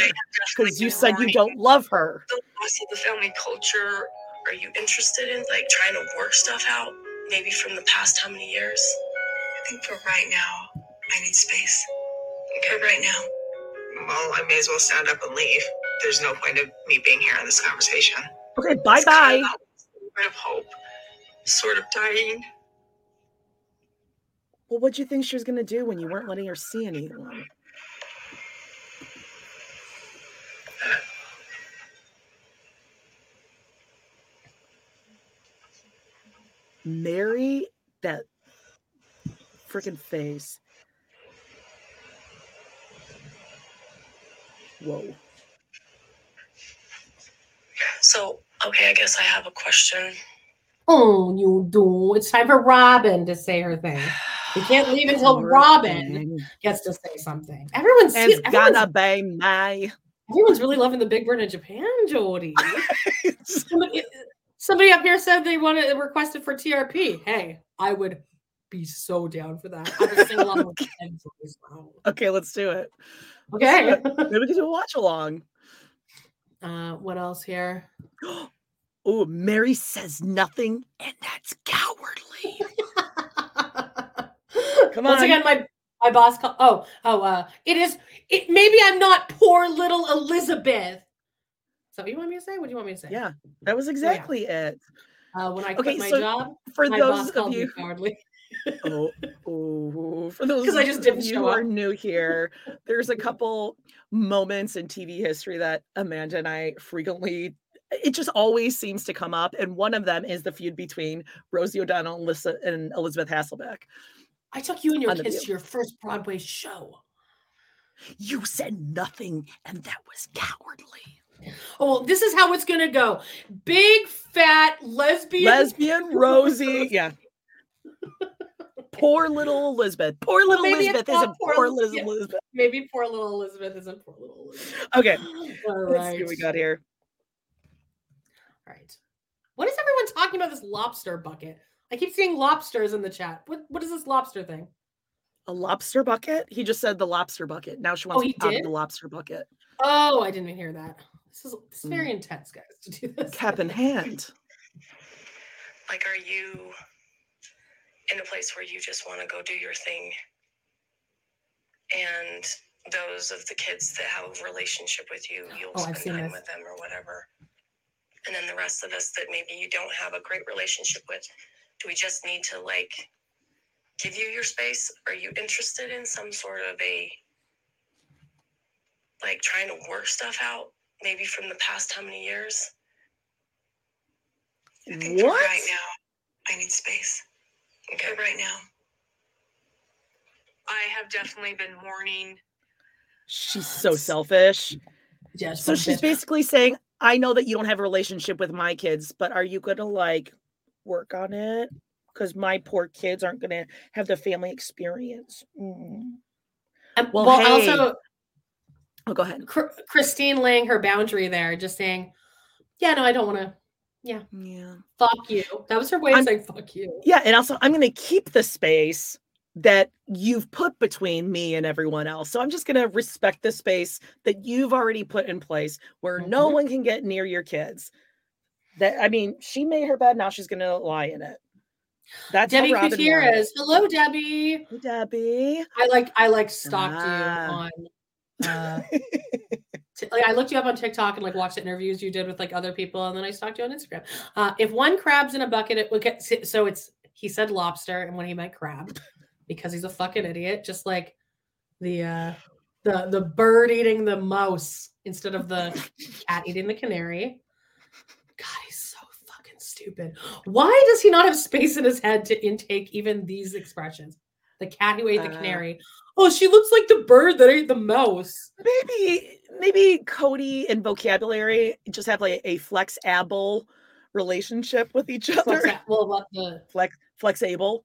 because you said you don't love her. The loss of the family culture. Are you interested in like trying to work stuff out? Maybe from the past how many years? I think for right now, I need space. Okay. For right now. Well, I may as well stand up and leave. There's no point of me being here in this conversation. Okay, bye bye. Bit of hope, sort of dying. Well, what'd you think she was gonna do when you weren't letting her see anyone? Meri, that freaking face. Whoa. So, okay, I guess I have a question. Oh, you do. It's time for Robyn to say her thing. We can't leave until Robyn gets to say something. Everyone's It's everyone's, gonna be my. everyone's really loving the Big Bird in Japan, Jody. somebody, somebody up here said they wanted requested for TRP. Hey, I would be so down for that. I would sing along with Ed Voice. Wow. Okay, let's do it. Okay. Maybe we can do a watch along. Uh, what else here? Oh, Meri says nothing, and that's cowardly. Come on. Once again, my my boss. called. oh, oh, uh, it is. It maybe I'm not poor little Elizabeth. So you want me to say? What do you want me to say? Yeah, that was exactly it. Uh, when I quit Okay, my so job, for my those boss of called me you- cowardly. Oh, oh, for those 'Cause I just of didn't you are new here, there's a couple moments in TV history that Amanda and I frequently. It just always seems to come up, and one of them is the feud between Rosie O'Donnell and, Lisa, and Elisabeth Hasselbeck. I took you and your kids to your first Broadway show. You said nothing, and that was cowardly. Oh, well, this is how it's gonna go. Big fat lesbian. Lesbian Rosie, yeah. Poor little Elizabeth. Poor little maybe it's Elizabeth isn't poor poor little yeah. Elizabeth. Maybe poor little Elizabeth isn't poor little Elizabeth. Okay, All let's see what we got here. All right. What is everyone talking about this lobster bucket? I keep seeing lobsters in the chat. What what is this lobster thing? A lobster bucket? He just said the lobster bucket. Now she wants Oh, he out of the lobster bucket. Oh, I didn't even hear that. This is this is Mm. very intense, guys, to do this. Cap in hand. Like, are you in a place where you just want to go do your thing? And those of the kids that have a relationship with you, oh, you'll Oh, spend time this. with them or whatever. And then the rest of us that maybe you don't have a great relationship with, do we just need to like give you your space? Are you interested in some sort of a like trying to work stuff out, maybe from the past how many years? I think What? right now, I need space. Okay. Right now. I have definitely been mourning. She's so selfish. Yeah, So she's basically saying, I know that you don't have a relationship with my kids, but are you gonna like work on it? because my poor kids aren't going to have the family experience. Mm. And- Well, well, hey. also Oh, go ahead. Christine laying her boundary there, just saying, "Yeah, no, I don't want to. Yeah, Yeah. fuck you." That was her way of I'm- saying "fuck you." Yeah, and also I'm going to keep the space that you've put between me and everyone else. So I'm just going to respect the space that you've already put in place where no Mhm. one can get near your kids. That I mean, she made her bed, now she's going to lie in it. That's Debbie Gutierrez, hello, Debbie. Hey, Debbie. I like I like stalked Ah. you on. Uh, t- like I looked you up on TikTok and like watched the interviews you did with like other people, and then I stalked you on Instagram. Uh, if one crab's in a bucket, it would get so it's he said lobster, and when he meant crab, because he's a fucking idiot, just like the uh the the bird eating the mouse instead of the cat eating the canary. God, he's so fucking stupid. Why does he not have space in his head to intake even these expressions? The cat who ate the Uh, canary. Oh, she looks like the bird that ate the mouse. maybe maybe Kody and vocabulary just have like a flex-able relationship with each other. well, what the Flex flex-able.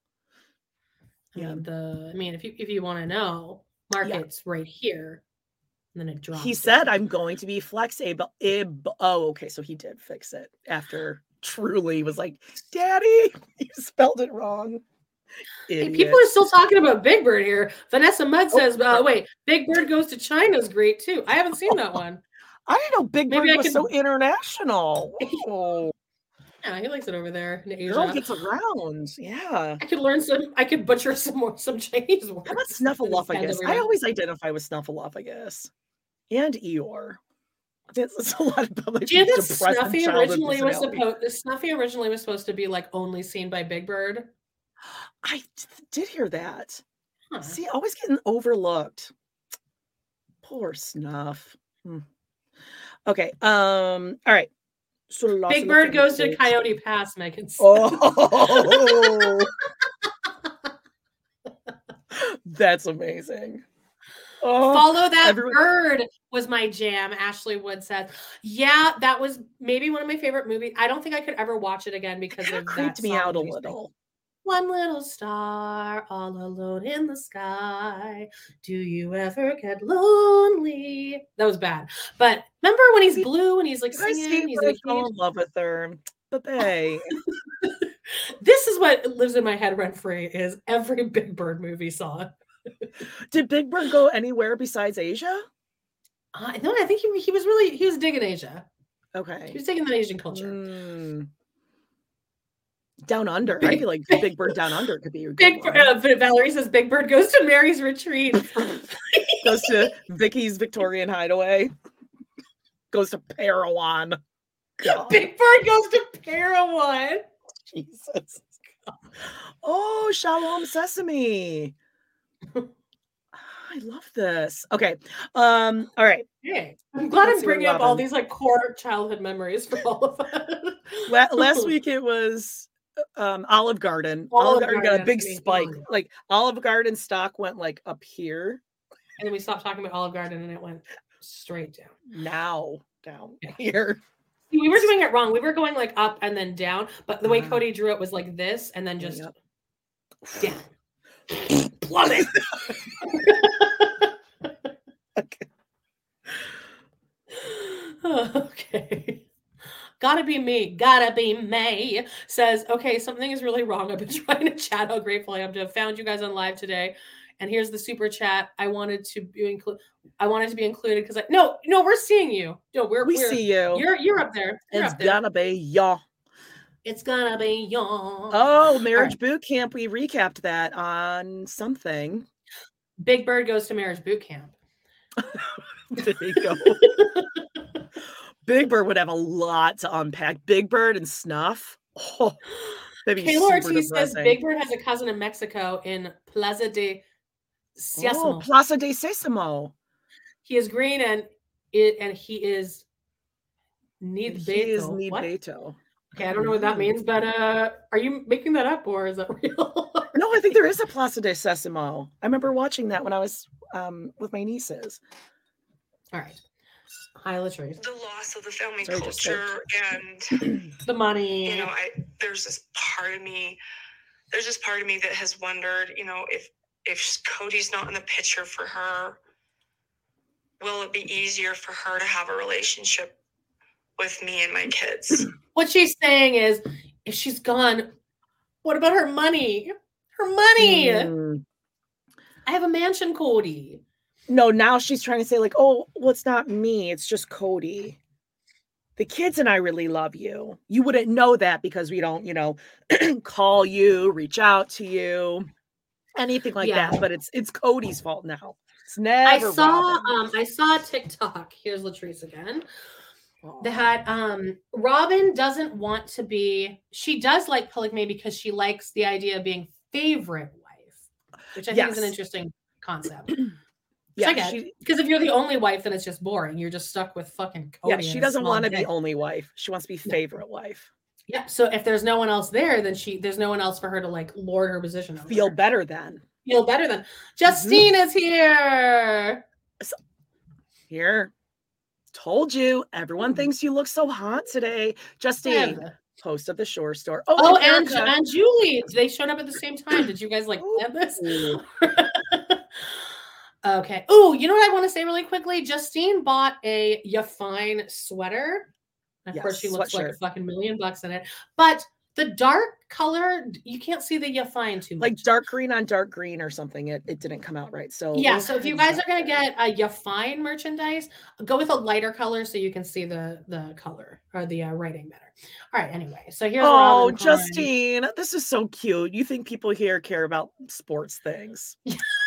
I Yeah. mean, the I mean, if you if you want to know, market's right here, and then it drops. He said, I'm going to be flex-able. Ib- oh, okay. So he did fix it after Truely was like, Daddy, you spelled it wrong. Hey, people are still talking about Big Bird here. Vanessa Mudd Oh, says, uh, "Wait, Big Bird goes to China is great too." I haven't seen that one. I didn't know Big Maybe Bird I was can- so international. Oh, Yeah, he likes it over there in Asia. girl gets around. Yeah. I could learn some. I could butcher some more some Chinese words. How about Snuffleupagus? I always identify with Snuffleupagus and Eeyore. This is a lot of my Do you know that Snuffy originally was supposed Snuffy originally was supposed to be like only seen by Big Bird? I d- did hear that. Huh. See, always getting overlooked. Poor Snuff. Hmm. Okay. Um. All right. So lots Big the Bird goes to. Coyote Pass, Megan. said. Oh, that's amazing. Oh, Follow that everyone- bird was my jam. Ashley Wood said, "Yeah, that was maybe one of my favorite movies. I don't think I could ever watch it again because it of of creeped that me song out a little. One little star, all alone in the sky. Do you ever get lonely? That was bad. But remember when he's blue and he's like Did I see singing? He's like, in love with her? But they, this is what lives in my head rent free is every Big Bird movie song. did Big Bird go anywhere besides Asia? Uh, no, I think he, he was really he was digging Asia. Okay. He was digging the Asian culture. Mm. Down under. I feel like Big Bird Down Under could be a Big. Bird, uh, Valerie says Big Bird goes to Meri's retreat. Goes to Vicky's Victorian Hideaway. Goes to Parowan. Big Bird goes to Parowan. Jesus. Oh, Shalom Sesame. I love this. Okay. Um, all right. Hey, I'm glad Let's I'm bringing up all these like core childhood memories for all of us. La- last week it was um Olive Garden. Olive, Olive Garden got a big I mean, come spike. Like Olive Garden stock went like up here. and then we stopped talking about Olive Garden and it went straight down. Now down Yeah. here. We were doing it wrong. We were going like up and then down, but the way Ah. Kody drew it was like this and then just up. down. Plummet. okay. okay. Gotta be me. Gotta be May says, okay, something is really wrong. I've been trying to chat how grateful I am to have found you guys on live today. And here's the super chat. I wanted to be include. I wanted to be included because I no, no, we're seeing you. No, we're We we're- see you. You're you're up there. You're It's up there. gonna be y'all. It's gonna be y'all. Oh, marriage boot camp. We recapped that on something. Big Bird goes to marriage boot camp. There you go. Big Bird would have a lot to unpack. Big Bird and Snuff. Oh, that'd be Kayla Ortiz says. Big Bird has a cousin in Mexico in Plaza de Oh, Sésamo. Plaza de Sesamo. he is green and it and he is need He is. Need Okay, I don't know what that means, but uh are you making that up or is that real? No, I think there is a Plaza de Sesamo. I remember watching that when I was um, with my nieces. All right. Hi, Latrice. The loss of the family Sorry, just culture and The money. you know, I there's this part of me there's this part of me that has wondered, you know, if if Kody's not in the picture for her, will it be easier for her to have a relationship with me and my kids? What she's saying is, if she's gone, what about her money? Her money. Mm. I have a mansion, Kody. No, now she's trying to say, like, oh, well, it's not me, it's just Kody. The kids and I really love you. You wouldn't know that because we don't, you know, call you, reach out to you, anything like Yeah. that. But it's it's Kody's fault now. It's never I saw um I saw TikTok. Here's Latrice again. That um Robyn doesn't want to be she does like polygamy because she likes the idea of being favorite wife, which I think is an interesting concept. Yeah, because if you're the only wife, then it's just boring. You're just stuck with fucking Kody. yeah, she doesn't want to be only wife. She wants to be favorite wife. Yeah. So if there's no one else there, then she there's no one else for her to like lord her position. Over. Feel better then. Feel better then. Justine is here. Here. Told you. Everyone Mm. thinks you look so hot today. Justine, Yeah. host of the Shore Store. Oh, and, Erica. and Julie, they showed up at the same time. Did you guys like plan this? okay. Oh, you know what I want to say really quickly? Justine bought a Ya Fine sweater. Of course, she looks like a fucking million bucks in it. But the dark color, you can't see the Ya Fine too much. like dark green on dark green or something. It, it didn't come out right. So yeah, so if you guys are gonna get a Ya Fine merchandise, go with a lighter color so you can see the the color or the uh, writing better. All right. Anyway, so here's Oh, Justine, this is so cute. You think people here care about sports things?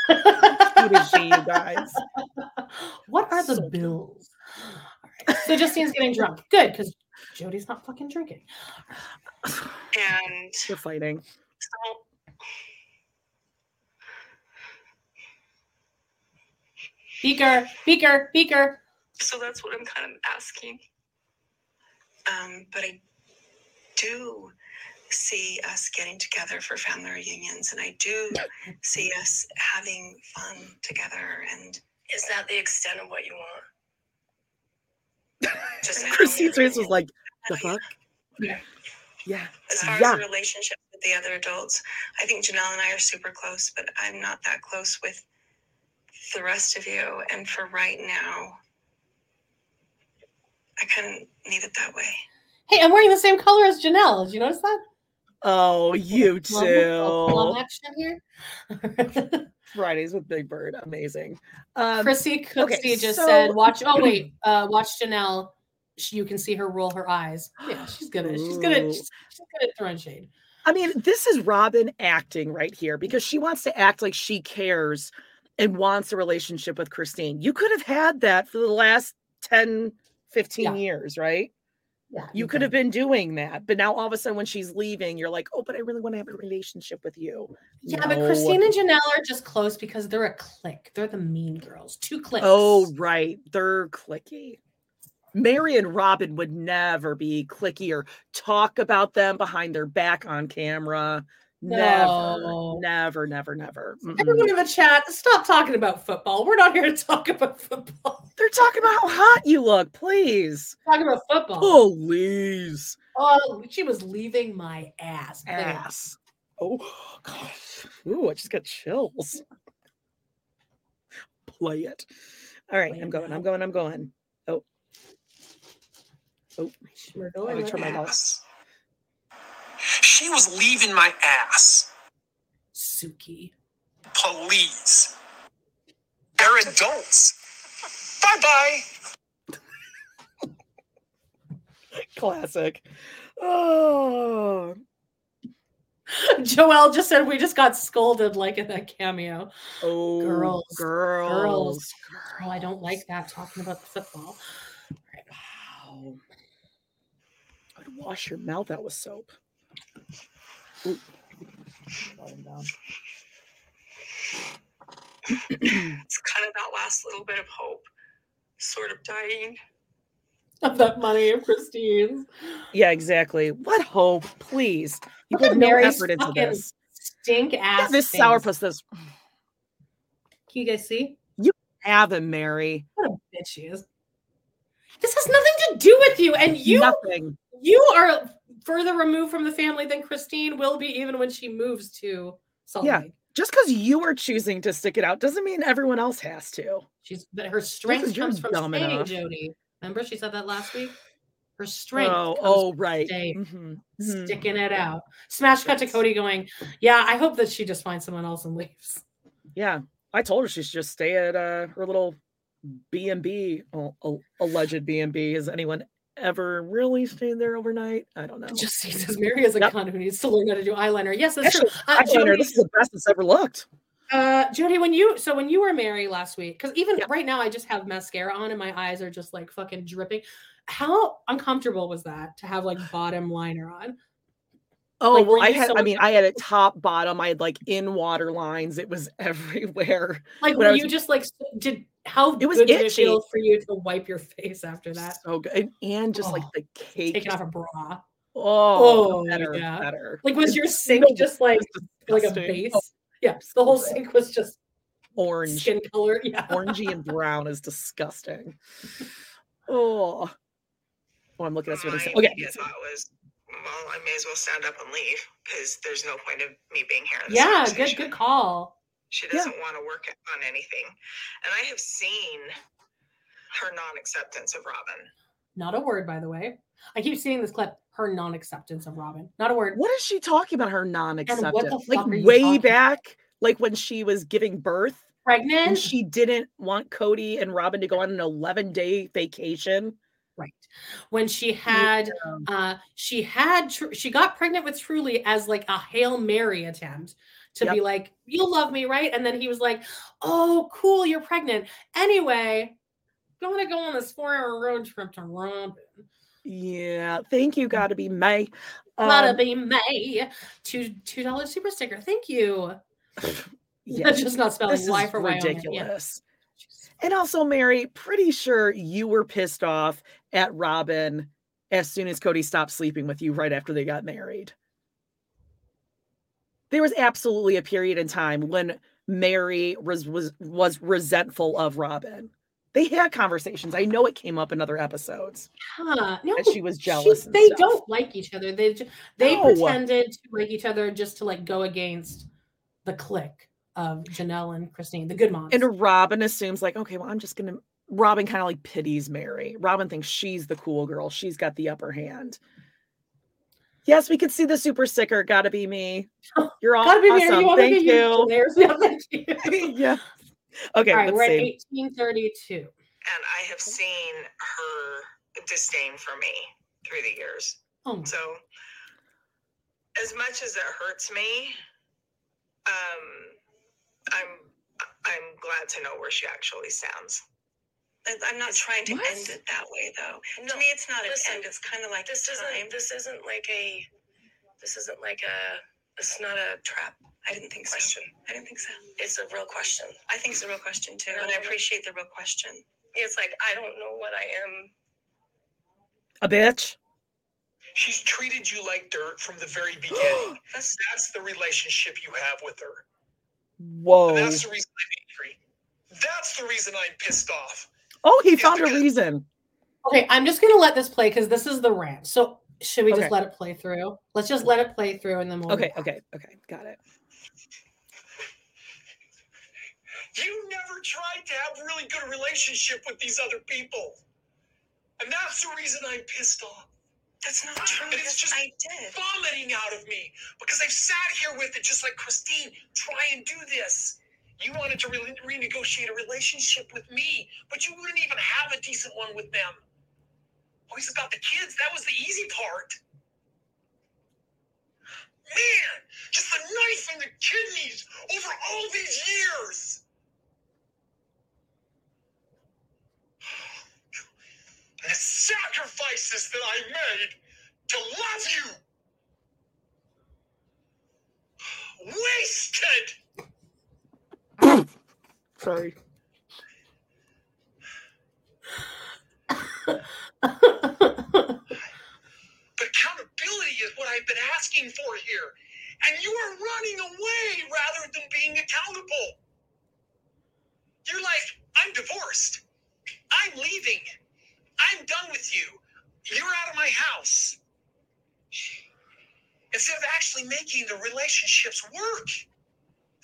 Cute as she, you guys. What are the So bills? All right. So Justine's getting drunk. Good, because Jody's not fucking drinking. And We're fighting. so Beaker, beaker, beaker. so that's what I'm kind of asking. Um, but I do see us getting together for family reunions, and I do see us having fun together. And is that the extent of what you want? Just a Christine's family face was like, the fuck? Yeah. Yeah. As far Yeah. as the relationship with the other adults, I think Janelle and I are super close, but I'm not that close with the rest of you. And for right now, I kind of need it that way. Hey, I'm wearing the same color as Janelle. Did you notice that? Oh, you too. Fridays with Big Bird. Amazing. Um, Chrissy Cooksey okay, just so- said, "Watch." Oh wait, uh, watch Janelle. Sh- You can see her roll her eyes. Yeah, she's good at. She's gonna, Ooh. She's, gonna at throwing shade. I mean, this is Robyn acting right here because she wants to act like she cares and wants a relationship with Christine. You could have had that for the last 10, 15 Yeah. years, right? Yeah, You could have been doing that. But now all of a sudden, when she's leaving, you're like, oh, but I really want to have a relationship with you. Yeah, but No. Christine and Janelle are just close because they're a clique. They're the mean girls. Two oh, cliques. Oh, right. They're clicky. Meri and Robyn would never be clicky or talk about them behind their back on camera. No. Never, never, never, never. Mm-mm. Everyone in the chat, stop talking about football. We're not here to talk about football. They're talking about how hot you look, please. Talking about football. Please. Oh, she was leaving my ass. Ass. Oh, God. Ooh, I just got chills. Play it. All right, Play I'm going, now. I'm going, I'm going. Oh. Oh, We're let going me turn my now. Lights. She was leaving my ass. Suki. Please. They're adults. Bye bye. Classic. Oh, Joelle just said we just got scolded like in that cameo. oh, Girls, girls, Girls. Girl, I don't like that talking about the football. Wow. I'd wash your mouth out with soap. Ooh. Let him down. It's kind of that last little bit of hope, sort of dying. Of that money of Christine's. Yeah, exactly. What hope, please. You put no effort into this. Stink ass. Yeah, this face. sourpuss, this Can you guys see? You have him, Meri. What a bitch she is. This has nothing to do with you. And you Nothing. you are further removed from the family than Christine will be, even when she moves to Salt Yeah. Lake. Just because you are choosing to stick it out doesn't mean everyone else has to. She's but her strength comes from staying, enough. Jody. Remember, she said that last week. Her strength. Oh, oh, right. staying, Mhm, mhm. sticking it out. Smash cut to Kody going, "Yeah, I hope that she just finds someone else and leaves." Yeah, I told her she should just stay at uh, her little B and B, alleged B and B. Has anyone ever really stayed there overnight? I don't know. Just says Meri is a Yep. cunt who needs to learn how to do eyeliner. Yes, that's Actually, true. Uh, eyeliner, Jody, this is the best it's ever looked. uh, Jody, when you so when you were Meri last week, because even right now I just have mascara on and my eyes are just like fucking dripping. How uncomfortable was that to have like bottom liner on? Oh, Like, well, I had. so I mean, I had a top, bottom. I had like in water lines. It was everywhere. Like when were was- you just like did how It was good did it feel for you to wipe your face after that? so good, and, and just like Oh, the cake. Taking off a bra. Oh, Oh, better, yeah. better. Like was your sink so just like like a base? Oh, yeah, the whole so sink was just orange, skin color. Yeah. orangey and brown is disgusting. Oh, oh, I'm looking at My something. Okay, immediate thought was, well, I may as well stand up and leave because there's no point of me being here. Yeah, good good call. She doesn't want to work on anything, and I have seen her non-acceptance of Robyn. Not a word, by the way. I keep seeing this clip. Her non-acceptance of Robyn. Not a word. what is she talking about? Her non-acceptance, fuck like are you way talking- back, like when she was giving birth. Pregnant. and she didn't want Kody and Robyn to go on an 11 day vacation. right. When she had, uh, she had, tr- she got pregnant with Truely as like a hail mary attempt to be like, "You'll love me, right?" And then he was like, "Oh, cool, you're pregnant." Anyway, going to go on this four-hour road trip to Robyn. Yeah, thank you. Gotta be May. Gotta Um, be May. Two two dollar super sticker. Thank you. yeah, That's just not spelling this Y is for. Yeah. ridiculous. And also, Meri, pretty sure you were pissed off at Robyn as soon as Kody stopped sleeping with you right after they got married. There was absolutely a period in time when Meri was was, was resentful of Robyn. They had conversations. I know it came up in other episodes. Huh. No, she was jealous and they stuff. don't like each other. They they No. pretended to like each other just to like go against the clique of Janelle and Christine, the good moms. And Robyn assumes, like, okay, well, I'm just gonna. Robyn kind of like pities Meri. Robyn thinks she's the cool girl. She's got the upper hand. Yes, we could see the super sticker. Gotta be me. You're all Gotta be awesome. Meri, you Thank be you. Yeah, thank you. yeah. Okay, All right, let's we're at see. 1832. and I have seen her disdain for me through the years. Oh, So, as much as it hurts me, um, I'm I'm glad to know where she actually stands. I- I'm not trying to What? end it that way, though. No, to me, it's not listen, an end. It's kind of like this time. isn't this isn't like a this isn't like a it's not a trap I didn't think question. so. I didn't think so. It's a real question. I think it's a real question too, No, and I appreciate the real question. It's like I don't know what I am. A bitch. She's treated you like dirt from the very beginning. That's That's the relationship you have with her. Whoa. And that's the reason I'm angry. That's the reason I'm pissed off. Oh, he found a reason. Okay, I'm just gonna let this play because this is the rant. So should we just Okay. let it play through? Let's just let it play through and then we'll Okay, okay, okay. Got it. You never tried to have a really good relationship with these other people. And that's the reason I'm pissed off. that's not true. And it's just I did. vomiting out of me because I've sat here with it just like Christine, try and do this. You wanted to re- renegotiate a relationship with me, but you wouldn't even have a decent one with them. Always about the kids. That was the easy part. Man, just the knife in the kidneys over all these years. The sacrifices that I made to love you. Wasted. Sorry. But accountability is what I've been asking for here. And you are running away rather than being accountable. You're like, I'm divorced. I'm leaving. I'm done with you. You're out of my house. instead of actually making the relationships work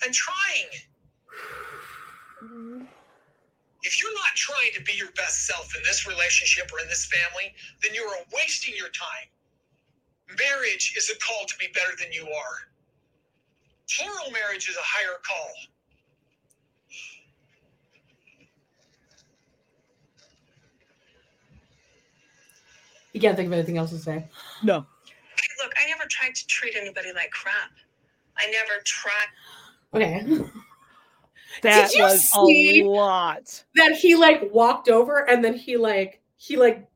and trying. If you're not trying to be your best self in this relationship or in this family, then you are wasting your time. Marriage is a call to be better than you are. Plural marriage is a higher call. You can't think of anything else to say. No. Look, I never tried to treat anybody like crap. I never tried. Okay. That you was see a lot. that he like walked over and then he like he like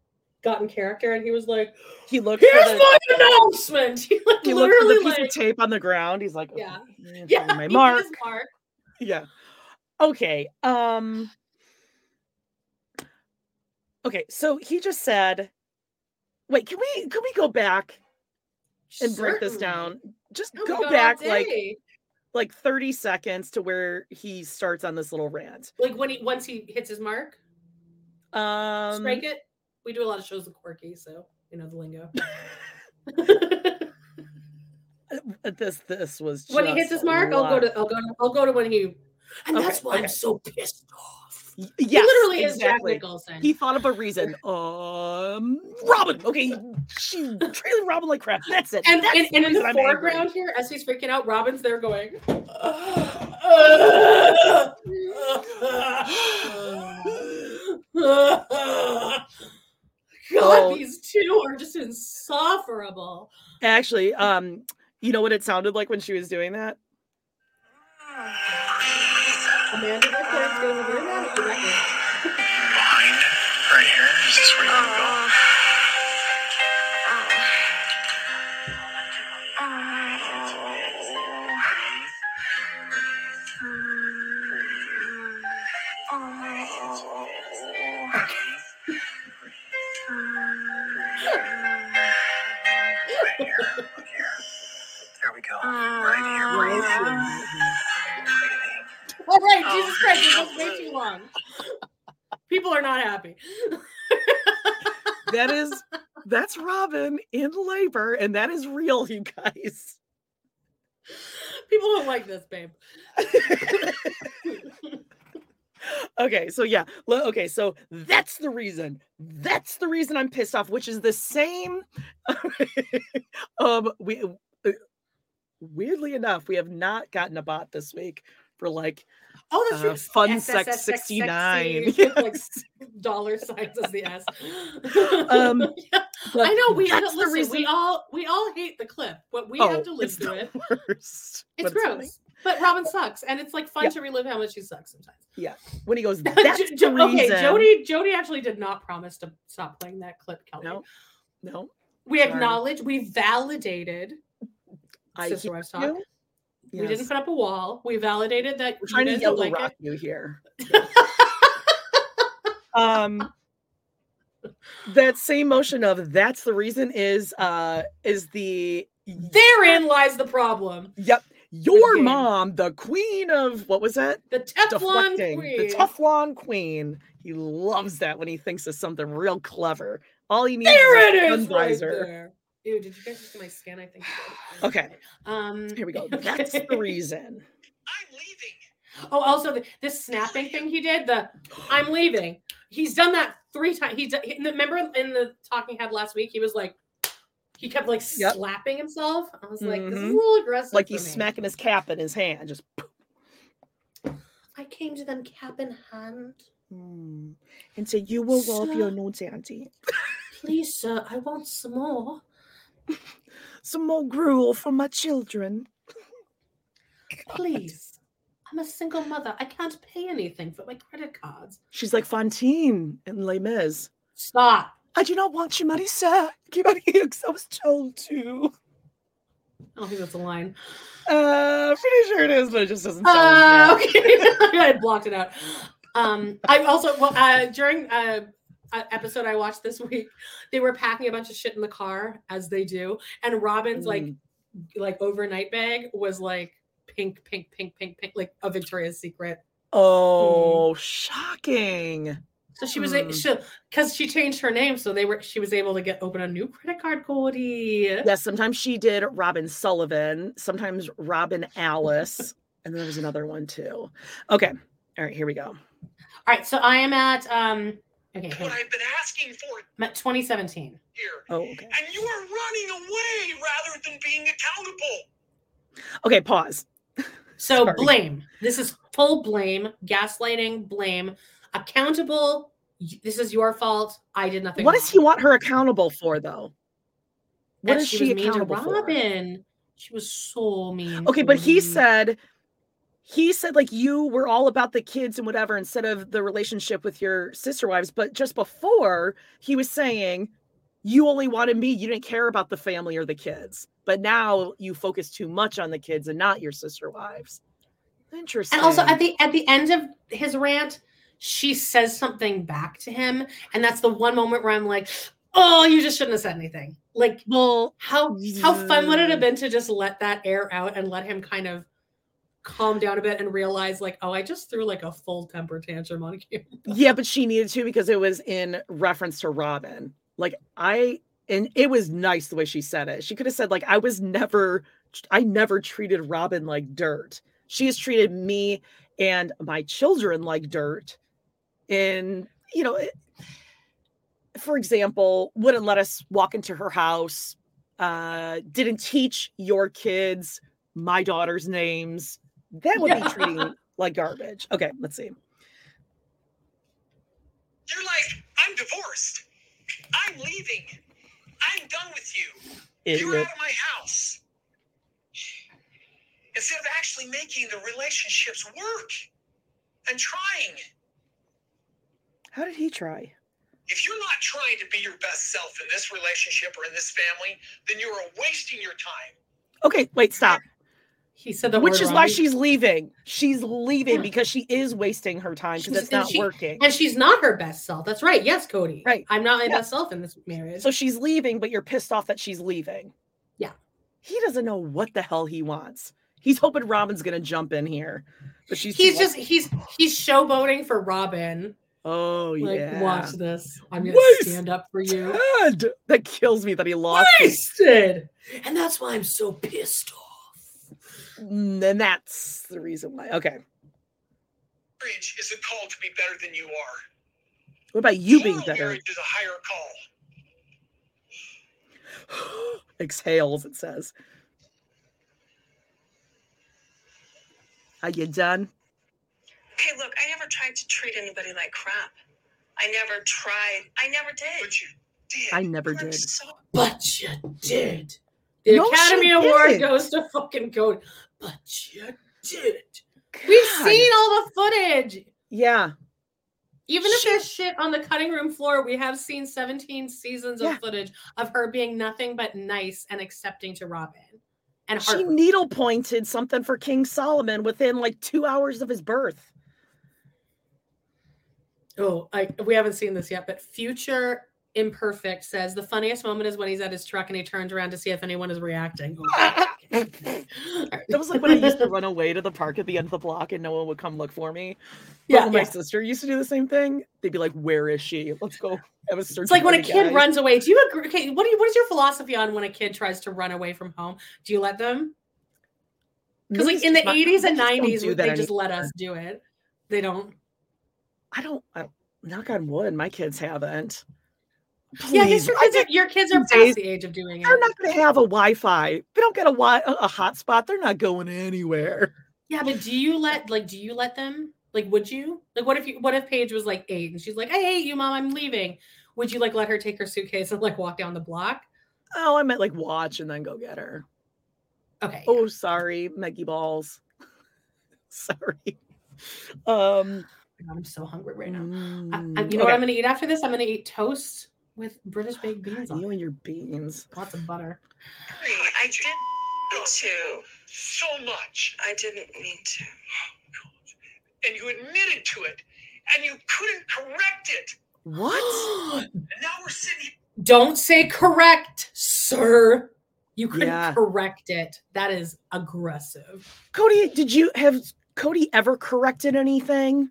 got in character and he was like, He looked "Here's for the, my announcement." He like he looked for the literally piece like of tape on the ground. He's like, Yeah. okay, yeah, my mark. mark. Yeah. Okay. Um Okay, so he just said Wait, can we can we go back and break this down? Just Oh, we go back like. Like 30 seconds to where he starts on this little rant. like when he once he hits his mark, Um strike it. We do a lot of shows with Quirky, so you know the lingo. uh, this this was when he hits his mark, I'll go to I'll go to I'll go to when he and Okay, that's why okay. I'm so pissed off. Y- He Yes, literally is Jack exactly. Nicholson. He thought of a reason. Um, Robyn. Okay, she trailing Robyn like crap. That's it. and, That's and, and in the I'm angry. foreground here, as he's freaking out, Robyn's there going. God, Oh. these two are just insufferable. Actually, um, you know what it sounded like when she was doing that? Amanda Rickard's going to learn that. All right, Jesus Christ, this was way too long. People are not happy. That is that's Robyn in labor, and that is real, you guys. People don't like this, babe. Okay, so yeah, okay, so that's the reason. That's the reason I'm pissed off, which is the same. um, we uh, weirdly enough, we have not gotten a bot this week for like Oh, that's uh, true. fun sex 69. sexy with, like dollar signs as the S. Um, Yeah, I know we that's the listen, reason- we all we all hate the clip, but we Oh, have to live through it. worst. It's gross. funny. But Robyn sucks, and it's like fun Yeah. to relive how much she sucks sometimes. Yeah, when he goes, that's Jo- the Jo- reason. okay, Jody. Jody actually did not promise to stop playing that clip, Kelly. No, no, we sorry. acknowledge, we validated. I Sister Wives Talk. you. We didn't put up a wall. We validated that We're trying to yellow like rock it. you here. um that same motion of that's the reason is uh is the Therein lies the problem. yep your game. mom the queen of what was that The Teflon deflecting queen. the teflon queen he loves that when he thinks of something real clever all he needs there is it a is, sun visor. There. Ew, did you guys see my skin? I think. okay Um, here we go that's the reason I'm leaving. Oh, also the, this snapping thing he did. The I'm leaving. He's done that three times. He's he, remember in the talking head last week. He was like, he kept like Yep. slapping himself. I was like, this is a Mhm. little aggressive. like he's me. smacking his cap in his hand just I came to them cap in hand. "Hmm." and say you will love your notes auntie Please, sir, I want some more. Some more gruel for my children Please. I'm a single mother. I can't pay anything for my credit cards. She's like Fantine in Les Mis. Stop. I do not want your money, sir. Keep out of here because I was told to. I don't think that's a line. Uh, pretty sure it is, but it just doesn't sound. Uh, okay, I blocked it out. Um, I also well, uh, during uh, episode I watched this week, they were packing a bunch of shit in the car as they do, and Robyn's like Mm. like overnight bag was like pink, pink, pink, pink, pink, like a Victoria's Secret. Oh, shocking. So she was Hmm. she because she changed her name, so they were she was able to get open a new credit card, Kody. Yes, sometimes she did Robyn Sullivan, sometimes Robyn Alice, and then there was another one too. Okay. All right, here we go. All right, so I am at um okay, What. I've been asking for I'm 2017. here. Oh, okay. And you are running away rather than being accountable. Okay, pause. So Sorry. blame. This is full blame, gaslighting, blame, accountable. This is your fault. I did nothing. What does he want her accountable for though? What That is she she, was mean to accountable for? Robyn? She was so mean. Okay, but he said he said like you were all about the kids and whatever instead of the relationship with your sister wives. But just before he was saying you only wanted me, you didn't care about the family or the kids. But now you focus too much on the kids and not your sister wives. Interesting. And also at the at the end of his rant, she says something back to him, and that's the one moment where I'm like, "Oh, you just shouldn't have said anything." Like, well, how how fun would it have been to just let that air out and let him kind of calm down a bit and realize, like, "Oh, I just threw like a full temper tantrum on you." Yeah, but she needed to because it was in reference to Robyn. Like I and it was nice the way she said it. She could have said like I was never I never treated Robyn like dirt. She has treated me and my children like dirt. And you know, it- for example, wouldn't let us walk into her house, uh didn't teach your kids my daughter's names. That would Yeah. be treating like garbage. Okay, let's see. You're like, I'm divorced. I'm leaving. I'm done with you. You're Idiot. out of my house. Instead of actually making the relationships work and trying. How did he try? If you're not trying to be your best self in this relationship or in this family, then you are wasting your time. Okay, wait, stop. He said the Which is wrong. why she's leaving. She's leaving Yeah. because she is wasting her time because it's not she- working. and she's not her best self. That's right. Yes, Kody. Right. I'm not my Yeah. best self in this marriage. So she's leaving, but you're pissed off that she's leaving. Yeah. He doesn't know what the hell he wants. He's hoping Robyn's gonna jump in here, but she's he's too just he's he's showboating for Robyn. Oh Like, yeah. watch this. I'm gonna Waste- stand up for you. That kills me that he lost. it. Wasted. And that's why I'm so pissed off. And that's the reason why. Okay. Marriage is a call to be better than you are. What about you being better? marriage is a higher call. Exhales, it says. Are you done? Okay, look, I never tried to treat anybody like crap. I never tried. I never did. But you did. I never did. so But you did. The No, Academy Award didn't. goes to fucking Kody. But you did. We've seen all the footage. Yeah. Even if there's shit on the cutting room floor, we have seen 17 seasons Yeah. of footage of her being nothing but nice and accepting to Robyn. And She heart- needle pointed something for King Solomon within like two hours of his birth. oh, I, we haven't seen this yet, but Future Imperfect says the funniest moment is when he's at his truck and he turns around to see if anyone is reacting. Oh, that was like when I used to run away to the park at the end of the block and no one would come look for me. But Yeah, my yeah. sister used to do the same thing. They'd be like, "Where is she? Let's go have a search." It's like when a kid guy." runs away. Do you agree? Okay, what do you, what is your philosophy on when a kid tries to run away from home? Do you let them? Because like in the not- 80s and 90s, do they that just let us do it. They don't. I don't. I, knock on wood, my kids haven't. Yeah, Please, your kids, are, your kids are past the age of doing it. They're not going to have a Wi-Fi. They don't get a wi- a, hotspot. They're not going anywhere. Yeah, but do you let like do you let them? Like, would you? Like, what if you? What if Paige was like eight and she's like, "I hate you, mom. I'm leaving." Would you like let her take her suitcase and like walk down the block? Oh, I meant like watch and then go get her. Okay. Oh, sorry, Meggie balls. sorry. Um, God, I'm so hungry right now. I- mm, I- you know what. I'm going to eat after this? I'm going to eat toast with British oh, baked beans on You it. and your beans. Lots of butter. I didn't mean to. So much. I didn't mean to. Oh, and you admitted to it. And you couldn't correct it. What? And now we're sitting. Don't say correct, sir. You couldn't Yeah. correct it. That is aggressive. Kody, did you have Kody ever corrected anything?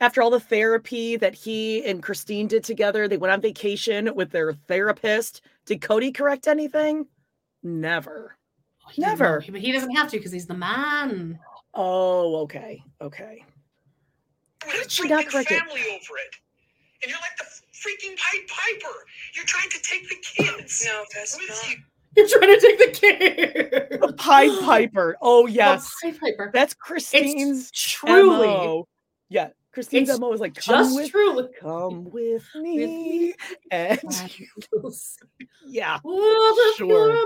After all the therapy that he and Christine did together, they went on vacation with their therapist. Did Kody correct anything? Never. Oh, he didn't Never. But he doesn't have to because he's the man. Oh, okay. Okay. With a did she not freaking correct it? over it. And you're like the freaking Pied Piper. You're trying to take the kids. No, that's with not. you. You're trying to take the kid. The Pied Piper. Oh, yes. the Pied Piper. That's Christine's truly MO. Yeah. Christine's It's MO is like, come just with, truly. come with me. And yeah. Oh, Sure.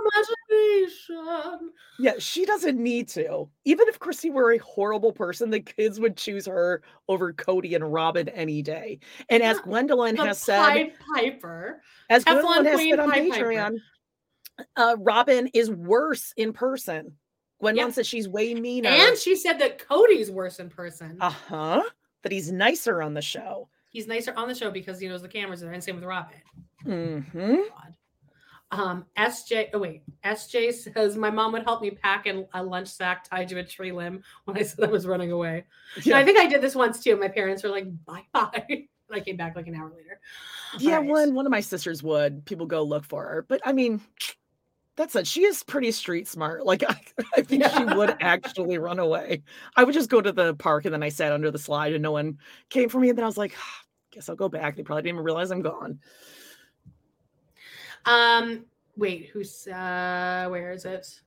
Yeah, she doesn't need to. Even if Chrissy were a horrible person, the kids would choose her over Kody and Robyn any day. And as Gwendlyn The has said, Piper. as Teflon Gwendlyn has Queen said on Pied Patreon, uh, Robyn is worse in person. Gwendlyn Yep. says she's way meaner. And she said that Kody's worse in person. uh huh. That he's nicer on the show. He's nicer on the show because he knows the cameras are there, and same with Robyn. Mm-hmm. Um, SJ, oh wait, SJ says my mom would help me pack in a lunch sack tied to a tree limb when I said I was running away. And Yeah. I think I did this once too. My parents were like, "Bye bye." I came back like an hour later. Yeah, right. one one of my sisters would. People go look for her, but I mean, that's it. She is pretty street smart. Like I, I think she would actually run away. I would just go to the park and then I sat under the slide and no one came for me. And then I was like, guess I'll go back. They probably didn't even realize I'm gone. Um, wait, who's uh, where is it?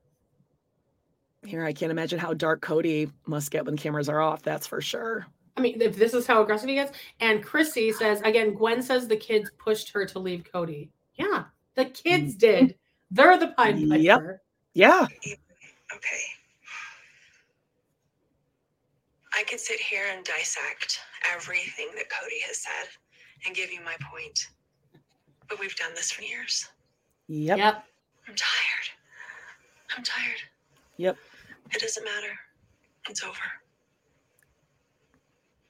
Here, I can't imagine how dark Kody must get when cameras are off. That's for sure. I mean, if this is how aggressive he gets. And Chrissy says again, Gwen says the kids pushed her to leave Kody. Yeah, the kids did. They're the Pied Piper. Yep. Yeah. Okay. I could sit here and dissect everything that Kody has said and give you my point. But we've done this for years. Yep. Yep. I'm tired. I'm tired. Yep. It doesn't matter. It's over.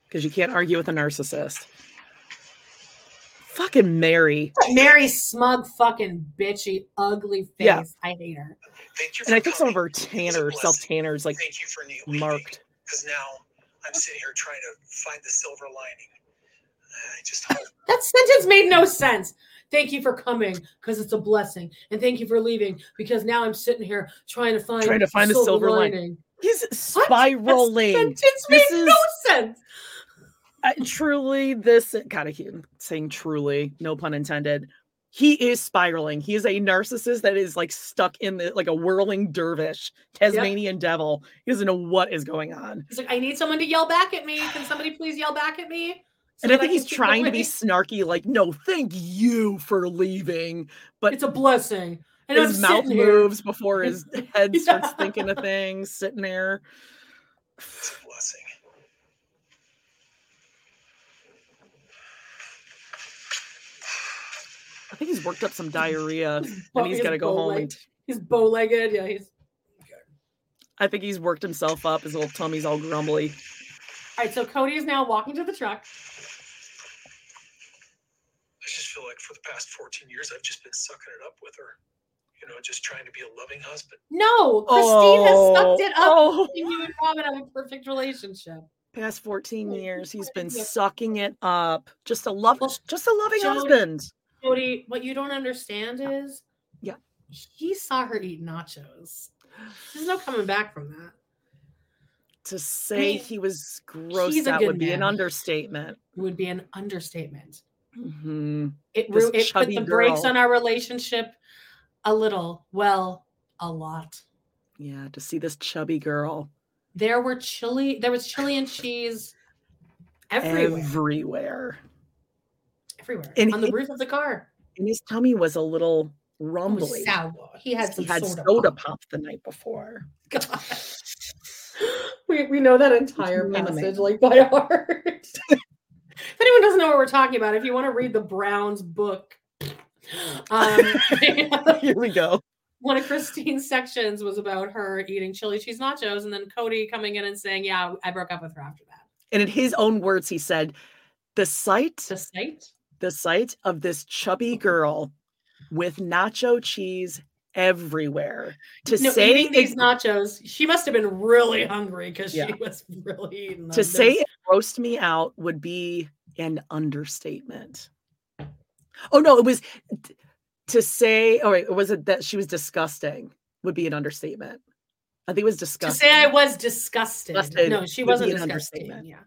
Because you can't argue with a narcissist. Fucking Meri. Meri smug fucking bitchy ugly face. Yeah. I hate her. Thank you And I for think some of coming. her tanner, self tanners, like Thank you for ne- leaving. marked. Because now I'm sitting here trying to find the silver lining. I just hope. That sentence made no sense. Thank you for coming because it's a blessing, and thank you for leaving because now I'm sitting here trying to find Trying to find the silver lining. He's spiraling. That sentence made This no is- sense. I, truly, this God, I keep saying truly, no pun intended. He is spiraling. He is a narcissist that is like stuck in the like a whirling dervish, Tasmanian devil. He doesn't know what is going on. He's like, I need someone to yell back at me. Can somebody please yell back at me? So and I think can he's trying to be snarky, like, no, thank you for leaving. But It's a blessing. And his I'm mouth sitting here. moves before his head starts Yeah. thinking of things, sitting there. It's a blessing. I think he's worked up some diarrhea Bo- and he's got to go home. And He's bow-legged. Yeah, he's I think he's worked himself up. His little tummy's all grumbly. all right. So Kody is now walking to the truck. I just feel like for the past 14 years, I've just been sucking it up with her. You know, just trying to be a loving husband. No, Christine has sucked it up. Oh. You and Robyn have a perfect relationship. Past 14 years, he's been sucking it up. Just a love, Well, just a loving Joey- husband. Kody, what you don't understand is, Yeah. he saw her eat nachos. There's no coming back from that. To say mean, he was a out would be an understatement. It would be an understatement. Mhm. It, This it put the brakes on our relationship a little. Well, a lot. Yeah, to see this chubby girl There were chili. There was chili and cheese everywhere. everywhere. Everywhere And on the he- roof of the car. And his tummy was a little It rumbly. sour. He had he had soda, soda, pop. pop the night before. God. We, we know that entire passage like by heart. if anyone doesn't know what we're talking about, if you want to read the Browns book, um, Here we go. one of Christine's sections was about her eating chili cheese nachos, and then Kody coming in and saying, "Yeah, I broke up with her after that." And in his own words, he said, "The sight, The sight, the sight of this chubby oh. girl with nacho cheese everywhere to no, say eating these nachos, she must have been really hungry because Yeah. she was really eating them. to say it roast me out would be an understatement. Oh no, it was to say. Oh was it that she was disgusting? Would be an understatement. I think it was disgusting. to say I was disgusted. Disgusted No, she wasn't an disgusting. understatement. Yeah.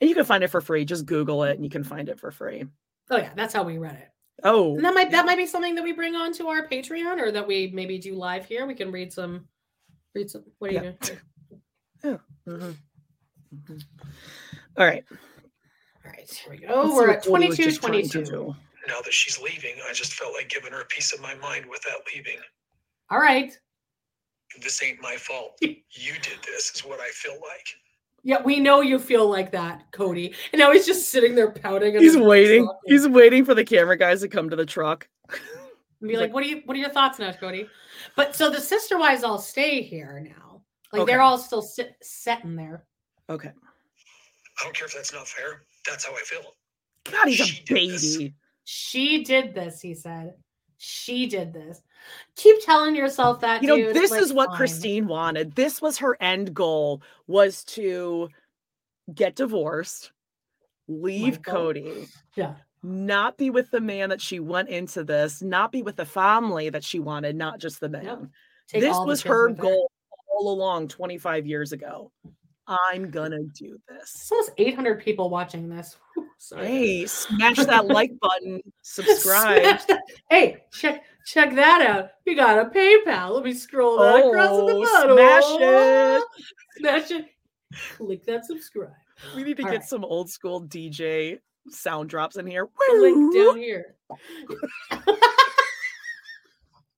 And you can find it for free. Just Google it, and you can find it for free. Oh yeah, that's how we read it. Oh, And that might that might be something that we bring on to our Patreon or that we maybe do live here. We can read some read some what are you Yeah. doing? mhm, mhm. All right. All right, here we go. Let's We're at Cody 22 just 22. Now that she's leaving, I just felt like giving her a piece of my mind with that leaving. All right. This ain't my fault. You did this, is what I feel like. Yeah, we know you feel like that, Kody. And now he's just sitting there pouting. in He's the waiting. truck He's waiting for the camera guys to come to the truck. and be like, "What are you? What are your thoughts now, Kody?" But so the sister wives all stay here now. Like Okay. they're all still sit, setting there. Okay. I don't care if that's not fair. That's how I feel. God, he's She a did baby. She did this. He said, "She did this." Keep telling yourself that. You know, dude. this Like, is what fine. Christine wanted. This was her end goal was to get divorced, leave. Kody, Yeah. not be with the man that she went into this, not be with the family that she wanted, not just the man. Take this was her goal all along 25 years ago. I'm gonna do this. It's almost 800 people watching this. Sorry. Hey, smash that like button, subscribe. That- Hey, check check that out. We got a PayPal. Let me scroll that across at the Oh, bottom. smash it. Smash it. Click that subscribe. We need to All get right. some old school DJ sound drops in here. The link down here.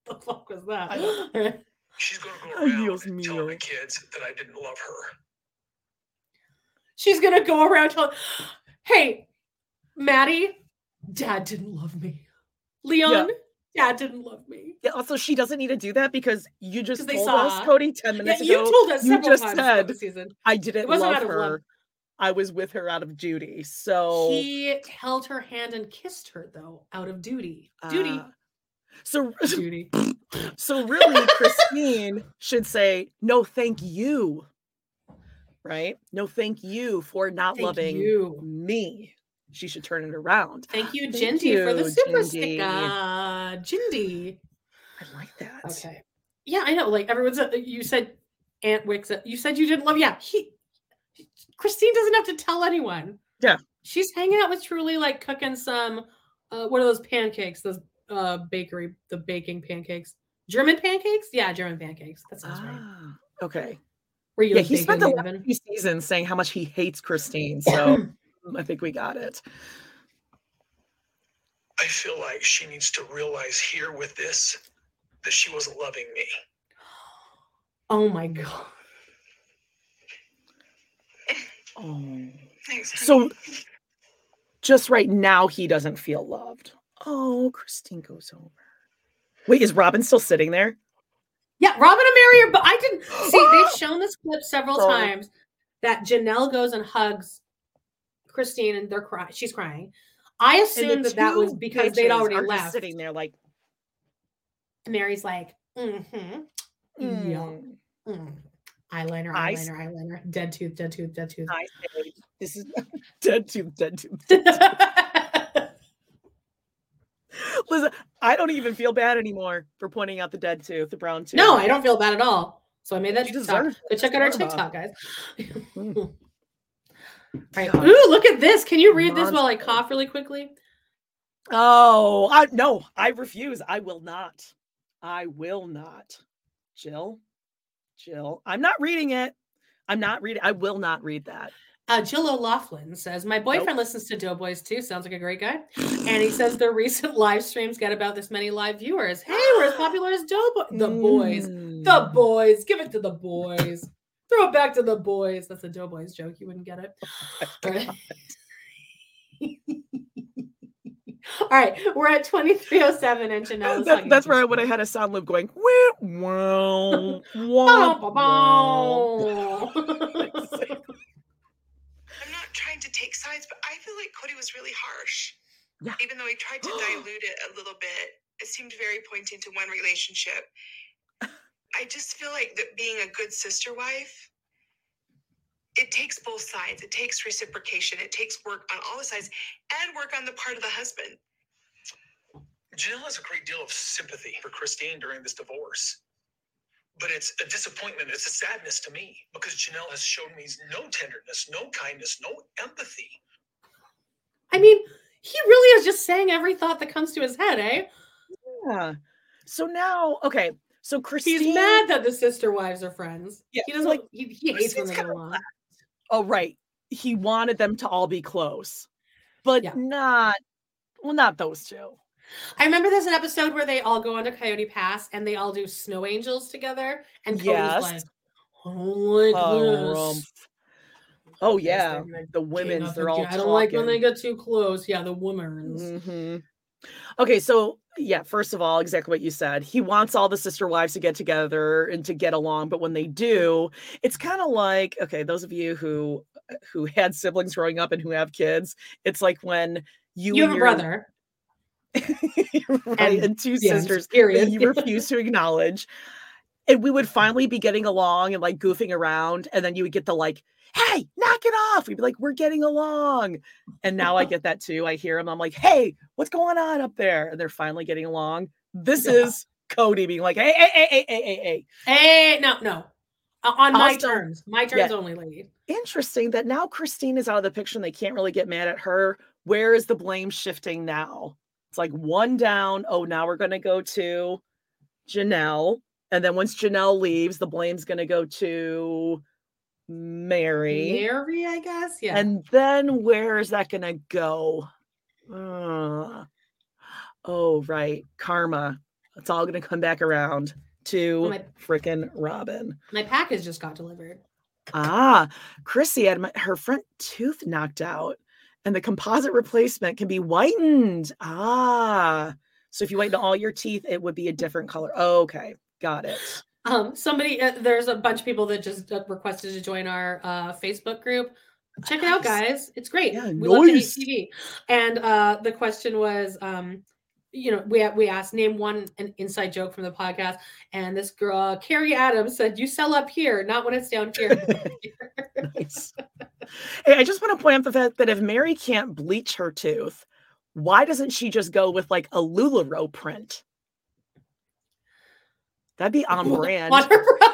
the fuck was that? She's going to go around Dios and tell the kids that I didn't love her. She's gonna go around telling, "Hey, Maddie, Dad didn't love me. Leon, Dad didn't love me." Yeah, also, she doesn't need to do that because you just told saw. us, Kody, 10 Yeah, minutes you ago. told us you just times said, the season. I didn't It wasn't love of love. her. I was with her out of duty. So, He held her hand and kissed her though, out of duty. Duty. uh, so, duty. so really, Christine should say, no, thank you. Right? No, thank you for not Thank loving you. me. She should turn it around. Thank you, Thank Jindy, for the super Jindy. sticker. Jindy. I like that. Okay. Yeah, I know. Like everyone's. uh, You said Aunt Wicks. You said you didn't love. Yeah, he. Christine doesn't have to tell anyone. Yeah. She's hanging out with Truely, like cooking some. Uh, what are those pancakes? Those uh bakery, the baking pancakes. German pancakes? Yeah, German pancakes. That sounds right. Ah, okay. Where you Yeah, like, he spent the the last few seasons saying how much he hates Christine. So I think we got it. I feel like she needs to realize here with this that she wasn't loving me. Oh my god. Oh. Thanks. So just right now, he doesn't feel loved. Oh, Christine goes over. Wait, is Robyn still sitting there? Yeah, Robyn and Meri are. But I didn't see. They've shown this clip several Sorry. times that Janelle goes and hugs Christine, and they're crying. She's crying. I assumed that that was because they'd already left. sitting there like, Meri's like, mm-hmm. Yeah. mm, Mm. Eyeliner, I eyeliner, eyeliner. Dead tooth, dead tooth, dead tooth. I say, this is dead tooth, dead tooth. Listen, I don't even feel bad anymore for pointing out the dead tooth, the brown tooth. no, I don't feel bad at all. So I made that You TikTok. deserve Go check out our TikTok, guys. Right. Ooh, look at this. Can you read this while I cough really quickly? Oh, I no, I refuse. I will not. I will not. Jill, Jill, I'm not reading it. I'm not reading. I will not read that. Uh, Jill O'Laughlin says, My boyfriend listens to Doughboys too. Sounds like a great guy. And he says their recent live streams get about this many live viewers. Hey, we're as popular as Doughboys. The boys. The boys. Give it to the boys. Throw it back to the boys. That's a Doughboys joke. You wouldn't get it. All right. All right. We're at 2307 and Janelle That- that's where I would have had a sound loop going. I'm not trying to take sides, but I feel like Kody was really harsh. Yeah. Even though he tried to dilute it a little bit it seemed very pointing to one relationship. I just feel like that being a good sister wife, it takes both sides. It takes reciprocation. It takes work on all the sides and work on the part of the husband. Janelle has a great deal of sympathy for Christine during this divorce. But it's a disappointment, it's a sadness to me because Janelle has shown me no tenderness, no kindness, no empathy. I mean, he really is just saying every thought that comes to his head, eh? Yeah. So now, okay. So Christine, He's mad that the sister wives are friends. Yeah, he doesn't like. He, he hates when they get along. oh right, he wanted them to all be close, but not well, not those two. I remember there's an episode where they all go onto Coyote Pass and they all do snow angels together, and Kody's Yes. like, "I like Oh, this." rumph. Oh yeah, the women's they're all. I don't like when they get too close. Yeah, the women's. Mhm. Okay, so yeah, first of all, exactly what you said. He wants all the sister wives to get together and to get along, but when they do, it's kind of like okay, those of you who uh, who had siblings growing up and who have kids, it's like when you, You have a your- brother. right, And- and, two yeah, sisters period. that you refuse to acknowledge. And we would finally be getting along and like goofing around, and then you would get the like, "Hey, knock it off!" We'd be like, "We're getting along," and now I get that too. I hear them. I'm like, "Hey, what's going on up there?" And they're finally getting along. This Yeah. is Kody being like, "Hey, hey, hey, hey, hey, hey, hey." Hey, no, no. Uh, on my Also- terms. My terms yeah. only, lady. Interesting that now Christine is out of the picture and they can't really get mad at her. Where is the blame shifting now? It's like one down. Oh, now we're going to go to Janelle. And then once Janelle leaves, the blame's going to go to Meri. Meri, I guess. Yeah. And then where is that going to go? Uh, oh, right. Karma. It's all going to come back around to my- frickin' Robyn. my package just got delivered. Ah, Chrissy had my, her front tooth knocked out, and the composite replacement can be whitened. Ah, so if you whiten all your teeth, it would be a different color. okay, got it. Um, somebody, uh, there's a bunch of people that just uh, requested to join our uh, Facebook group. Check it out, guys. It's great. Yeah, we love nice. TV. And uh, the question was, um, you know, we we asked name one an inside joke from the podcast, and this girl, uh, Carrie Adams, said, "You sell up here, not when it's down here." Nice. hey, I just want to point out the fact that if Meri can't bleach her tooth, why doesn't she just go with like a LuLaRoe print? That'd be on brand. On her bra.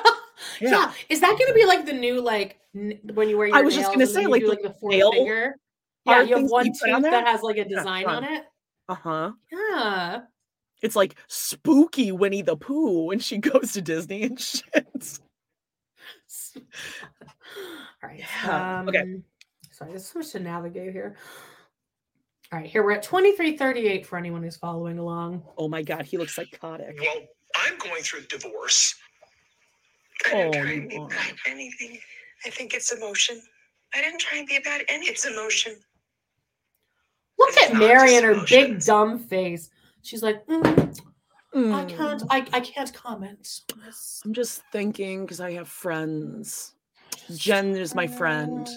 Yeah. yeah. is that going to be like the new like n- when you wear your I was just gonna say, like, do, the like the fourth nail finger? Yeah, you have one you put on tooth that has like a design fun. on it. Uh huh. Yeah. It's like spooky Winnie the Pooh when she goes to Disney and shit. All right. Yeah, okay. Um, Sorry, there's so much to navigate here. All right, here we're at 2338 for anyone who's following along. Oh my god, he looks psychotic. Well, I'm going through a divorce. I didn't Oh, try and be no. about anything. I think it's emotion. I didn't try and be about anything. It's emotion. Look It's at not Meri and her big emotions. dumb face. She's like, "Mm, I Mm. can't, I, I can't comment. on this." I'm just thinking because I have friends. Jen is my friend.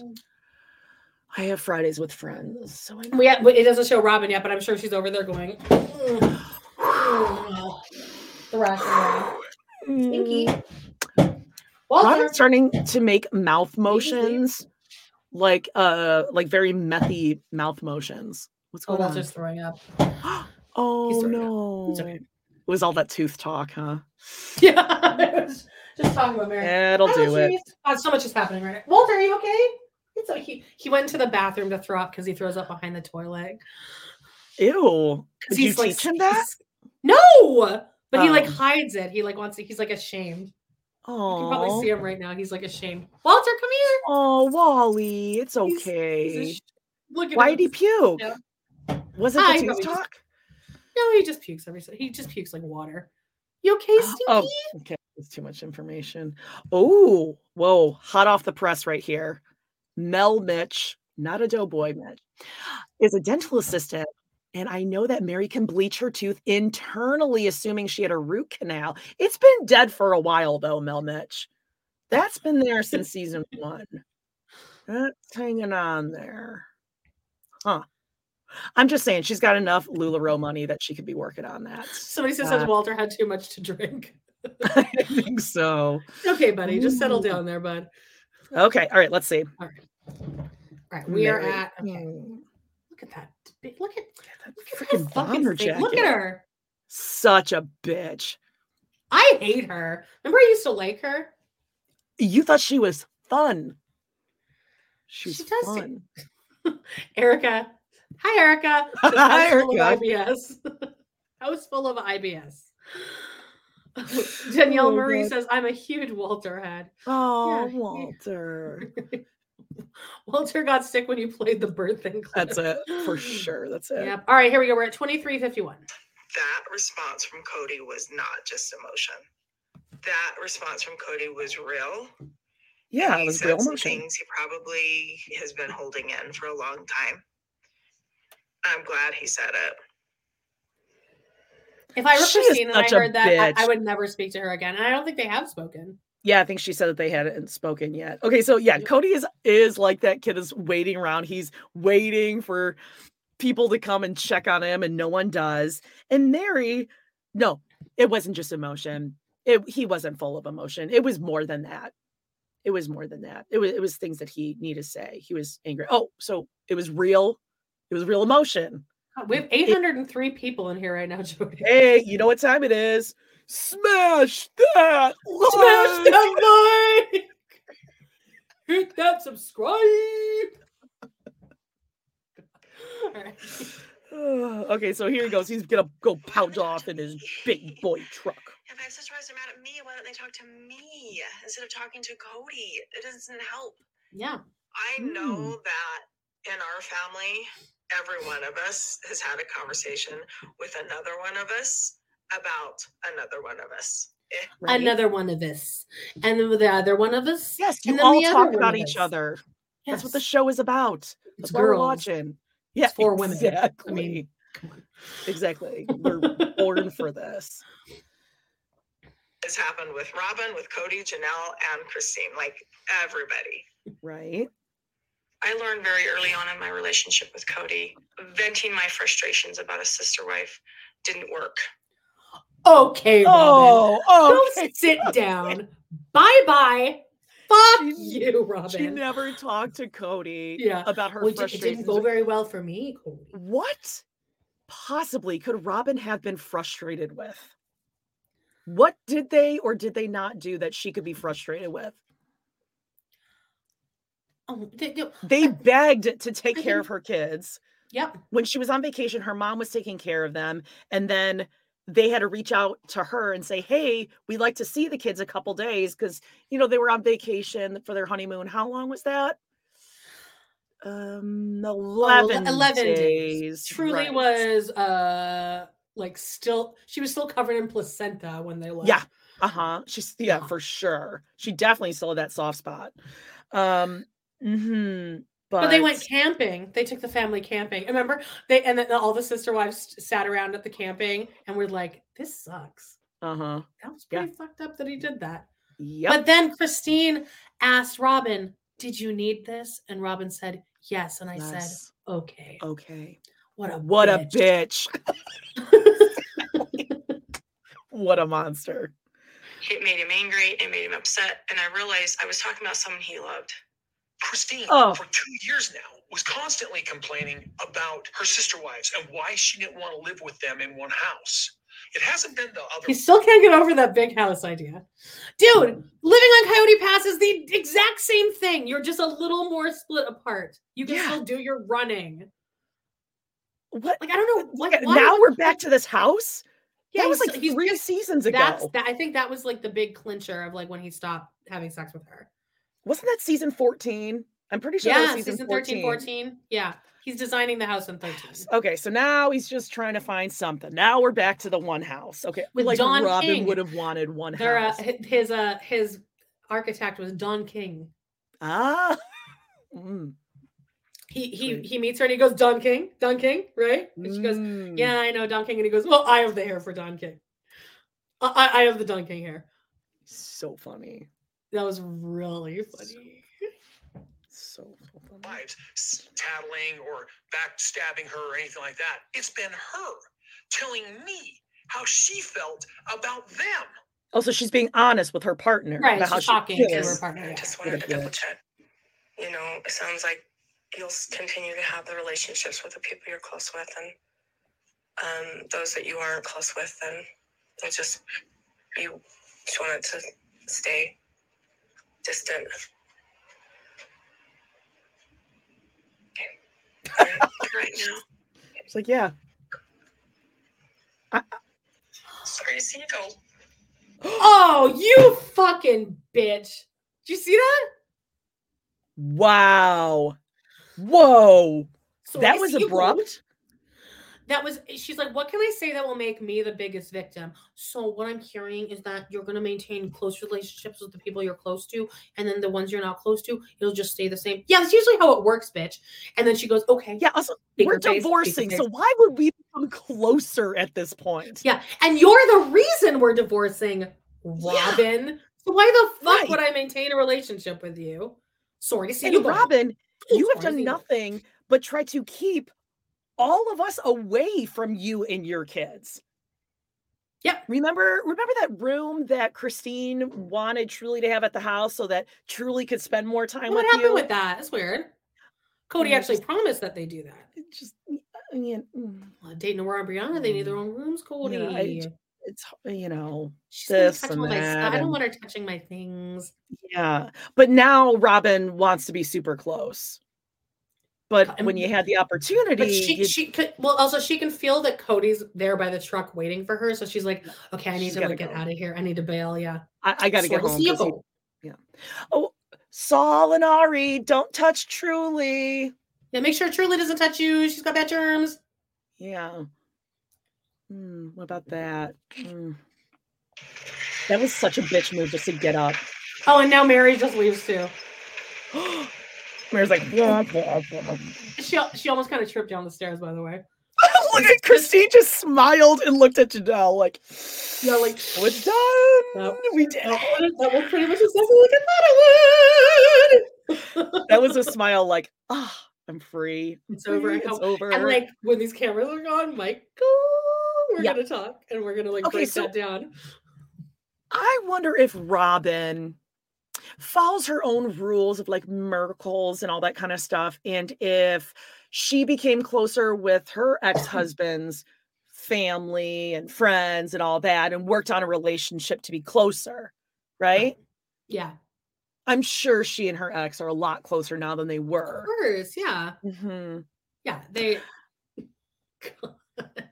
I have Fridays with friends, so I. We ha- it doesn't show Robyn yet, but I'm sure she's over there going. "Mm, mm," thrashing around. Stinky. Mm. Walter. Robyn's starting to make mouth motions, like uh, like very methy mouth motions. What's Oh, going on? Walter's throwing up. Oh throwing no! Okay. It was all that tooth talk, huh? Yeah, it was just talking about Meri. It'll Hi, do it. Uh, so much is happening right now. Walter, are you okay? It's okay. He, he went to the bathroom to throw up because he throws up behind the toilet. Ew! Did you he's, like, teach him that? No, but he like Oh. hides it. He like wants to. He's like ashamed. Oh, you can probably see him right now. He's like ashamed. Walter, come here. oh, Wally, it's He's- he's okay. sh- Look at Why him. did he puke? Yeah. Was it Ah, the talk? No, he just pukes every. so- He just pukes like water. You okay, Stinky? Oh, okay. That's too much information. Oh, whoa. Hot off the press right here. Mel Mitch, not a doughboy Mitch, is a dental assistant. And I know that Meri can bleach her tooth internally, assuming she had a root canal. It's been dead for a while, though, Mel Mitch. That's been there since season one. That's hanging on there. Huh. I'm just saying she's got enough LuLaRoe money that she could be working on that. Somebody says Uh, Walter had too much to drink. I think so. Okay, buddy, just settle down there, bud. Okay, all right, let's see. All right. All right, we are at. Okay, Mm, look at that. Look at look at freaking bomber thing. Look at her. Such a bitch. I hate her. Remember, I used to like her. You thought she was fun. She's She does fun. Erica. Hi, Erica. Hi, House full of Erica. IBS. House full of IBS. Danielle Oh, Marie God. says, I'm a huge Walter head. Oh, Yeah, Walter. Walter got sick when you played the bird thing. Clip. That's it for sure. That's it. Yep. All right, here we go. We're at 2351. That response from Kody was not just emotion. That response from Kody was real. Yeah, He it was said real some emotion. things he probably has been holding in for a long time. I'm glad he said it. If I were She Christine and I heard that, I, I would never speak to her again. And I don't think they have spoken. Yeah, I think she said that they hadn't spoken yet. Okay, so yeah, Kody is is like that kid is waiting around. He's waiting for people to come and check on him, and no one does. And Meri, no, it wasn't just emotion. It he wasn't full of emotion. It was more than that. It was more than that. It was it was things that he needed to say. He was angry. Oh, so it was real. It was real emotion. We have 803 people in here right now, Jody. Hey, you know what time it is? Smash that! Smash like! that like! Hit that subscribe! All right. Okay, so here he goes. He's gonna go pound off in his big boy truck. If my sisters are mad at me, why don't they talk to me instead of talking to Kody? It doesn't help. Yeah. I Hmm. know that in our family, every one of us has had a conversation with another one of us about another one of us. Right? Another one of us. And then the other one of us. Yes, you and then all the talk about each us. other. That's what the show is about. It's That's we're girls. watching. Yeah, It's for women. I Exactly. mean, come on. exactly. We're born for this. This happened with Robyn, with Kody, Janelle, and Christine. Like everybody. Right? I learned very early on in my relationship with Kody, venting my frustrations about a sister wife didn't work. Okay, Robyn. Oh, Go sit down. Bye bye. Fuck She- you, Robyn. She never talked to Kody Yeah. about her Well, it it didn't go very well for me, Kody. what possibly could Robyn have been frustrated with? What did they or did they not do that she could be frustrated with? Oh, they, they- They begged to take I care of her kids. yep. When she was on vacation, her mom was taking care of them. And then they had to reach out to her and say, Hey, we'd like to see the kids a couple days because, you know, they were on vacation for their honeymoon. How long was that? Um, 11, 11 days. days. Truely right. was uh like still she was still covered in placenta when they left. Yeah. Uh huh. She's yeah, Yeah. for sure. She definitely still had that soft spot. Um. hmm But, But they went camping. They took the family camping. Remember? They and then all the sister wives sat around at the camping and were like, "This sucks." Uh huh. That was Yeah. pretty fucked up that he did that. Yep. But then Christine asked Robyn, "Did you need this?" And Robyn said, "Yes." And I said, "Okay." okay. What a What a bitch. bitch. what a monster. It made him angry, it made him upset, and I realized I was talking about someone he loved. Christine, Oh. for two years now, was constantly complaining about her sister wives and why she didn't want to live with them in one house. It hasn't been the other He still can't get over that big house idea. Dude, living on Coyote Pass is the exact same thing. You're just a little more split apart. You can Yeah. still do your running. What? Like I don't know. Like Yeah, now we're back to this house. Yeah, that was like he's three just- seasons ago. That's that. I think that was like the big clincher of like when he stopped having sex with her. Wasn't that season 14? I'm pretty sure that yeah, was season, season 13, 14. Yeah, he's designing the house in 13. Okay, so now he's just trying to find something. Now we're back to the one house. Okay, With like Don Robyn King. would have wanted one uh, house. hi- his uh his architect was Don King. ah, Mm, He he Great. he meets her and he goes Don King, Don King, right? And she goes, mm. Yeah, I know Don King. And he goes, Well, I have the hair for Don King. I I have the Don King hair. so funny, That was really funny. so, so funny. wives tattling or backstabbing her or anything like that. It's been her telling me how she felt about them. Also, she's being honest with her partner Right, about how she's she to feels. her partner. I just wanted to double check. You know, it sounds like you'll continue to have the relationships with the people you're close with, and um, those that you aren't close with, then you'll just you just want it to stay distant. Okay. right now. It's like, yeah. Sorry to see you go. Oh, you fucking bitch. Did you see that? Wow. Whoa. So that was see you abrupt. That was she's like, what can I say that will make me the biggest victim? So what I'm hearing is that you're gonna maintain close relationships with the people you're close to, and then the ones you're not close to, you'll just stay the same. Yeah, that's usually how it works, bitch. And then she goes, Okay. Yeah, also we're face, divorcing, so why would we become closer at this point? Yeah, and you're the reason we're divorcing, Robyn. So why the fuck Right. would I maintain a relationship with you? Sorry to see you And go. Robyn, you have done you nothing but try to keep all of us away from you and your kids. Yeah. Remember, remember that room that Christine wanted Truely to have at the house so that Truely could spend more time What with happened you? with that? That's weird. Kody Yeah, actually just- promised that they do that. Just I mean, mm, Well, Dayton Nora and Breanna, they need their own rooms, Kody. know, I it's you know She's this and all my stuff. that. I don't want her touching my things. Yeah. But now Robyn wants to be super close. But when you had the opportunity, But she she could well also she can feel that Kody's there by the truck waiting for her. So she's like, okay, I need to like, get out of here. I need to bail. Yeah. I, I got to get home. he- yeah. Oh, Saul and Ari, don't touch Truely. Yeah, make sure Truely doesn't touch you. She's got bad germs. Yeah. Hmm, what about that? Hmm. That was such a bitch move just to get up. Oh, and now Meri just leaves too. Meri's like, "Wah, wah, wah." She she almost kind of tripped down the stairs, by the way. look at Christine just smiled and looked at Janelle like, Yeah, like "We're done. Nope. We did." that it." was, that was pretty much exactly like I thought it would. That was a smile like, "Ah, I'm free. It's over. It's and, over." and like when these cameras are gone, Michael, we're Yeah. gonna talk and we're gonna like Okay, break so- that down. I wonder if Robyn follows her own rules of like miracles and all that kind of stuff. And if she became closer with her ex husband's family and friends and all that and worked on a relationship to be closer, right? Yeah, I'm sure she and her ex are a lot closer now than they were. of course. Yeah, Mhm. yeah. They.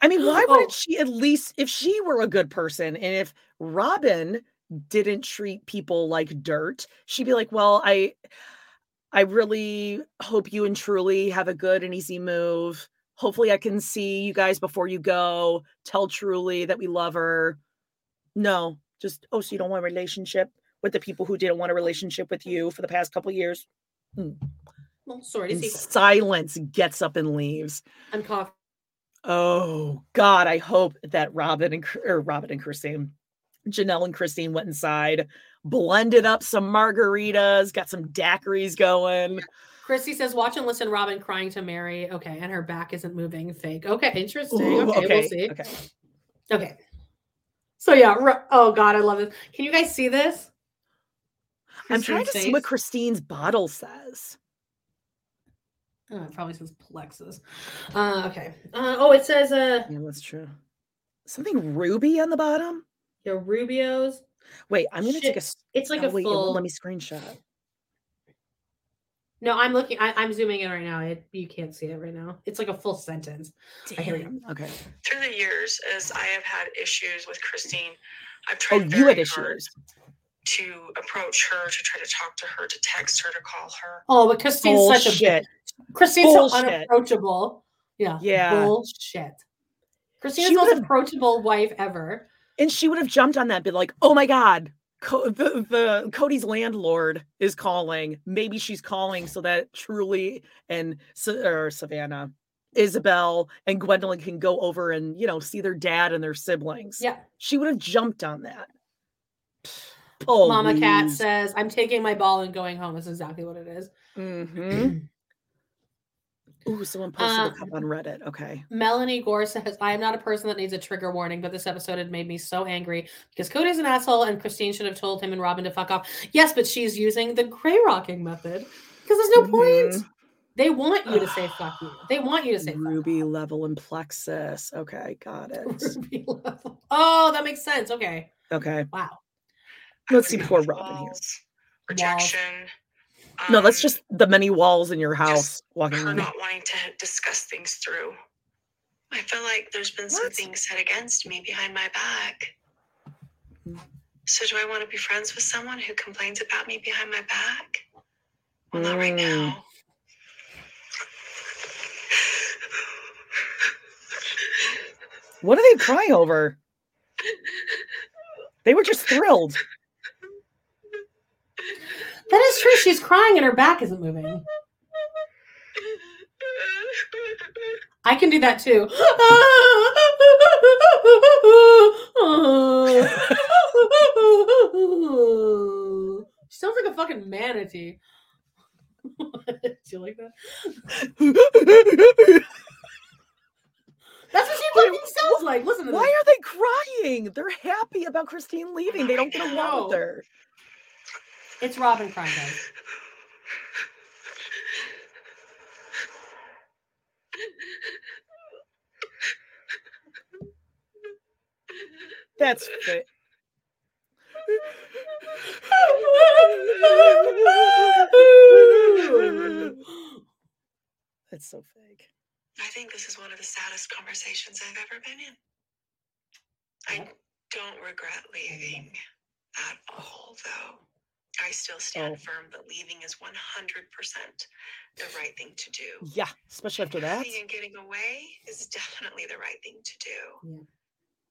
I mean, why Oh. wouldn't she at least, if she were a good person and if Robyn didn't treat people like dirt, she'd be like, well, I, I really hope you and Truely have a good and easy move. Hopefully, I can see you guys before you go. Tell Truely that we love her. No, just, oh, so you don't want a relationship with the people who didn't want a relationship with you for the past couple years? Hmm. Well, sorry to see. silence, gets up and leaves. I'm coughing. Oh God, I hope that Robyn and or Robyn and Christine, Janelle and Christine went inside, blended up some margaritas, got some daiquiris going. Christy says, "Watch and listen." Robyn crying to Meri. Okay, and her back isn't moving. Fake. Okay, interesting. Ooh, okay, we'll see. Okay. Okay. So yeah. Oh God, I love this. Can you guys see this? I'm trying to Christine's see what? Christine's bottle says. Oh, it probably says Plexus. Uh, okay. Uh, oh, it says uh, Yeah, that's true. Something ruby on the bottom. Your Rubio's. Wait, I'm gonna take a. It's like oh, a wait, full. Let me screenshot. No, I'm looking. I, I'm zooming in right now. It, you can't see it right now. It's like a full sentence. Okay, here we go. Damn, Okay. Through the years, as I have had issues with Christine, I've Oh, tried you had very hard issues. to approach her, to try to talk to her, to text her, to call her. Oh, but Christine's such a Bullshit. Christine's so unapproachable. Yeah. Yeah. Bullshit. Christine's She the most would've- approachable wife ever. And she would have jumped on that, been like, "Oh my god, Co- the, the Kody's landlord is calling. Maybe she's calling so that Truely and or Savannah, Ysabel and Gwendlyn can go over and you know see their dad and their siblings." Yeah. she would have jumped on that. Mama Cat says, I'm taking my ball and going home. That's exactly what it is. Mhm. Ooh, someone posted Uh, a cup on Reddit. Okay. Melanie Gore says, I am not a person that needs a trigger warning, but this episode had made me so angry because Kody's an asshole and Christine should have told him and Robyn to fuck off. Yes, but she's using the gray rocking method because there's no point. Mhm. They want you to say fuck you. They want you to say fuck Ruby level and plexus. Okay, got it. Ruby level. Oh, that makes sense. Okay. Okay. Wow. Let's see poor Robyn here. Rejection. No, that's um, just the many walls in your house walking her around. not wanting to discuss things through. I feel like there's been some things said against me behind my back. So do I want to be friends with someone who complains about me behind my back? Well, not right Mm. now. What are they crying over? They were just thrilled. That is true. She's crying and her back isn't moving. I can do that too. she sounds like a fucking manatee. do you like that? That's what she fucking sounds like. Listen to Why this. are they crying? They're happy about Christine leaving. They don't get along with her. It's Robyn crying, guys. That's fit. That's so fake. I think this is one of the saddest conversations I've ever been in. I don't regret leaving at all, though. I still stand Oh. firm that leaving is 100% the right thing to do. Yeah, especially after that. Leaving and getting away is definitely the right thing to do.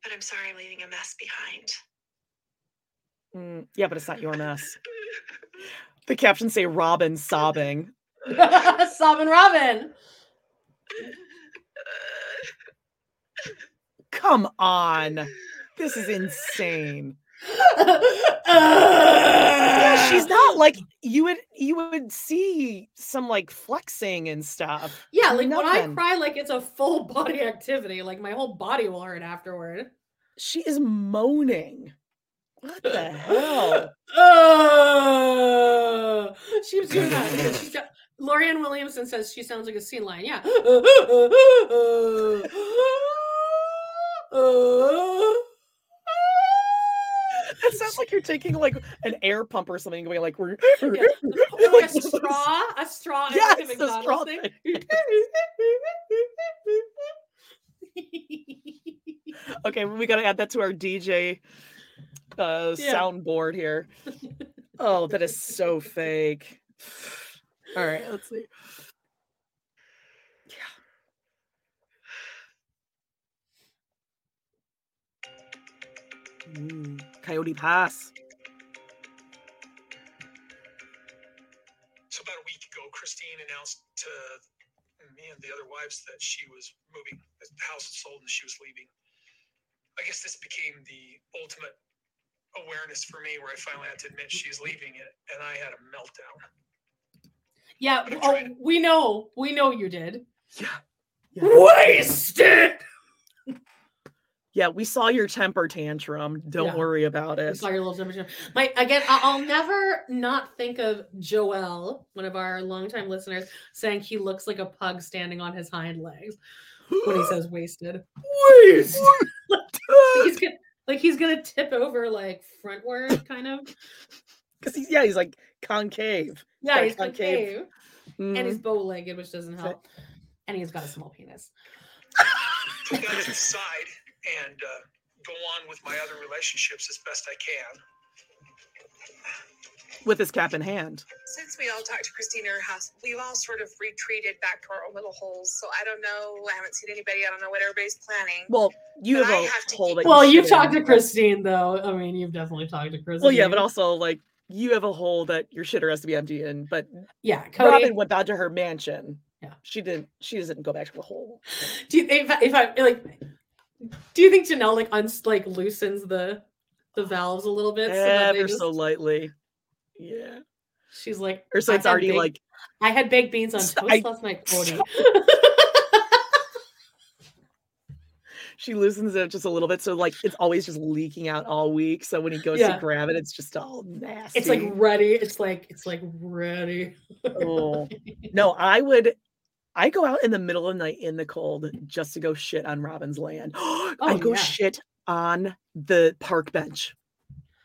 But I'm sorry I'm leaving a mess behind. Mm, yeah, but it's not your mess. The captions say Robyn sobbing. Sobbing Robyn. Come on. This is insane. Uh, Yeah, she's not like you would you would see some like flexing and stuff. Yeah, like when I cry, like it's a full body activity. Like my whole body will hurt afterward. She is moaning. What the hell? Uh, she was doing that. Yeah, she's got, Lorianne Williamson says she sounds like a scene line. Yeah. That like you're taking like an air pump or something, going like we're Yeah. Or like a straw, a straw. Yes, like, a the straw thing. Okay, we gotta add that to our DJ uh Yeah. soundboard here. Oh, that is so fake. All right, let's see. Mm, Coyote Pass. So about a week ago, Christine announced to me and the other wives that she was moving. The house was sold and she was leaving. I guess this became the ultimate awareness for me, where I finally had to admit she's leaving it, and I had a meltdown. Yeah. Oh, we know. We know you did. Yeah. WASTED. Yeah, we saw your temper tantrum. Don't Yeah. worry about I it. saw your little temperature. My again, I- I'll never not think of Joel, one of our longtime listeners, saying he looks like a pug standing on his hind legs when he says wasted. Wasted. he's gonna, like he's gonna tip over like frontward, kind of. Because he's yeah, he's like concave. Yeah, Got he's concave, and he's Mhm. bow-legged, which doesn't help. And he's got a small penis. Put that to the side and uh, go on with my other relationships as best I can. with his cap in hand. Since we all talked to Christina in her house, we've all sort of retreated back to our own little holes. So I don't know. I haven't seen anybody. I don't know what everybody's planning. Well, you But have I a have to hole keep- Well, you you've talked to Christine, though. I mean, you've definitely talked to Christine. Well, yeah, but also like you have a hole that your shitter has to be empty in. But yeah, Kody. Robyn went back to her mansion. Yeah, she didn't. She doesn't go back to the hole. Do you if I, if I like? Do you think Janelle like uns like loosens the the valves a little bit? they Ever just- so lightly. Yeah. She's like, Or so it's already baked- like I had baked beans on toast I- last night, Kody. she loosens it just a little bit, so like it's always just leaking out all week. So when he goes Yeah. to grab it, it's just all nasty. it's like ready. It's like it's like ready. oh no, I would. I go out in the middle of the night in the cold just to go shit on Robyn's land. I Oh, go yeah. shit on the park bench.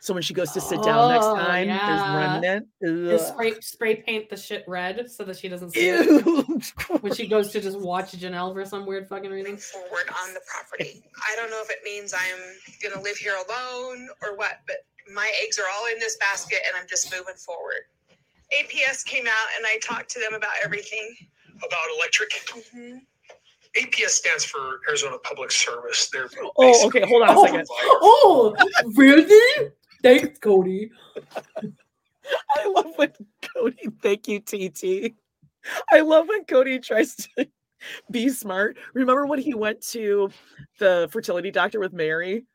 So when she goes to sit down next Oh, time, yeah. there's remnant. Spray spray paint the shit red so that she doesn't see it when she goes to just watch Janelle for some weird fucking reason. forward on the property. I don't know if it means I'm gonna live here alone or what, but my eggs are all in this basket and I'm just moving forward. APS came out and I talked to them about everything. About electric. Mhm. APS stands for Arizona Public Service. They're Oh, okay. Hold on a Oh, second. oh, really? Thanks, Kody. I love when Kody. Thank you, TT. I love when Kody tries to be smart. Remember when he went to the fertility doctor with Mary?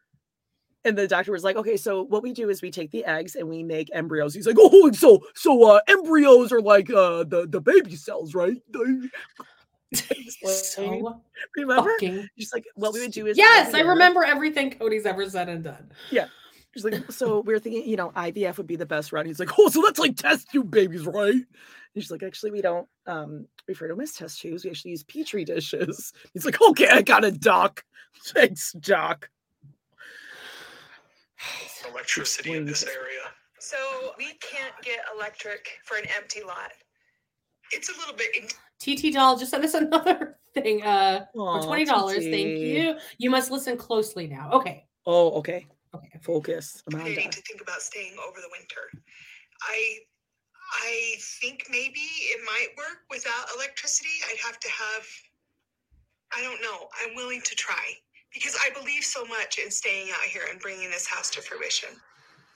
And the doctor was like, okay, so what we do is we take the eggs and we make embryos. He's like, oh, so so uh embryos are like uh the, the baby cells, right? So remember? Just like what we would do is Yes, I remember everything Kody's ever said and done. Yeah. She's like, so we're thinking, you know, IVF would be the best route. He's like, oh, so that's like test tube babies, right? And she's like, actually, we don't um refer to them as test tubes. We actually use petri dishes. He's like, okay, I got a doc. Thanks, doc. electricity in this area. So we can't get electric for an empty lot. It's a little bit. TT doll just sent us another thing. Uh for twenty dollars. Thank you. You must listen closely now. Okay. Oh, okay. Okay. Focus, intimidating Amanda. to think about staying over the winter. I I think maybe it might work without electricity. I'd have to have I don't know. I'm willing to try because I believe so much in staying out here and bringing this house to fruition.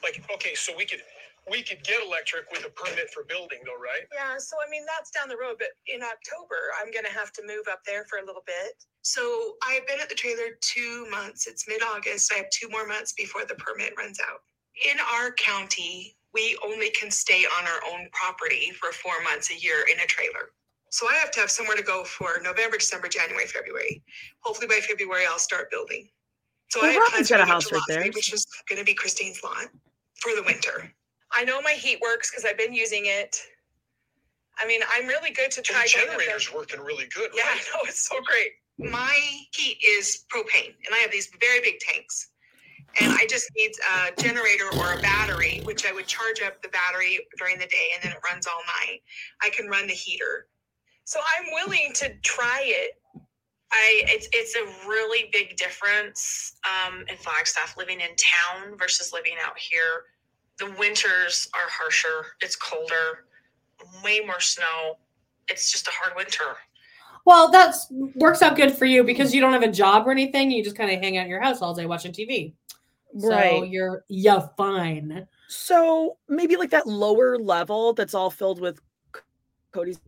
Like, okay, so we could we could get electric with a permit for building, though, right? Yeah, so I mean that's down the road, but in October I'm gonna have to move up there for a little bit. So I've been at the trailer two months. It's mid-August. I have two more months before the permit runs out. In our county, we only can stay on our own property for four months a year in a trailer. So I have to have somewhere to go for November, December, January, February. Hopefully by February I'll start building. So Well, I have plans to got a house right there. Which is going to be Christine's lot for the winter. I know my heat works because I've been using it. I mean, I'm really good to try. The going up generator's working really good, Yeah, I right? know it's so great. My heat is propane, and I have these very big tanks. And I just need a generator or a battery, which I would charge up the battery during the day, and then it runs all night. I can run the heater, so I'm willing to try it. I it's it's a really big difference um, in Flagstaff living in town versus living out here. The winters are harsher. It's colder, way more snow. It's just a hard winter. Well, that's works out good for you because you don't have a job or anything. You just kind of hang out in your house all day watching TV. So Right. you're yeah fine. So maybe like that lower level that's all filled with Kody's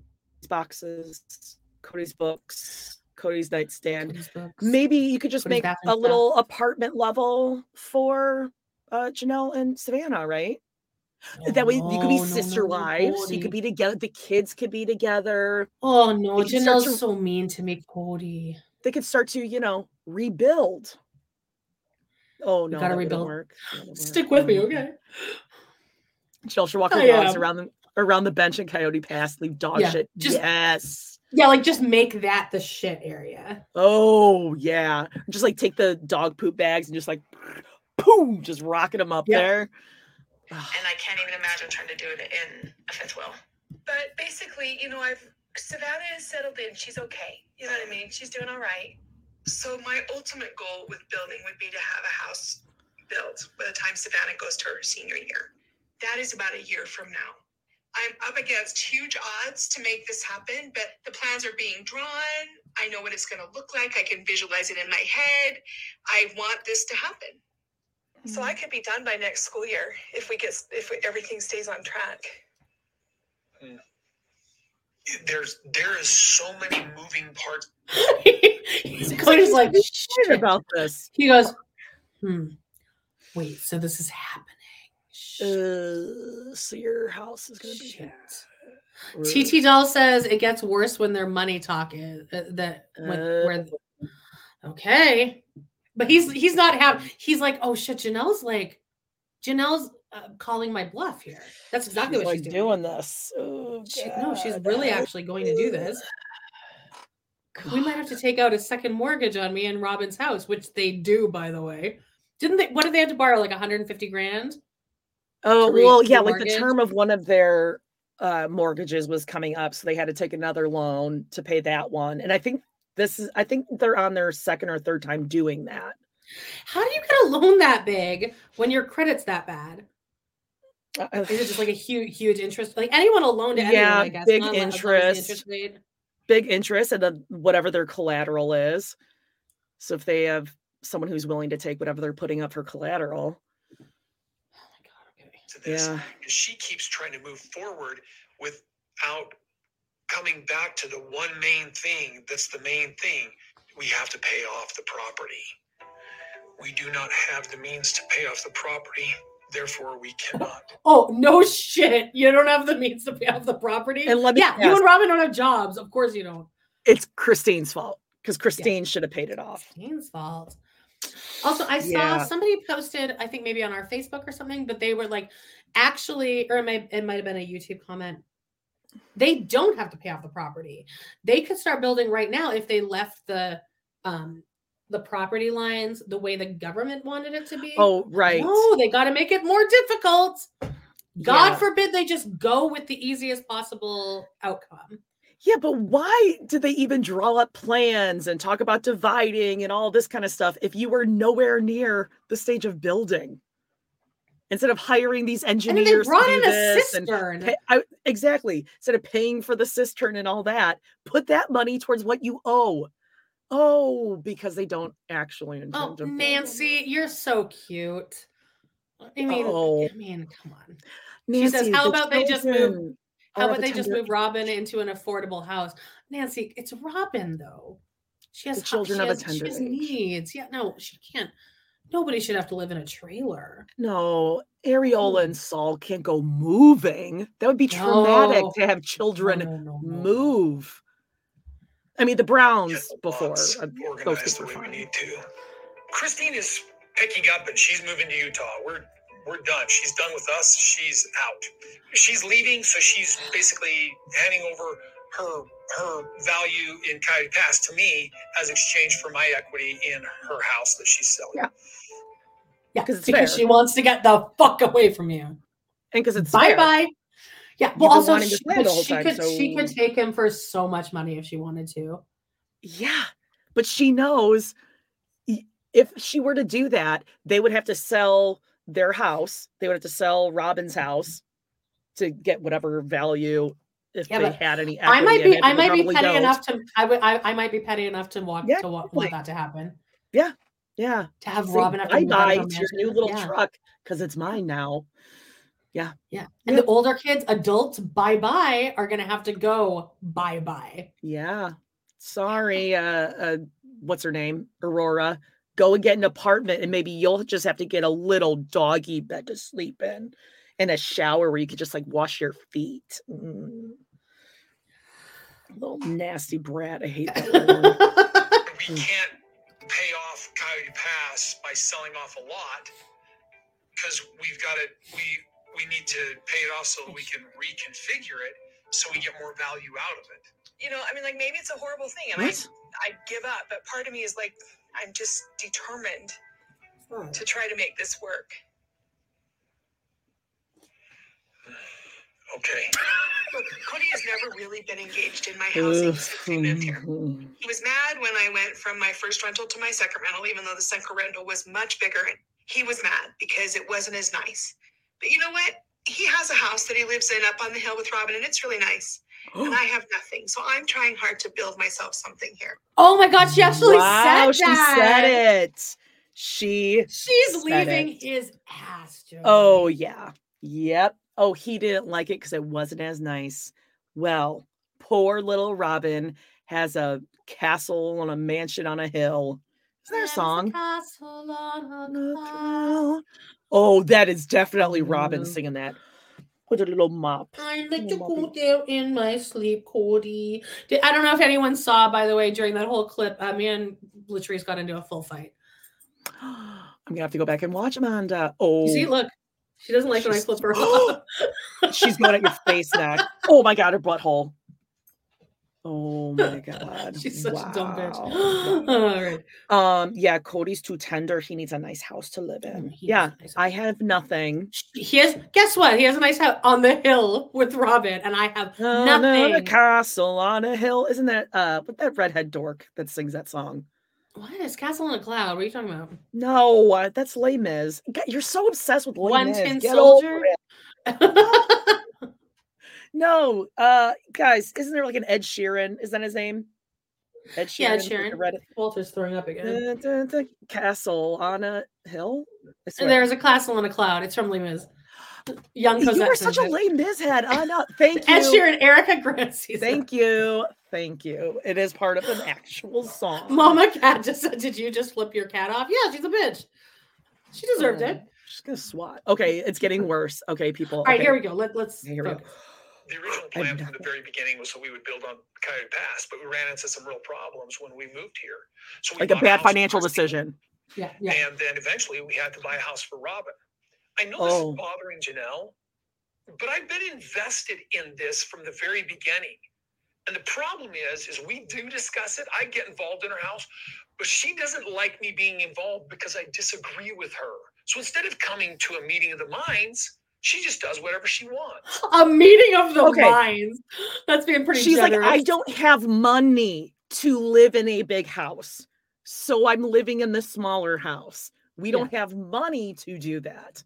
boxes, Kody's books, Kody's nightstand. Kody's. Maybe you could just Kody's make a stuff. little apartment level for uh Janelle and Savannah, right? that way you could be No, no, sister no, wives. You could be together. The kids could be together. Oh no, They could start Janelle's to- so mean to me, Kody. They could start to, you know, rebuild. Oh no, gotta rebuild. work. Stick with me, Mm. okay? She'll should walk her dogs around the around the bench in Coyote Pass, leave dog Yeah, shit. just- yes. Yeah, like just make that the shit area. Oh yeah. Just like take the dog poop bags and just like boom, just rocking them up Yeah. there. And I can't even imagine trying to do it in a fifth wheel. But basically, you know, I've Savannah is settled in. She's okay. You know what I mean? She's doing all right. So my ultimate goal with building would be to have a house built by the time Savannah goes to her senior year. That is about a year from now. I'm up against huge odds to make this happen, but the plans are being drawn. I know what it's going to look like. I can visualize it in my head. I want this to happen. So I could be done by next school year if we get if everything stays on track. There's there is so many moving parts. Kody's like, Shit shit. about this. He goes, hmm. Wait, so this is happening. Uh, so your house is gonna be TT Doll says it gets worse when their money talk is uh, that when, Uh. where okay. But he's he's not have he's like oh shit Janelle's like Janelle's uh, calling my bluff here. That's exactly She's what like she's doing. doing this. Oh, She- no she's really actually going to do this. We might have to take out a second mortgage on me and Robyn's house which they do by the way. Didn't they what did they have to borrow like 150 grand Oh re- well, yeah, like the term of one of their uh, mortgages was coming up, so they had to take another loan to pay that one. And I think this is, I think they're on their second or third time doing that. how do you get a loan that big when your credit's that bad Uh, Is it just like a huge, huge interest? Like anyone will loan to anyone, yeah, I guess. big not as long as the interest, interest big interest, and then whatever their collateral is. So if they have someone who's willing to take whatever they're putting up for collateral, to this Yeah. because she keeps trying to move forward without coming back to the one main thing that's the main thing we have to pay off the property we do not have the means to pay off the property therefore we cannot Oh no shit! You don't have the means to pay off the property. And let me yeah, you and Robyn don't have jobs. Of course you don't. it's Christine's fault because Christine should have paid it off. Christine's fault. Also, I saw Yeah. somebody posted, I think maybe on our Facebook or something, but they were like, actually, or it might it might have been a YouTube comment. They don't have to pay off the property. They could start building right now if they left the um the property lines the way the government wanted it to be. Oh, right. Oh, they got to make it more difficult. God Yeah. forbid they just go with the easiest possible outcome. Yeah, but why did they even draw up plans and talk about dividing and all this kind of stuff if you were nowhere near the stage of building? Instead of hiring these engineers, And they brought to do in a cistern. pay- I- exactly. Instead of paying for the cistern and all that, put that money towards what you owe. Oh, because they don't actually Oh. Nancy, you're so cute. I mean, Oh. I mean, come on. She says, "How about they just move? Children How are about they just move Robyn into an affordable house?" Nancy, it's Robyn though. She has The children she of a has, she tender has age. needs. Yeah, no, she can't. Nobody should have to live in a trailer. No, Ariella and Saul can't go moving. That would be traumatic No. to have children no, no, no. move. I mean, the Browns before uh, those organized kids the were way we fine. need to christine is picking up and she's moving to utah we're we're done she's done with us she's out she's leaving so she's basically handing over her her value in coyote pass to me as exchange for my equity in her house that she's selling Yeah. Yeah, 'Cause it's because fair. she wants to get the fuck away from you. And because it's Bye fair. bye. Yeah, well, also she, this could, she time, could she could take him for so much money if she wanted to. Yeah, but she knows if she were to do that, they would have to sell their house. They would have to sell Robyn's house to get whatever value if Yeah, they had any. I might be I might be petty don't. enough to I would I, I might be petty enough to want Yeah, to want that to happen. Yeah, yeah. To have Say Robyn have to bye move out bye of her to your new little Yeah. truck because it's mine now. Yeah, Yeah. And the older kids, adults, bye bye, are gonna have to go bye bye. yeah. Sorry, uh, uh, what's her name, Aurora. Go and get an apartment, and maybe you'll just have to get a little doggy bed to sleep in, and a shower where you could just like wash your feet. Mm. Little nasty brat. I hate that. we can't pay off Coyote Pass by selling off a lot because we've got to we we need to pay it off so that we can reconfigure it so we get more value out of it. You know, I mean, like maybe it's a horrible thing, and What? I I give up, but part of me is like, I'm just determined to try to make this work. Okay. Look, Kody has never really been engaged in my housing since we moved here. Mm-hmm. He was mad when I went from my first rental to my second rental, even though the second rental was much bigger. And he was mad because it wasn't as nice. But you know what? He has a house that he lives in up on the hill with Robyn, and it's really nice. And I have nothing. So I'm trying hard to build myself something here. Oh my god, she actually wow, said she that. said it. She She's leaving it. his ass, Joe. Oh yeah. Yep. Oh, he didn't like it because it wasn't as nice. Well, poor little Robyn has a castle and a mansion on a hill Isn't there a song? Castle on a cloud. Oh, that is definitely Robyn singing that with a little mop. I like to go there in my sleep, Kody. Did, I don't know if anyone saw, by the way, during that whole clip, uh, me and Latrice got into a full fight. I'm gonna have to go back and watch Amanda. Oh, You see, look, she doesn't like when I flip her off. she's going at your face neck. Oh my god, her butthole. Oh my god, She's such a dumb bitch. All right. Um, yeah, Kody's too tender. He needs a nice house to live in. Yeah, I have nothing. He has, guess what? He has a nice house on the hill with Robyn, and I have On a nothing. castle on a hill. Isn't that uh what that redhead dork that sings that song? What is Castle on a Cloud? What are you talking about? No, uh, that's Les Mis. God, You're so obsessed with Les One Mis. Tin Soldier? it. No, uh, guys, isn't there like an Ed Sheeran? Is that his name? Ed Sheeran. Yeah, Ed Sheeran. red- Walter's throwing up again. Dun, dun, dun, castle on a hill. And there's a castle on a cloud. It's from Les Mis. Young you Cosette are such a lame it. Les Mis head. I know. Thank you. Ed Sheeran, Erica Grant season. Thank you. Thank you. It is part of an actual song. Mama Cat just said, Did you just flip your cat off? Yeah, she's a bitch. She deserved it. She's gonna swat. Okay, it's getting worse. Okay, people. All right, okay. here we go. Let, let's. Here we go. Focus. The original plan from the very beginning was so we would build on Coyote Pass, but we ran into some real problems when we moved here. So we Like a bad house financial decision. Yeah, yeah. And then eventually we had to buy a house for Robyn. I know Oh. this is oh. bothering Janelle, but I've been invested in this from the very beginning. And the problem is, is we do discuss it. I get involved in her house, but she doesn't like me being involved because I disagree with her. So instead of coming to a meeting of the minds, she just does whatever she wants. A meeting of the Okay. minds. That's being pretty She's generous. like, I don't have money to live in a big house. So I'm living in the smaller house. We don't have money to do that.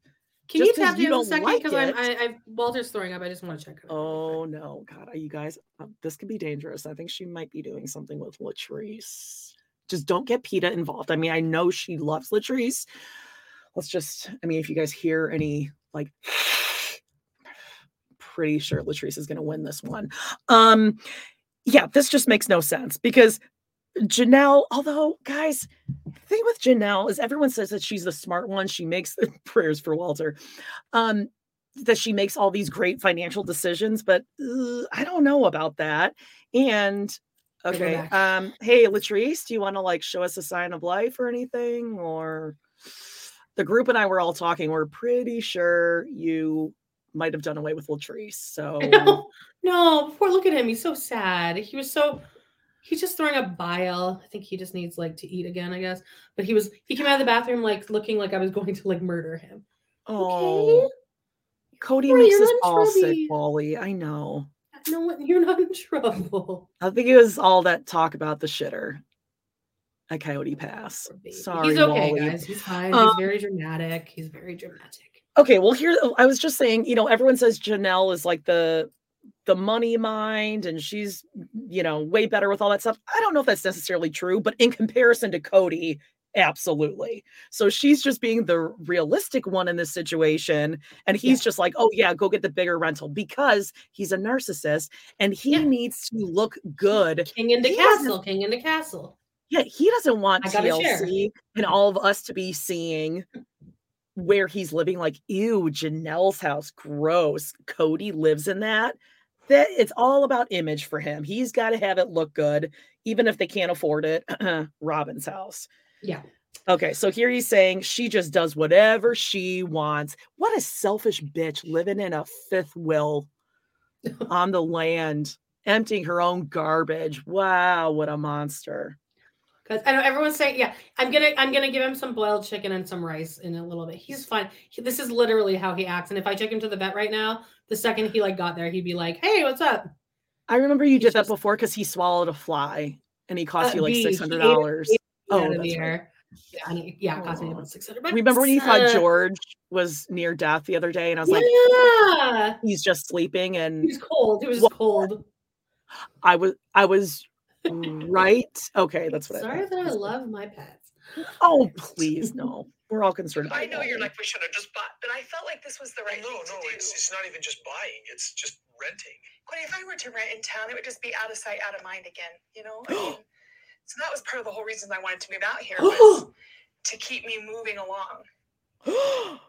Can Just you 'cause tap you in a don't second? like Because I'm it- I, I Walter's throwing up. I just want to check it. Oh no, God, you guys, um, this could be dangerous. I think she might be doing something with Latrice. Just don't get PETA involved. I mean, I know she loves Latrice. Let's just, I mean, if you guys hear any like, pretty sure Latrice is going to win this one. Um, yeah, this just makes no sense because Janelle, although guys, the thing with Janelle is everyone says that she's the smart one. She makes prayers for Walter. Um, that she makes all these great financial decisions, but uh, I don't know about that. And okay, um, hey Latrice, do you want to like show us a sign of life or anything? Or the group and I were all talking. We're pretty sure you might have done away with Latrice. So No, no, poor look at him. He's so sad. He was so he's just throwing up bile. I think he just needs like to eat again, I guess. But he was he came out of the bathroom like looking like I was going to like murder him. oh, Kody Right, makes us all sick. Wally. I know. No you're not in trouble. I think it was all that talk about the shitter at Coyote Pass. Sorry, He's okay, Wally. guys. He's fine. Um, He's very dramatic. He's very dramatic. okay well here i was just saying you know everyone says janelle is like the the money mind and she's you know way better with all that stuff i don't know if that's necessarily true but in comparison to kody absolutely so she's just being the realistic one in this situation and he's just like oh yeah go get the bigger rental because he's a narcissist and he needs to look good King into He doesn't- castle, king into castle. Yeah, he doesn't want I gotta share. TLC and all of us to be seeing where he's living. Like, ew, Janelle's house, gross. Kody lives in that. That it's all about image for him. He's got to have it look good, even if they can't afford it. Robyn's house. Yeah. Okay, so here he's saying she just does whatever she wants. What a selfish bitch living in a fifth wheel on the land, emptying her own garbage. Wow, what a monster. Because I know everyone's saying, yeah, I'm gonna I'm gonna give him some boiled chicken and some rice in a little bit. He's fine. He- this is literally how he acts. And if I took him to the vet right now, the second he like got there, he'd be like, "Hey, what's up?" I remember you did that before because he swallowed a fly and he cost Uh, you like bee. He ate it- six hundred dollars. Oh, that's the right. air. Yeah, it, yeah, it cost me about six hundred. bucks. Remember when you thought uh, George was near death the other day, and I was like, Yeah, he's just sleeping, and he was cold. He was just cold. I was, I was right. Okay, that's what I. Sorry thought. that I love my pets. Oh please, no. We're all concerned. About it. I know that. you're like we should have just bought, but I felt like this was the right No, thing no, to do. it's, it's not even just buying, it's just renting. Kody, if I were to rent in town, it would just be out of sight, out of mind again. You know, I mean, So that was part of the whole reason I wanted to move out here was to keep me moving along.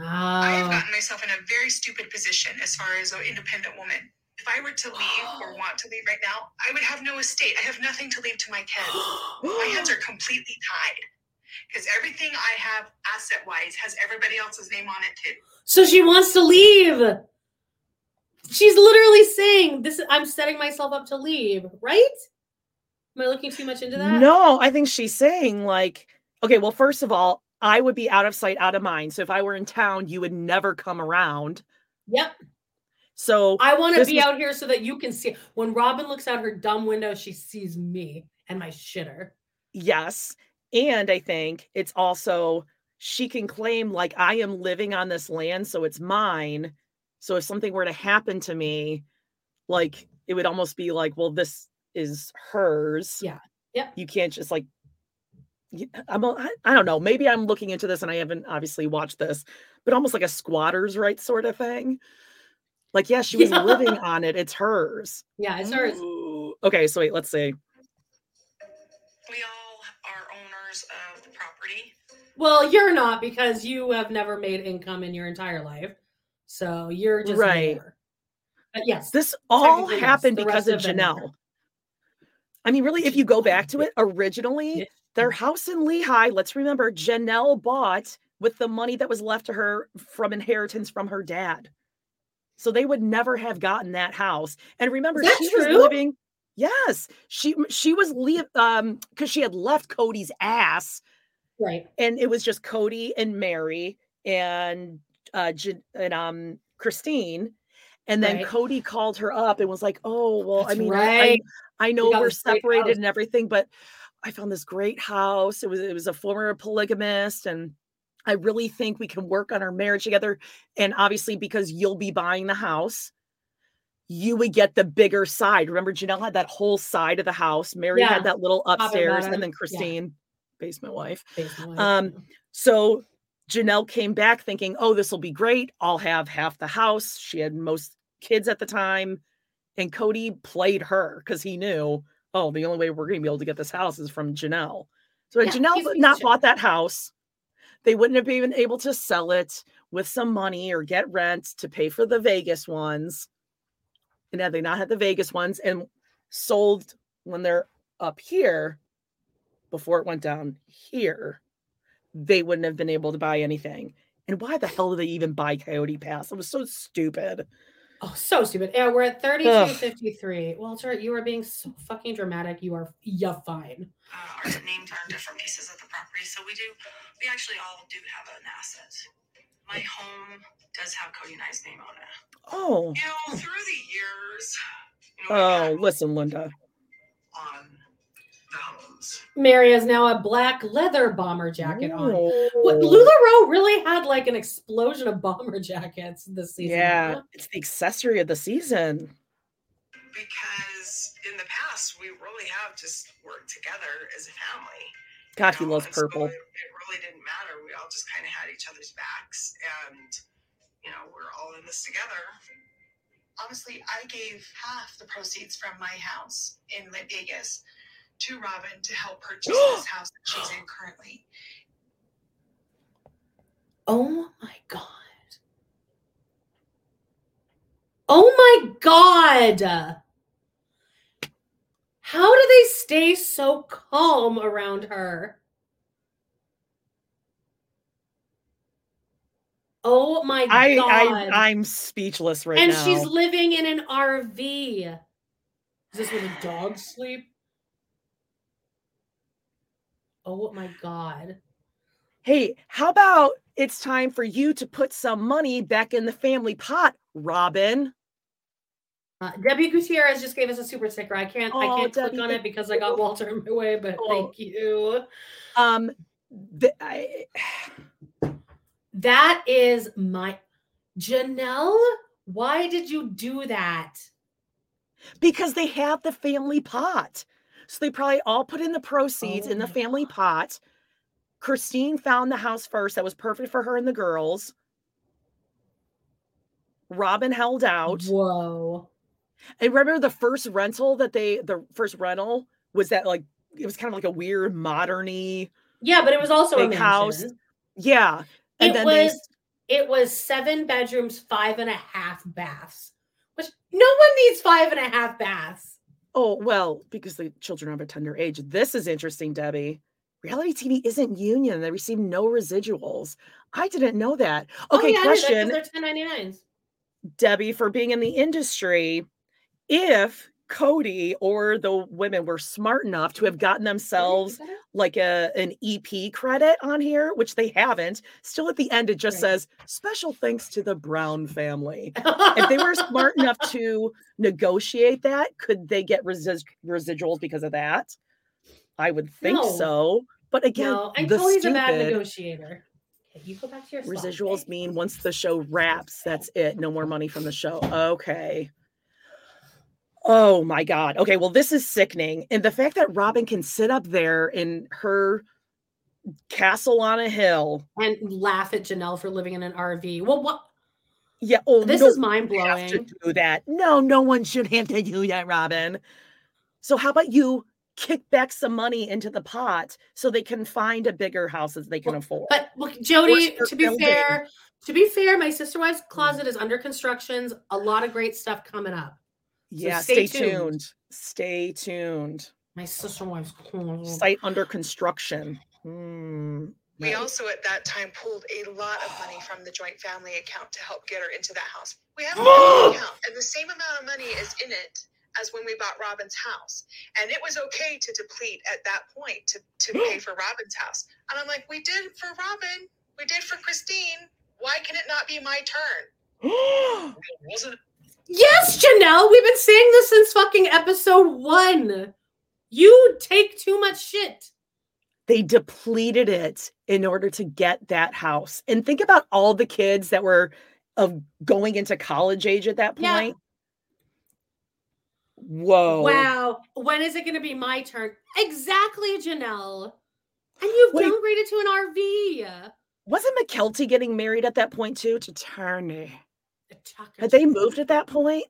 I have gotten myself in a very stupid position as far as an independent woman. If I were to leave or want to leave right now, I would have no estate. I have nothing to leave to my kids. my hands are completely tied because everything I have asset wise has everybody else's name on it too. So she wants to leave. She's literally saying, "This I'm setting myself up to leave." Right? Am I looking too much into that? No, I think she's saying like, okay, well, first of all, I would be out of sight, out of mind. So if I were in town, you would never come around. Yep. So I want to be was- out here so that you can see. When Robyn looks out her dumb window, she sees me and my shitter. Yes. And I think it's also she can claim like I am living on this land, so it's mine. So if something were to happen to me, like it would almost be like, well, this is hers. Yeah. Yeah. You can't just like I'm a- I I don't know. Maybe I'm looking into this and I haven't obviously watched this, but almost like a squatter's right sort of thing. Like, yeah, she was Yeah. living on it. It's hers. Yeah, it's hers. Ooh. Okay, so wait, let's see. We all are owners of the property. Well, you're not because you have never made income in your entire life. So you're just Right. there. But yes, This all technically, yes, happened because of of them. Janelle. I mean, really, if you go back to it, originally their house in Lehi, let's remember, Janelle bought with the money that was left to her from inheritance from her dad. So they would never have gotten that house. And remember, she was living. Yes, she she was le- um because she had left Kody's ass, right? And it was just Kody and Meri and uh and um Christine. And then Right. Kody called her up and was like, "Oh, well, I That's mean, I- I, right. I know You we're separated and everything, but I found this great house. It was it was a former polygamist, and I really think we can work on our marriage together. And obviously, because you'll be buying the house, you would get the bigger side. Remember, Janelle had that whole side of the house. Meri Yeah. had that little upstairs, and then Yeah. Christine, basement wife. Basement wife, Um, so Janelle came back thinking, oh, this will be great. I'll have half the house. She had most kids at the time. And Kody played her because he knew, oh, the only way we're going to be able to get this house is from Janelle. So Yeah, Janelle he's a piece not bought that house, they wouldn't have been able to sell it with some money or get rent to pay for the Vegas ones. And had they not had the Vegas ones and sold when they're up here before it went down here, they wouldn't have been able to buy anything. And why the hell did they even buy Coyote Pass? It was so stupid. Oh, so stupid. Yeah, we're at 32 Ugh. 53. Walter, you are being so fucking dramatic. You are you're fine. uh, our names are different pieces of the property. So we do, we actually all do have an asset. My home does have Kody and I's name on it. Oh, You know, through the years, you know, oh, listen, Linda. on the homes. Meri has now a black leather bomber jacket on. What, Oh. LuLaRoe really had like an explosion of bomber jackets this season. Yeah, it's the accessory of the season. Because in the past, we really have just worked together as a family. God, he you know, loves and so purple. it, it really didn't matter. We all just kind of had each other's backs, and you know, we're all in this together. Honestly, I gave half the proceeds from my house in La- Vegas to Robyn to help purchase this house that she's in currently. Oh my god. Oh my god. How do they stay so calm around her? Oh my I, god. I I'm speechless right and now. And she's living in an RV. Is this where the dogs sleep? Oh my god. Hey, how about it's time for you to put some money back in the family pot, Robyn? Uh, Debbie Gutierrez just gave us a super sticker. I can't I Oh, can't Debbie, click on it because I got Walter in my way, but Oh. thank you. Um, I, That is my Janelle. Why did you do that? because they have the family pot. So they probably all put in the proceeds Oh in the my family pot. Christine found the house first that was perfect for her and the girls. Robyn held out. Whoa. And remember the first rental that they the first rental was that like it was kind of like a weird moderny Yeah, but it was also a house. mansion. Yeah. And it then was they it was seven bedrooms, five and a half baths. Which no one needs five and a half baths. Oh, well, because the children are of a tender age. This is interesting, Debbie. Reality TV isn't union. They receive no residuals. I didn't know that. Oh, Okay, yeah, I knew question, They're 1099s. Debbie, for being in the industry, if Kody or the women were smart enough to have gotten themselves like a an EP credit on here, which they haven't, still at the end it just says special thanks to the Brown family. if they were smart enough to negotiate that, could they get residuals because of that? I would think No. so. But again, no, and the Kody's a bad stupid negotiator. You go back to your spot. residuals mean once the show wraps, that's it. No more money from the show. Okay. Oh my God. Okay. Well, this is sickening. And the fact that Robyn can sit up there in her castle on a hill. and laugh at Janelle for living in an RV. Well, what? Yeah. Oh, This no is mind have to blowing. do that. No, no one should have to do that, Robyn. So, how about you kick back some money into the pot so they can find a bigger house that they can afford? But look, Jody. To be building. fair, to be fair, my sister wife's mm. closet is under constructions. A lot of great stuff coming up. So yeah, stay stay, tuned. tuned. Stay tuned. My sister wife's closet. Site under construction. Hmm. We Right. also at that time pulled a lot of money from the joint family account to help get her into that house. We have a bank account, and the same amount of money is in it as when we bought Robyn's house. And it was okay to deplete at that point to, to pay for Robyn's house. And I'm like, we did for Robyn, we did for Christine. Why can it not be my turn? Wasn't Yes, Janelle. We've been saying this since fucking episode one. You take too much shit. they depleted it in order to get that house. And think about all the kids that were of going into college age at that Yeah. point. Whoa. Wow. When is it going to be my turn? Exactly, Janelle. And you've Wait. downgraded to an RV. Wasn't Mykelti getting married at that point too to Turney? Tucker. Had they moved at that point?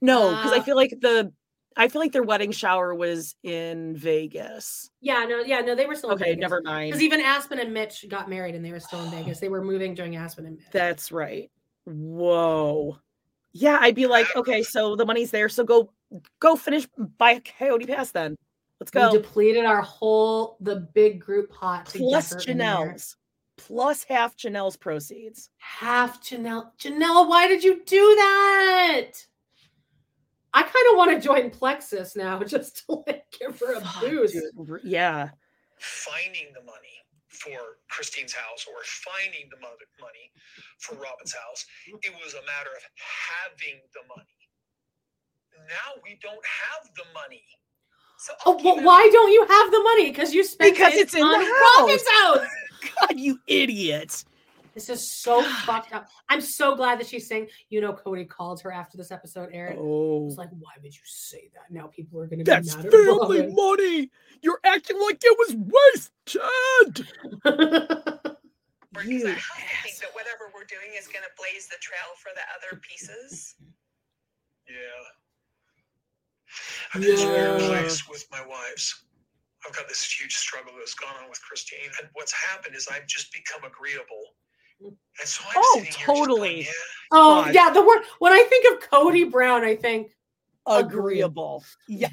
No, because I Uh, feel like the I feel like their wedding shower was in Vegas. Yeah, no, yeah, no, they were still in Okay, never mind. Because even Aspen and Mitch got married and they were still in Vegas. They were moving during Aspen and Mitch. That's right. Whoa. Yeah, I'd be like, okay, so the money's there, so go go finish buy a coyote pass then. Let's We go. depleted our whole the big group pot Plus get her in there. Janelle's. Plus half Janelle's proceeds. Half Janelle. Janelle, why did you do that? I kind of want to join Plexus now just to like give her a boost. Dude, yeah. finding the money for Christine's house or finding the money for Robyn's house. It was a matter of having the money. Now we don't have the money. So Oh, well, why don't you have the money? Because you spent Because it it's in on the Robyn's house. God, you idiot. This is so fucked up. I'm so glad that she's saying, you know, Kody called her after this episode aired. I Oh, was like, why would you say that? Now people are going to be that's mad at family Robyn. money. You're acting like it was wasted. Because You I have to think that whatever we're doing is going to blaze the trail for the other pieces. Yeah. I'm in this weird Yeah. place with my wives. I've got this huge struggle that's gone on with Christine. And what's happened is I've just become agreeable. And so I'm Oh, sitting here just going, totally. yeah, Oh, God. yeah. The word, when I think of Kody Brown, I think Agreeable. Yeah,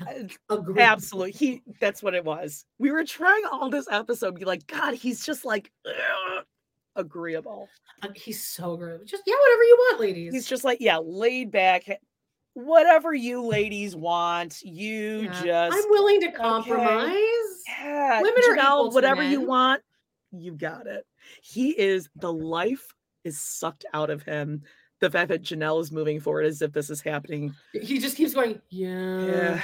agree. absolutely. He that's what it was. We were trying all this episode, be like, God, he's just like ugh, agreeable. Uh, He's so good. Just, yeah, whatever you want, ladies. He's just like, yeah, laid back. Whatever you ladies want, you Yeah. just I'm willing to compromise. Yeah, Women are equal whatever you want, you got it. He is the life is sucked out of him. The fact that Janelle is moving forward as if this is happening. He just keeps going, yeah, Yeah,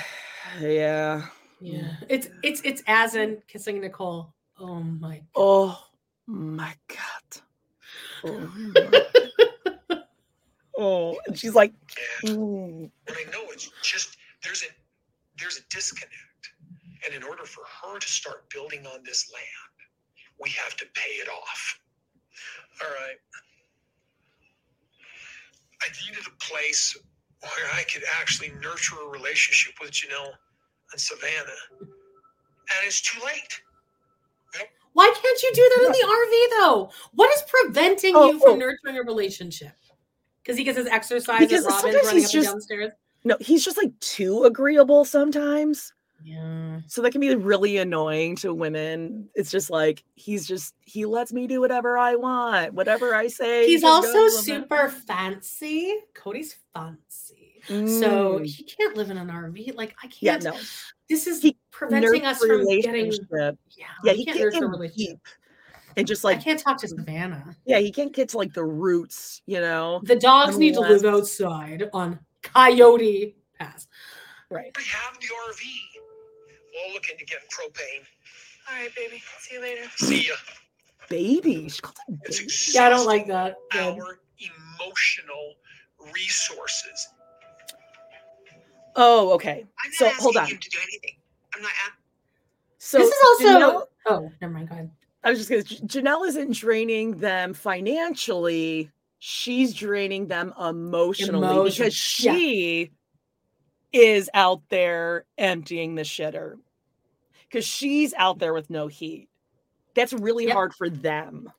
yeah. yeah. It's it's it's as in kissing Nicole. Oh my Oh my god. Oh, my- oh, and she's like, "Mm." But I know it's just there's a there's a disconnect. And in order for her to start building on this land, we have to pay it off. All right. I needed a place where I could actually nurture a relationship with Janelle and Savannah and it's too late. Why can't you do that in the RV though? What is preventing Oh, you from oh. nurturing a relationship? Because he gets his exercise Because as Robyn's running he's up just- and downstairs. No, he's just like too agreeable sometimes. Yeah. So that can be really annoying to women. It's just like he's just he lets me do whatever I want, whatever I say. He's also super fancy. Kody's fancy. So Mm. he can't live in an RV. Like I can't. Yeah, no. This is He preventing us from getting. Yeah, Yeah, he he can't can't nurture relationship. Deep and just like I can't talk to Savannah. yeah, he can't get to like the roots, you know. The dogs need to live outside on Coyote Pass. Right. We have the RV. We'll look into getting propane. All right, baby. See you later. See ya. Baby. She calls him It's baby. Yeah, I don't like that. Good. our emotional resources. Oh, okay. I'm not So hold on. him to do anything. I'm not. a- So this is also. Janelle- oh, never mind. Go ahead. I was just gonna J- Janelle isn't draining them financially. She's draining them emotionally Emotion- because yeah. she is out there emptying the shitter. Because she's out there with no heat. That's really Yep. hard for them.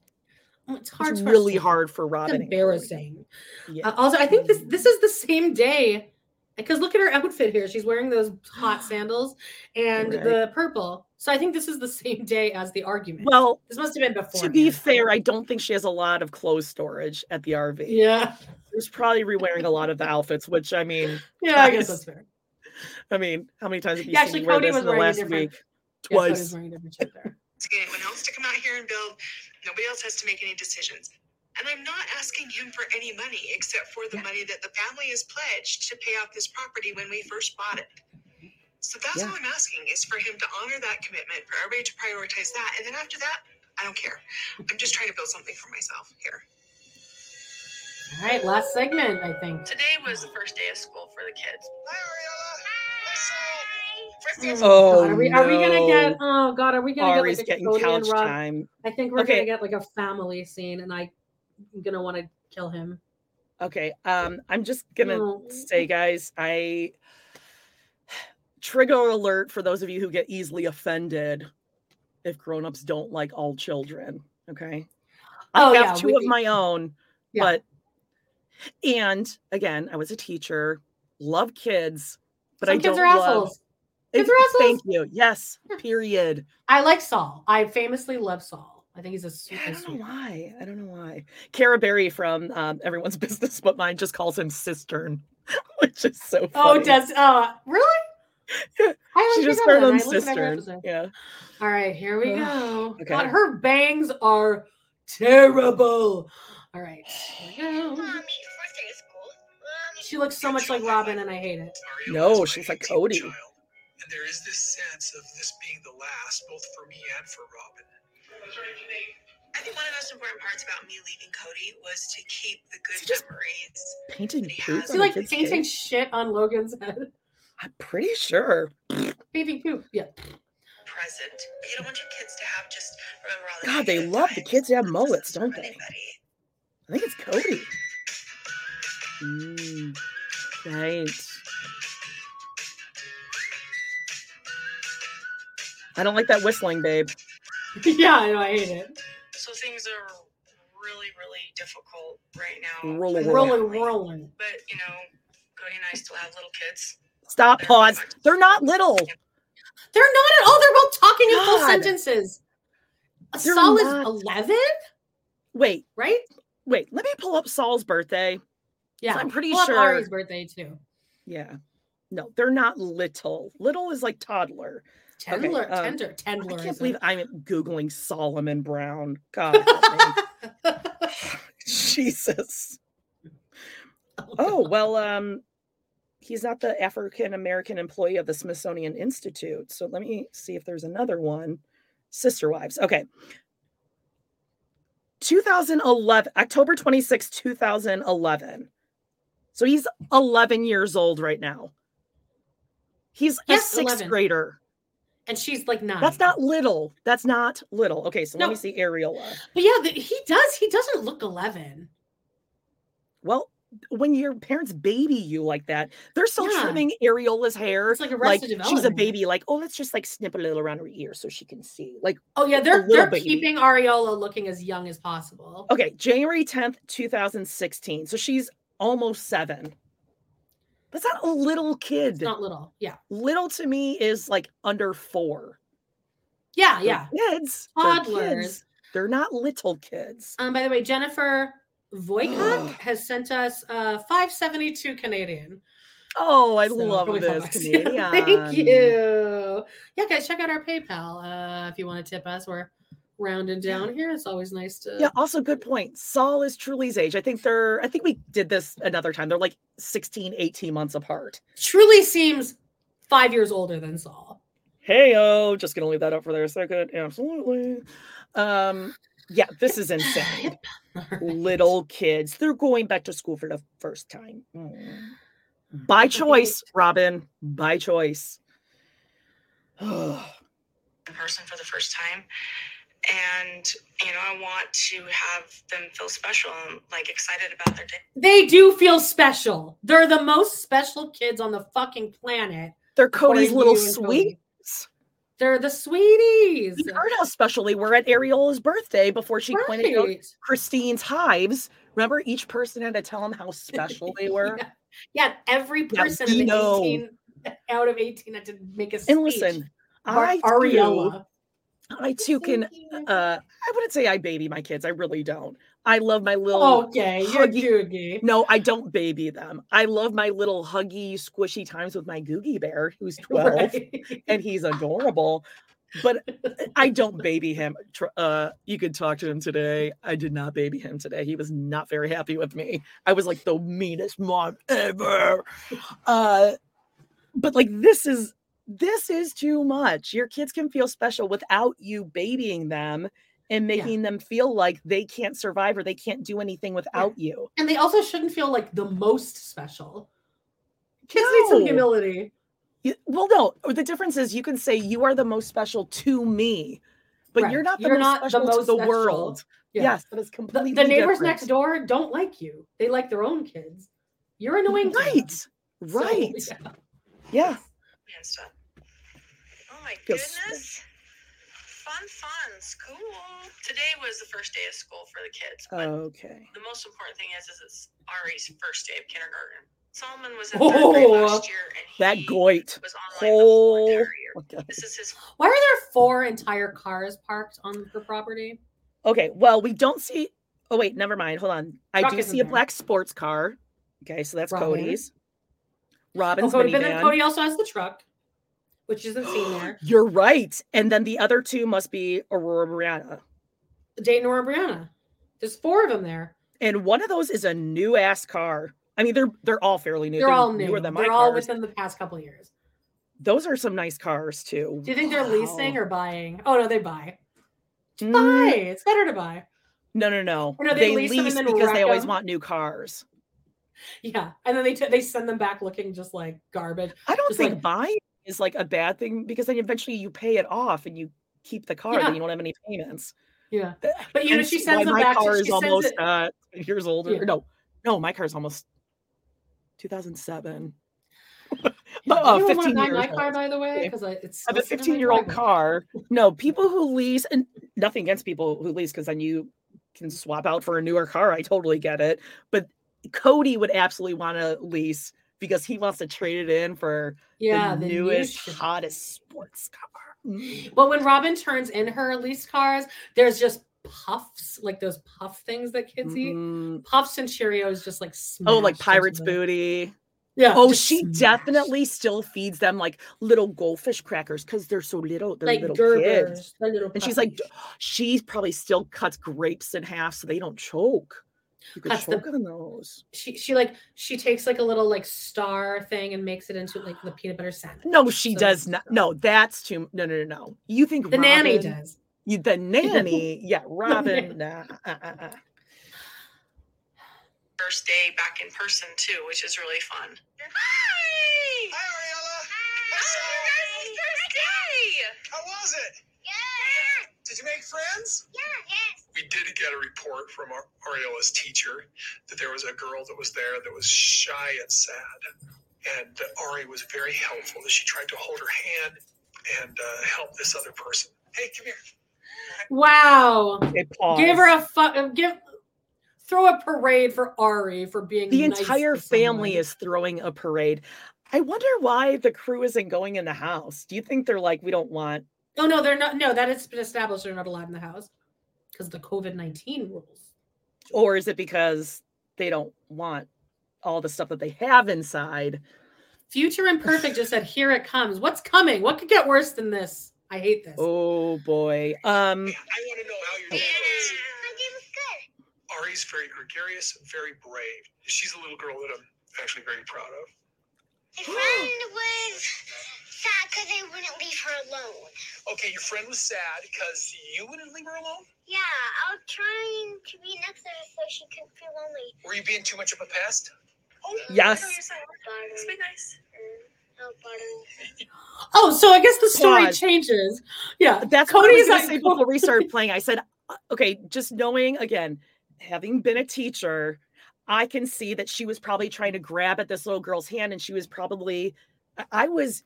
Oh, It's hard. It's us really to- hard for Robyn. Kody. embarrassing. Yeah. Uh, also, I think this this is the same day because look at her outfit here. She's wearing those hot sandals and Right. the purple. So I think this is the same day as the argument. well, this must have been before. to be fair, I don't think she has a lot of clothes storage at the RV. yeah, She's probably re-wearing a lot of the outfits, which I mean, yeah, I guess that's fair. I mean, how many times have you Yeah, seen actually, me Kody was in the wearing last different- week? Twice. wearing a different shirt there. asking anyone else to come out here and build. Nobody else has to make any decisions. And I'm not asking him for any money except for the money that the family has pledged to pay off this property when we first bought it. So that's Yeah. all I'm asking is for him to honor that commitment, for everybody to prioritize that. And then after that, I don't care. I'm just trying to build something for myself here. All right, last segment. I think. Today was the first day of school for the kids. Hi, Ariella. Hi, Saul. First day of Oh, God, are we are we gonna get? Oh God, are we gonna Ari's get like a getting Kody couch Rob? time. I think we're Okay. gonna get like a family scene, and I, I'm gonna want to kill him. Okay. Um, I'm just gonna No. say, guys, I trigger alert for those of you who get easily offended if grown-ups don't like all children. Okay. I Oh, have yeah, two we- of my own, Yeah. but and again, I was a teacher, love kids, but Some I kids don't are love assholes. Kids are Ex- Thank you. Yes. Period. I like Saul. I famously love Saul. I think he's a super I don't know why. I don't know why. Cara Berry from um, Everyone's Business But Mine just calls him Cistern, which is so Oh, does uh really? Yeah, I she just forget heard that. him I listen to every Cistern. episode. Yeah. All right, here we go. okay. God, her bangs are terrible. All right, here we go. Mommy, first day of school. Mommy. She looks so much like Robyn, and I hate it. No, she's like Kody. child, and there is this sense of this being the last, both for me and for Robyn. I think one of the most important parts about me leaving Kody was to keep the good just memories. Painting He poop has- Is he like painting face? shit on Logan's head? I'm pretty sure. Baby poop. Yeah. present. You don't want your kids to have just remember all the God, they negative love the kids to have mullets, don't they? I think it's Kody. Mm, right. I don't like that whistling, babe. yeah, I know. I hate it. So things are really, really difficult right now. Rolling, with Rolling, rolling. But you know, Kody and I still have little kids. Stop, pause. They're not little. They're not at all. They're both talking in full sentences. They're Saul is 11, Wait, right? wait. Let me pull up Saul's birthday. Yeah. I'm pretty Pull sure- Ari's birthday too. Yeah. No, they're not little. Little is like toddler. Okay, Tendler, um, tender, I can't believe I'm Googling Solomon Brown. God. Jesus. Oh, well, um, he's not the African American employee of the Smithsonian Institute. So let me see if there's another one. Sister Wives. Okay. 2011, October 26, 2011. So he's 11 years old right now. He's Yes, a sixth 11. grader. and she's like nine. That's not little. That's not little. Okay, so let me see Ariella. But yeah, the, he does. He doesn't look 11. Well, when your parents baby you like that, they're still Yeah. trimming Ariella's hair. It's like Arrested she's a baby. Like, oh, let's just like snip a little around her ear so she can see. Like, Oh yeah, they're they're baby. keeping Ariella looking as young as possible. Okay, January 10th, 2016. So she's almost seven. That's not a little kid. It's not little. Yeah. Little to me is like under four. Yeah, They're yeah. Kids. They're Toddlers. kids. They're not little kids. Um, by the way, Jennifer Voicock has sent us uh 572 Canadian. Oh, I So, love this. Canadian. Thank you. Yeah, guys, check out our PayPal uh, if you want to tip us. We're rounding down here. It's always nice to. Yeah, also good point. Saul is Truely's age. I think they're I think we did this another time. They're like 16, 18 months apart. Truely seems five years older than Saul. Hey oh, just gonna leave that up for there a second. Absolutely. Um, yeah, this is insane. Little kids, they're going back to school for the first time. Mm. By choice, Robyn. By choice. in person for the first time. And, you know, I want to have them feel special and like excited about their day. They do feel special. They're the most special kids on the fucking planet. They're Kody's little sweet Kody. sweets. They're the sweeties. We heard how special they were at Ariella's birthday before she pointed out Christine's hives. Remember, each person had to tell them how special they were. yeah. yeah, every person in the know. 18 out of 18 had to make a speech. And listen, I too, Ariella. I too can. Uh, I wouldn't say I baby my kids. I really don't. I love my little. Okay, you're googie. No, I don't baby them. I love my little huggy, squishy times with my Googie Bear, who's 12, Right. and he's adorable. But I don't baby him. Uh, you could talk to him today. I did not baby him today. He was not very happy with me. I was like the meanest mom ever. Uh, but like this is this is too much. Your kids can feel special without you babying them and making them feel like they can't survive or they can't do anything without you. And they also shouldn't feel like the most special. Kids need some No. humility. You- well, no. The difference is you can say you are the most special to me, but Right. you're not the You're most not the special to the special. world. Yeah. Yes, that is The, completely the neighbors different. next door don't like you. They like their own kids. You're annoying. to them. Right. So, Right. yeah. Yeah. Oh my Feels goodness. Fun, fun, school. Today was the first day of school for the kids. But Okay. the most important thing is, is it's Ari's first day of kindergarten. Solomon was in third grade Oh, last year, and that goit. was online the whole oh, entire year. Oh. This is his Why are there four entire cars parked on the property? Okay. Well, we don't see. Oh wait, never mind. Hold on. I Truck do see a there. black sports car. Okay, so that's Robyn. Kody's. Oh, Robyn's Kody, but then minivan. Kody also has the truck, which isn't seen there. You're right. And then the other two must be Aurora Breanna. Dayton or Breanna. There's four of them there. And one of those is a new ass car. I mean, they're they're all fairly new. They're all newer new. than my They're all cars. within the past couple of years. Those are some nice cars too. Do you think they're leasing or buying? Oh no, they buy. Mm, Buy. It's better to buy. No, no, no. Or no, they they lease them lease because they always 'em? want new cars. Yeah, and then they t- they send them back looking just like garbage. I don't Just think like- buying is like a bad thing because then eventually you pay it off and you keep the car, Yeah. then you don't have any payments. Yeah, but you know she sends them my back. car is almost it- uh, years older. Yeah. No, no, my car is almost 2007. Yeah, Oh, you 15 want to buy years my car, by the way, because it's a still sitting in 15 year old car. No, people who lease, and nothing against people who lease because then you can swap out for a newer car. I totally get it. But Kody would absolutely want to lease because he wants to trade it in for Yeah, the, the newest, shit. hottest sports car. Mm. Well, when Robyn turns in her leased cars, there's just puffs, like those puff things that kids eat. Mhm. Puffs and Cheerios, just like Oh, like Pirate's Booty. Yeah. Oh, she smashed. definitely still feeds them like little goldfish crackers because they're so little. They're like little Gerbers, kids. little And she's like, she probably still cuts grapes in half so they don't choke. You could Cuts the- choke on those. she she like she takes like a little like star thing and makes it into like the peanut butter sandwich. No, she So does not. No, that's too. No, no, no, no. You think The nanny does. You, the nanny, yeah, Robyn. nah, uh, uh, uh. first day back in person too, which is really fun. Hi! Hi, Ariella. What's up? first day! How was it? Yeah. Did you make friends? Yeah. Yes. We did get a report from our Ariola's teacher that there was a girl that was there that was shy and sad. And Ari was very helpful. That she tried to hold her hand and uh, help this other person. Hey, come here. Wow. Give her a fu- give throw a parade for Ari for being The nice entire family is throwing a parade. I wonder why the crew isn't going in the house. Do you think they're like, we don't want Oh no, they're not. No, that has been established. They're not allowed in the house because the COVID nineteen rules. or is it because they don't want all the stuff that they have inside? Future Imperfect just said, "Here it comes." What's coming? What could get worse than this? I hate this. Oh boy. Um I want to know how you're doing. Ari's very gregarious very brave. She's a little girl that I'm actually very proud of. My friend was sad because I wouldn't leave her alone. Okay, your friend was sad because you wouldn't leave her alone? Yeah, I was trying to be next to her so she couldn't feel lonely. Were you being too much of a pest? Yes. Let's be nice. Oh. Oh, so I guess the story Pause. changes. Yeah, That's what I was Kody's gonna like- say before we started playing. I said, uh, okay, just knowing again, having been a teacher, I can see that she was probably trying to grab at this little girl's hand, and she was probably, I- I was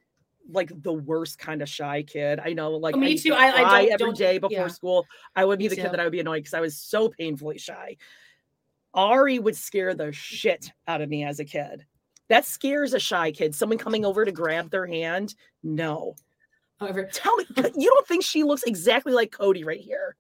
like the worst kind of shy kid. I know, like Oh, me I too. I- I don't- every don't- day before yeah. school. I would be Me the too. kid that I would be annoyed because I was so painfully shy. Ari would scare the shit out of me as a kid. That scares a shy kid. Someone coming over to grab their hand. No. However, Tell me, you don't think she looks exactly like Kody right here?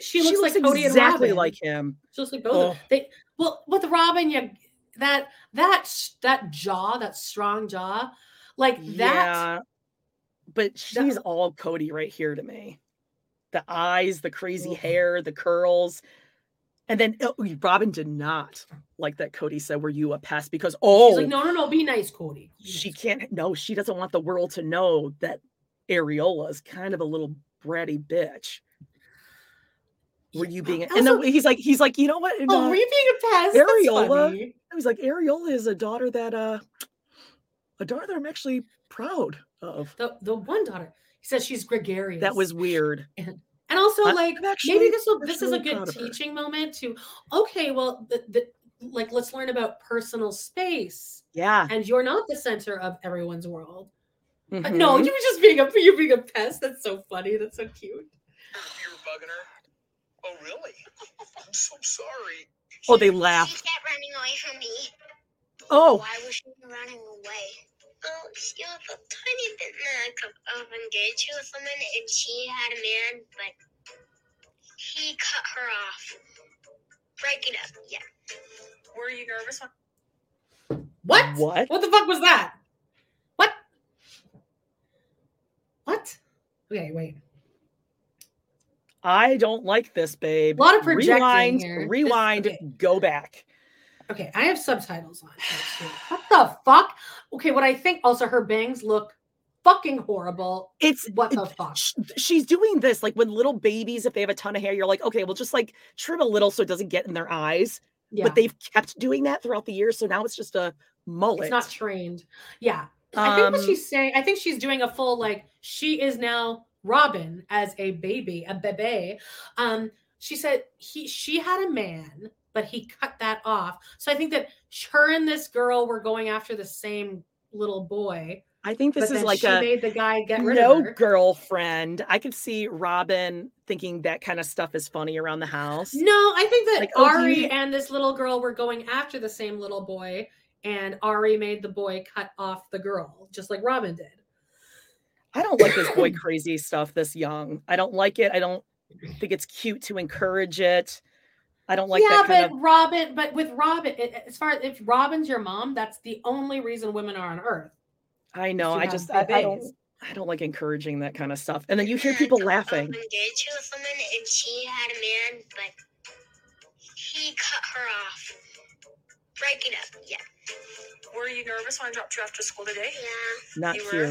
she looks like Kody and exactly Robyn. like him. She looks like both. of Oh. them. They well with Robyn, you that that that jaw, that strong jaw, like that. Yeah, but she's all Kody right here to me. The eyes, the crazy hair, the curls. And then oh, Robyn did not like that Kody said, Were you a pest? Because oh, She's like, no, no, no, be nice, Kody. she can't no, she doesn't want the world to know that Areola is kind of a little bratty bitch. Were you being and Also- then he's like, he's like, you know what? Oh, no, were you being a pest? Areola. I was like, Areola is a daughter that uh a daughter that I'm actually proud of. The the one daughter. He says she's gregarious. That was weird. and and also I'm like actually- maybe this will this is a good proud of her. teaching moment to okay, well the, the like let's learn about personal space. Yeah. And you're not the center of everyone's world. Uh, No, Mhm. you were just being a you being a pest. That's so funny. That's so cute. You were bugging her? Oh, really? I'm so sorry. Oh, they laugh. She kept running away from me. Oh. Why was she running away? Oh, she was a tiny bit like of, of engaged with someone, and she had a man, but he cut her off. Break it up, yeah. Were you nervous? What? What? What the fuck was that? What? What? Okay, wait. I don't like this, babe. A lot of projecting rewind, here. This- rewind, okay. go back. Okay, I have subtitles on. What the fuck? Okay, what I think also her bangs look fucking horrible. It's what the fuck? sh- she's doing this like when little babies, if they have a ton of hair, you're like, okay, well, just like trim a little so it doesn't get in their eyes. Yeah. But they've kept doing that throughout the years, so now it's just a mullet. It's not trained. Yeah. I think what Um, she's saying, I think she's doing a full like she is now Robyn as a baby, a bebe. Um, she said he she had a man, but he cut that off. So I think that her and this girl were going after the same little boy. I think this is like she a made the guy get rid no of her. girlfriend. I could see Robyn thinking that kind of stuff is funny around the house. No, I think that Like, oh, Ari you- and this little girl were going after the same little boy, and Ari made the boy cut off the girl, just like Robyn did. I don't like this boy crazy stuff this young. I don't like it. I don't think it's cute to encourage it. I don't like yeah, that kind but of Robyn, but with Robyn, it, as far as if Robyn's your mom, that's the only reason women are on Earth. I know. I just I, I don't. I don't like encouraging that kind of stuff. And then you hear people laughing. engaged with someone, and she had a man, but he cut her off. Break it up, yeah. Were you nervous when I dropped you off after school today? Yeah. Not you cute. Were?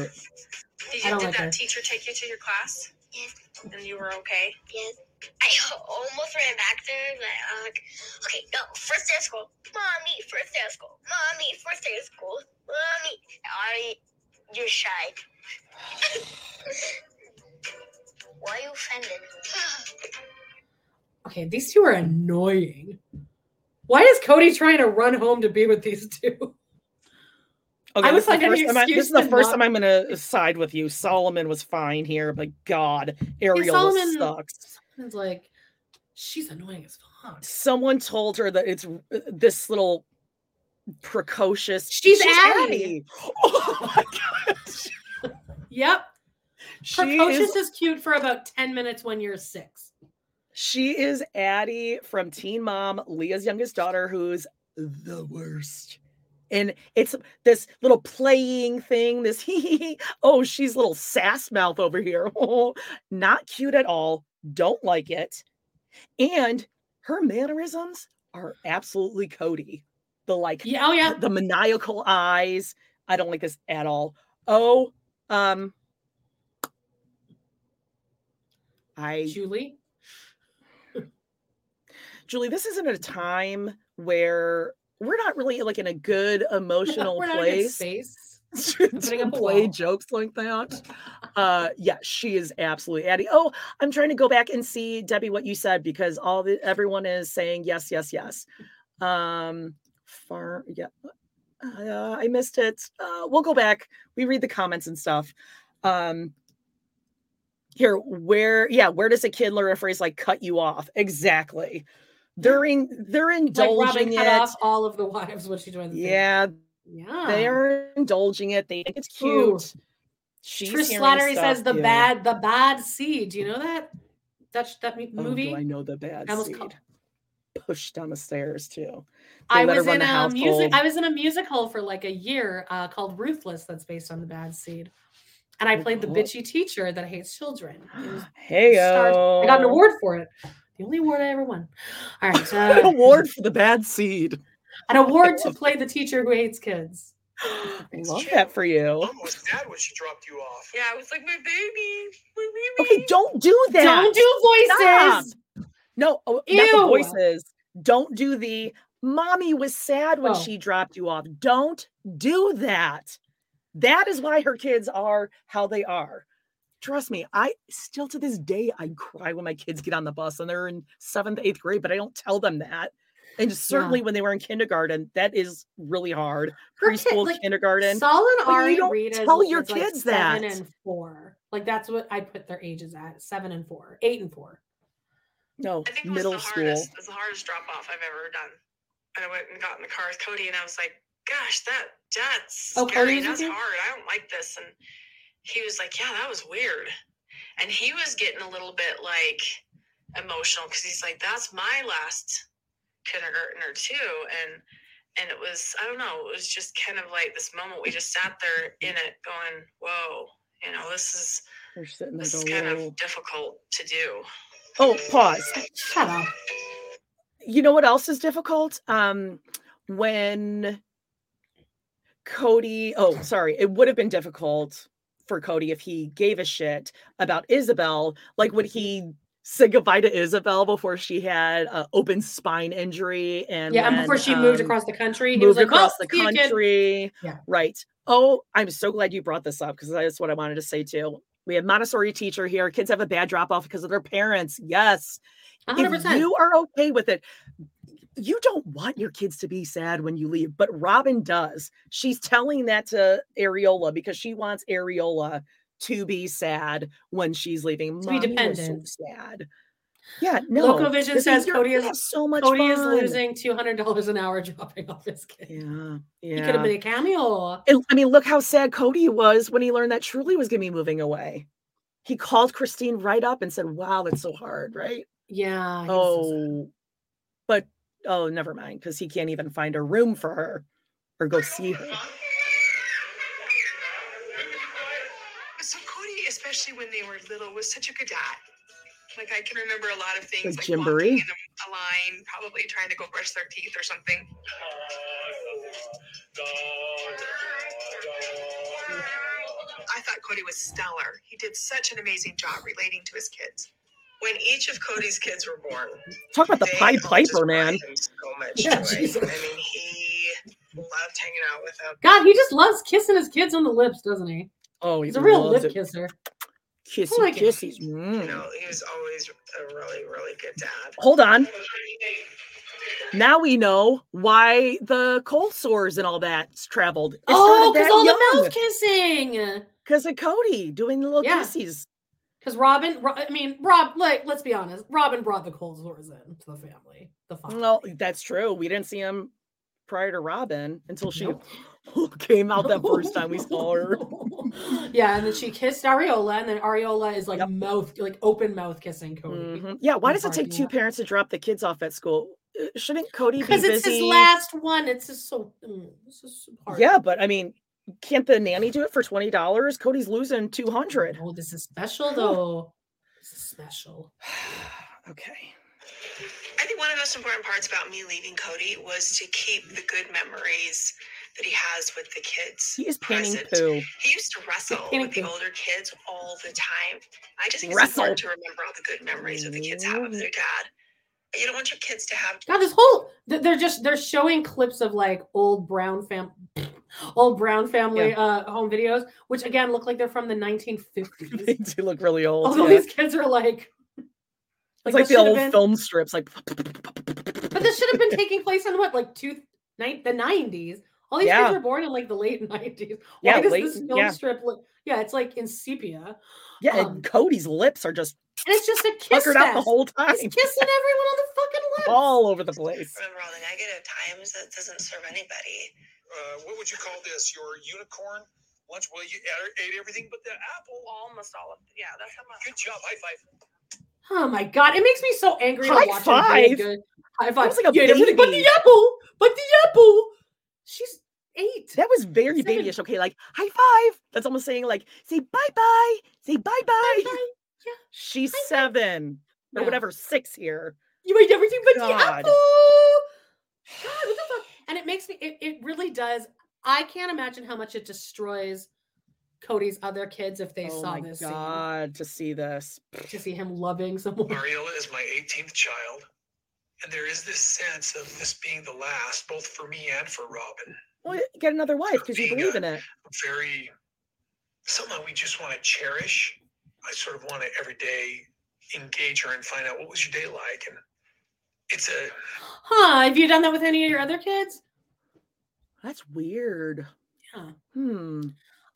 Did, you, did like that her. teacher take you to your class? Yes. And you were okay? Yes. I almost ran back there, but uh, like, okay, no, first day of school. Mommy, first day of school. Mommy, first day of school. Mommy. I, you're shy. Why are you offended? okay, these two are annoying. Why is Kody trying to run home to be with these two? Okay, I this would is the find any first I- excuse this is the first not- time I'm gonna side with you. Solomon was fine here, but God, Ariola Solomon- sucks. It's like she's annoying as fuck. Someone told her that it's uh, this little precocious. She's Addie. Oh my God. Yep. She Precocious is, is cute for about 10 minutes when you're six. she is Addie from Teen Mom, Leah's youngest daughter, who's the worst. And it's this little playing thing, this hee oh, she's little sass mouth over here. Oh, not cute at all. Don't like it. And her mannerisms are absolutely Kody. The like, Yeah, oh yeah. the maniacal eyes. I don't like this at all. Oh, um, I Julie. Julie, this isn't a time where we're not really like in a good emotional We're not in good place space. to play jokes like that. Uh yeah, she is absolutely Addie. Oh, I'm trying to go back and see Debbie what you said because all the everyone is saying yes, yes, yes. Um far yeah. Uh, I missed it. Uh, we'll go back. We read the comments and stuff. Um here, where yeah, where does a kid learn a phrase like cut you off? Exactly. They're in, they're Like indulging Robyn cut it. off all of the wives when she joined the family. Yeah, Yeah. they're indulging it. They think it's Ooh. Cute. She's Trish Slattery stuff, says the yeah. bad the bad seed. Do you know that? That that mu- Oh, do movie? I know the bad I almost seed. called- Pushed down the stairs too. They I was in the a music. I was in a musical for like a year uh, called Ruthless, that's based on the Bad Seed, and I played the bitchy teacher that hates children. It Hey, I got an award for it. The only award I ever won. All right, An uh, award for the bad seed. an award to play the teacher who hates kids. I love that for you. Oh, Mom was sad when she dropped you off. Yeah, I was like, my baby, my baby. Okay, don't do that. Don't do voices. Stop. No, oh, not the Ew. voices. Don't do the mommy was sad when Oh. she dropped you off. Don't do that. That is why her kids are how they are. Trust me, I still to this day I cry when my kids get on the bus and they're in seventh, eighth grade, but I don't tell them that. And certainly when they were in kindergarten, that is really hard. Preschool, like, kindergarten. Saul and But you Ari don't read tell your as, like, kids seven that. and four. Like that's what I put their ages at: seven and four, eight and four. No, I think it was middle the school. hardest. It was the hardest drop off I've ever done. And I went and got in the car with Kody, and I was like, "Gosh, that that's Oh, Kody scary. was That's you? hard. I don't like this." And he was like, "Yeah, that was weird." And he was getting a little bit like emotional because he's like, "That's my last kindergartner too," and and it was I don't know. It was just kind of like this moment. We just sat there in it, going, "Whoa." You know, this is They're sitting there this is kind of difficult to do. Oh, pause. Shut up. you know what else is difficult um when kody oh sorry it would have been difficult for kody if he gave a shit about ysabel like would he say goodbye to ysabel before she had an open spine injury and yeah, and before she moved um, across the country, he was moved like, across "Well, the see you, kid." country Yeah. right oh i'm so glad you brought this up because that's what i wanted to say too we have montessori teacher here kids have a bad drop off because of their parents yes if 100%. you are okay with it, you don't want your kids to be sad when you leave, but Robyn does. She's telling that to Ariola because she wants Ariola to be sad when she's leaving. To be "Mommy was dependent. So sad. Yeah, no. Locovision this says Kody is so much Kody is losing two hundred dollars an hour dropping off his kid. Yeah, yeah. He could have been a cameo. I mean, look how sad Kody was when he learned that Truely was going to be moving away. He called Christine right up and said, "Wow, that's so hard, right?" Yeah. was so. Oh, but oh, never mind, because he can't even find a room for her or go see her. So Kody, especially when they were little, was such a good dad. Like I can remember a lot of things, Like like, walking in a, a line, probably trying to go brush their teeth or something. I thought Kody was stellar. He did such an amazing job relating to his kids. When each of Kody's kids were born, Talk about the they Pied Piper, man. so much Yeah. Jesus. I mean, he loved hanging out with them. God, he just loves kissing his kids on the lips, doesn't he? Oh, He's a real lip it. kisser. Kissy Oh my kissy. You Mm. know, he was always a really, really good dad. Hold on. Now we know why the cold sores and all that's traveled. It Oh, because that all the mouth kissing. Because of Kody doing the little Yeah. kissies. Because Robyn, Ro- I mean, Rob, like, let's be honest, Robyn brought the cold sores in to the family. The father. Well, that's true. We didn't see him prior to Robyn until she came out that first time we saw her. yeah, and then she kissed Ariola, and then Ariola is like mouth, like open mouth kissing Kody. Mhm. Yeah, why does it take two parents to drop the kids off at school? Uh, Shouldn't Kody be Because busy? it's his last one. It's just so. mm, It's just so hard. Yeah, but I mean, can't the nanny do it for twenty dollars? Kody's losing two hundred. Oh, this is special though. This is special. okay. I think one of the most important parts about me leaving Kody was to keep the good memories that he has with the kids. He is present. poo. He used to wrestle with the poo. older kids all the time. I just think Wrestle. it's important to remember all the good memories that the kids have of their dad. You don't want your kids to have God, this whole they're just they're showing clips of like old Brown fam, old Brown family uh home videos, which again look like they're from the 1950s. they do look really old. Although yeah. these kids are like, it's like the old been- film strips, like But this should have been taking place in what, like two, ni- the 90s. All these Yeah. kids were born in like the late 90s. Why Yeah, does late- this film yeah. strip look? Yeah, it's like in sepia. yeah. Um, and Kody's lips are just And it's just a kiss puckered out the fest. whole time, He's kissing everyone on the fucking lips. all over the place. remember all the negative times. That doesn't serve anybody. Uh, what would you call this? Your unicorn lunch? Well, you ate- ate everything but the apple. Almost all of it. yeah. That's how much. Good job. High five. Oh my god, it makes me so angry High to watch five? him. Good. High five. was like a Yeah, everything But the baby. apple. But the apple. She's eight. That was very Seven. babyish. Okay, like high five. That's almost saying like say bye bye. Say bye bye. Bye-bye. Yeah. She's seven or Yeah. whatever, six here. You ate everything but the apple. God, what the fuck? And it makes me. It, it really does. I can't imagine how much it destroys Kody's other kids if they oh saw my this god, to see this. To see him loving someone. Mariella is my 18th child, and there is this sense of this being the last, both for me and for Robyn. Well, get another wife because you being believe a- in it. Very somehow we just want to cherish. I sort of want to every day engage her and find out what was your day like, and it's a Huh? Have you done that with any of your other kids? That's weird. Yeah. Hmm.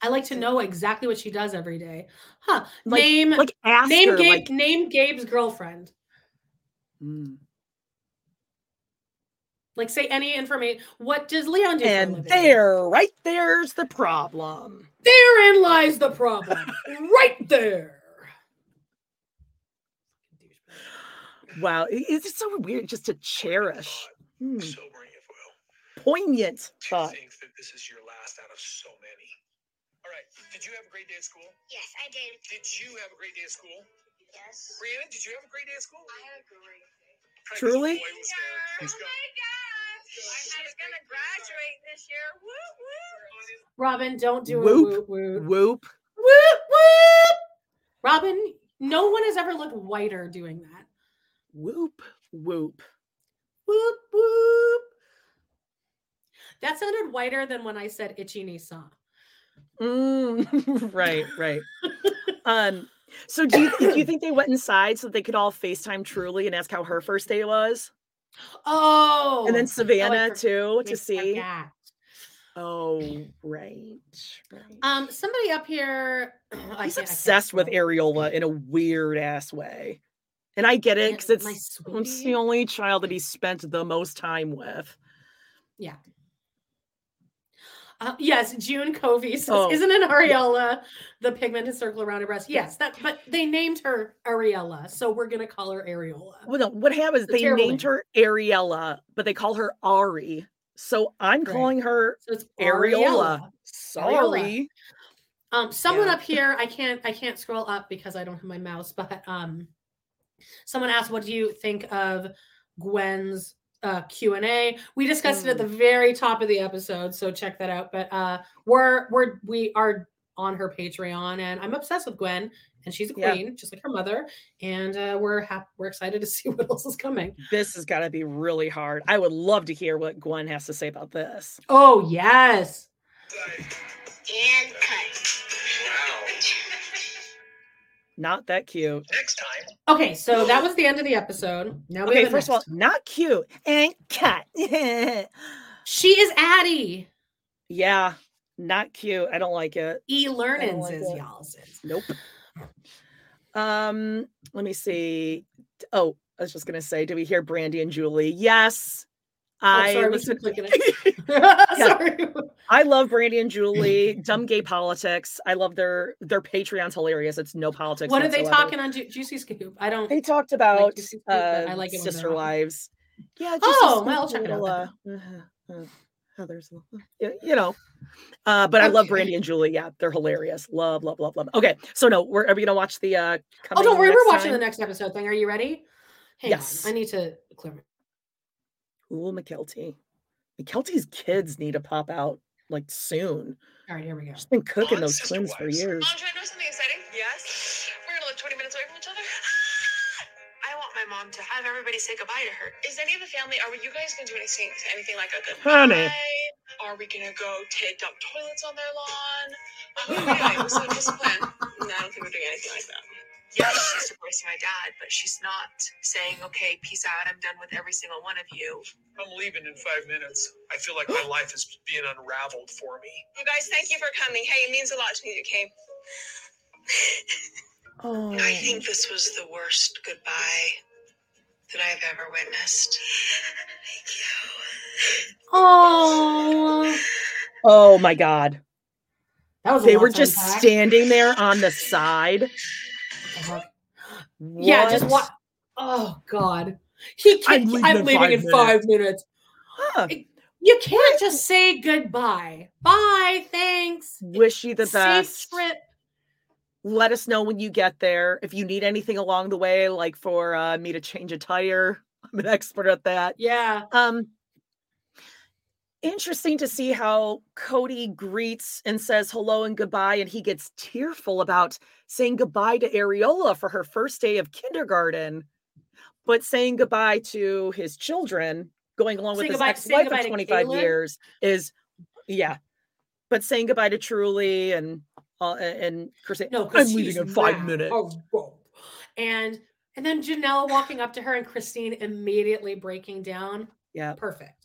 I like to know exactly what she does every day. Huh? Like- name like ask name her, Gabe like- name Gabe's girlfriend. Hmm. Like say any information. What does Leon do? And there, right there's the problem. Therein lies the problem. right there. Wow, it's just so weird just to cherish. Hmm. sobering, if will. Poignant To thought. think that this is your last out of so many. All right. Did you have a great day at school? Yes, I did. Did you have a great day at school? Yes. Breanna, did you have a great day at school? I had a great day. Truly? boy was there. He's got- She's gonna graduate this year. Woo woo. Robyn, don't do Whoop, whoop whoop. Whoop. Whoop whoop. Robyn, no one has ever looked whiter doing that. Whoop. Whoop. Whoop whoop. That sounded whiter than when I said itchy Nissan. Mm, right, right. um, so do you, do you think they went inside so they could all FaceTime Truely and ask how her first day was? Oh, and then oh, Savanah for- too to see. forgot. Oh, right. right. Um, somebody up here. I He's obsessed with. Areola in a weird ass way. And I get it because it's, it's the only child that he spent the most time with. Yeah. Uh, yes, June Covey says, Oh, "Isn't an areola the pigmented circle around her breast?" Yes, that. But they named her Ariella, so we're gonna call her Areola. Well, no, what happens? It's They named name. her Ariella, but they call her Ari. So I'm Right. calling her So it's Areola. Ariella. Sorry. Um, someone Yeah. up here, I can't, I can't scroll up because I don't have my mouse. But um, someone asked, "What do you think of Gwen's uh, Q and A?" We discussed it at the very top of the episode, so check that out. But uh, we're we're we are on her Patreon, and I'm obsessed with Gwen, and she's a Yeah. queen, just like her mother. And uh, we're happy, we're excited to see what else is coming. This has got to be really hard. I would love to hear what Gwen has to say about this. Oh yes, And cut. Not that cute. Next time. Okay, so that was the end of the episode. Now we Okay, have first of all, next. not cute. And cut. she is Addie. Yeah, not cute. I don't like it. E learnings like is y'all's. says. Nope. Um, let me see. Oh, I was just gonna say, do we hear Brandy and Julie? Yes. I Oh, sorry, we listen- clicking it. sorry. I love Brandy and Julie. Dumb gay politics. I love their their Patreon's hilarious. It's no politics. What are they talking on Ju- Juicy Scoop? I don't. They talked about Juicy Scoop, uh, I like it sister on. wives. Yeah. Juicy Oh, Scoop, well, I'll check it out. Uh, uh, uh, Heather's, uh, you know. Uh, but I love Brandy and Julie. Yeah, they're hilarious. Love, love, love, love. Okay, so no, we're are we gonna watch the? uh Oh, don't worry. We're watching the next episode thing. Are you ready? Hang Yes. on. I need to clear my. Ooh, Mykelti. Mykelti's kids need to pop out like soon. All right, here we go. She's been cooking those twins for years. Mom, should I know something exciting? Yes. We're gonna live 20 minutes away from each other. I want my mom to have everybody say goodbye to her. Is any of the family? Are you guys gonna do anything? Anything like a goodbye? Honey. Are we gonna go take dump toilets on their lawn? Anyway, so just a plan. No, I don't think we're doing anything like that. Yes, she's divorcing my dad, but she's not saying, "Okay, peace out. I'm done with every single one of you." I'm leaving in five minutes. I feel like my life is being unraveled for me. You guys, thank you for coming. Hey, it means a lot to me that you came. Oh. I think this was the worst goodbye that I've ever witnessed. Oh, Oh my god. that was. They were just unpack. standing there on the side. Yeah, just what? Oh God, he can't. I'm I'm leaving in five minutes. Huh. You can't just say goodbye. Bye. Thanks. Wish you the Safe best. trip. Let us know when you get there. If you need anything along the way, like for uh, me to change a tire, I'm an expert at that. Yeah. Um, interesting to see how Kody greets and says hello and goodbye, and he gets tearful about saying goodbye to Areola for her first day of kindergarten, but saying goodbye to his children, going along with Saying his goodbye- saying ex-wife of 25 years is, yeah. But saying goodbye to Truely and uh, and Christine, No, I'm leaving in five minutes. Oh. And and then Janelle walking up to her and Christine immediately breaking down. Yeah, Perfect.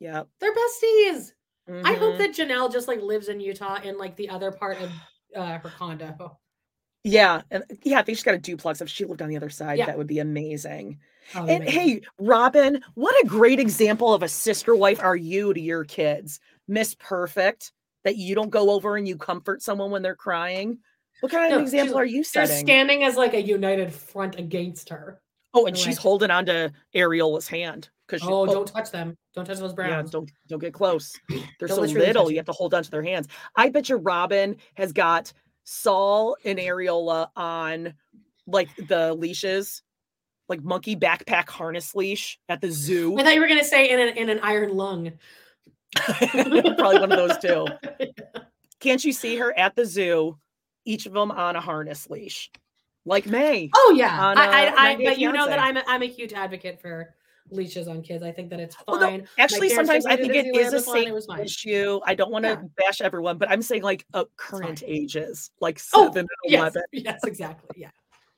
Yeah. They're besties. I hope Mhm. that Janelle just like lives in Utah in like the other part of uh, her condo. Yeah, and yeah, I think she's got a duplex. If she lived on the other side, Yeah. that would be amazing. Oh, and amazing. hey, Robyn, what a great example of a sister wife are you to your kids, Miss Perfect? That you don't go over and you comfort someone when they're crying. What kind of No, example are you They're standing as like a united front against her. oh, and she's like- holding on to Ariola's hand because Oh, don't touch them. Don't touch those yeah, browns. don't don't get close. They're so little. You have to hold onto their hands. I bet you Robyn has got Saul and Areola on like the leashes, like monkey backpack harness leash at the zoo. I thought you were gonna say in an in an iron lung. Probably one of those two. Can't you see her at the zoo? Each of them on a harness leash, like May. Oh yeah, on, I, I, I but you know that I'm a, I'm a huge advocate for leashes on kids. I think that it's fine. Although, actually, sometimes I think it is a safe issue. I don't want to yeah. bash everyone, but I'm saying like uh, current ages, like oh, seven oh, yes, 11. Yes, exactly. Yeah.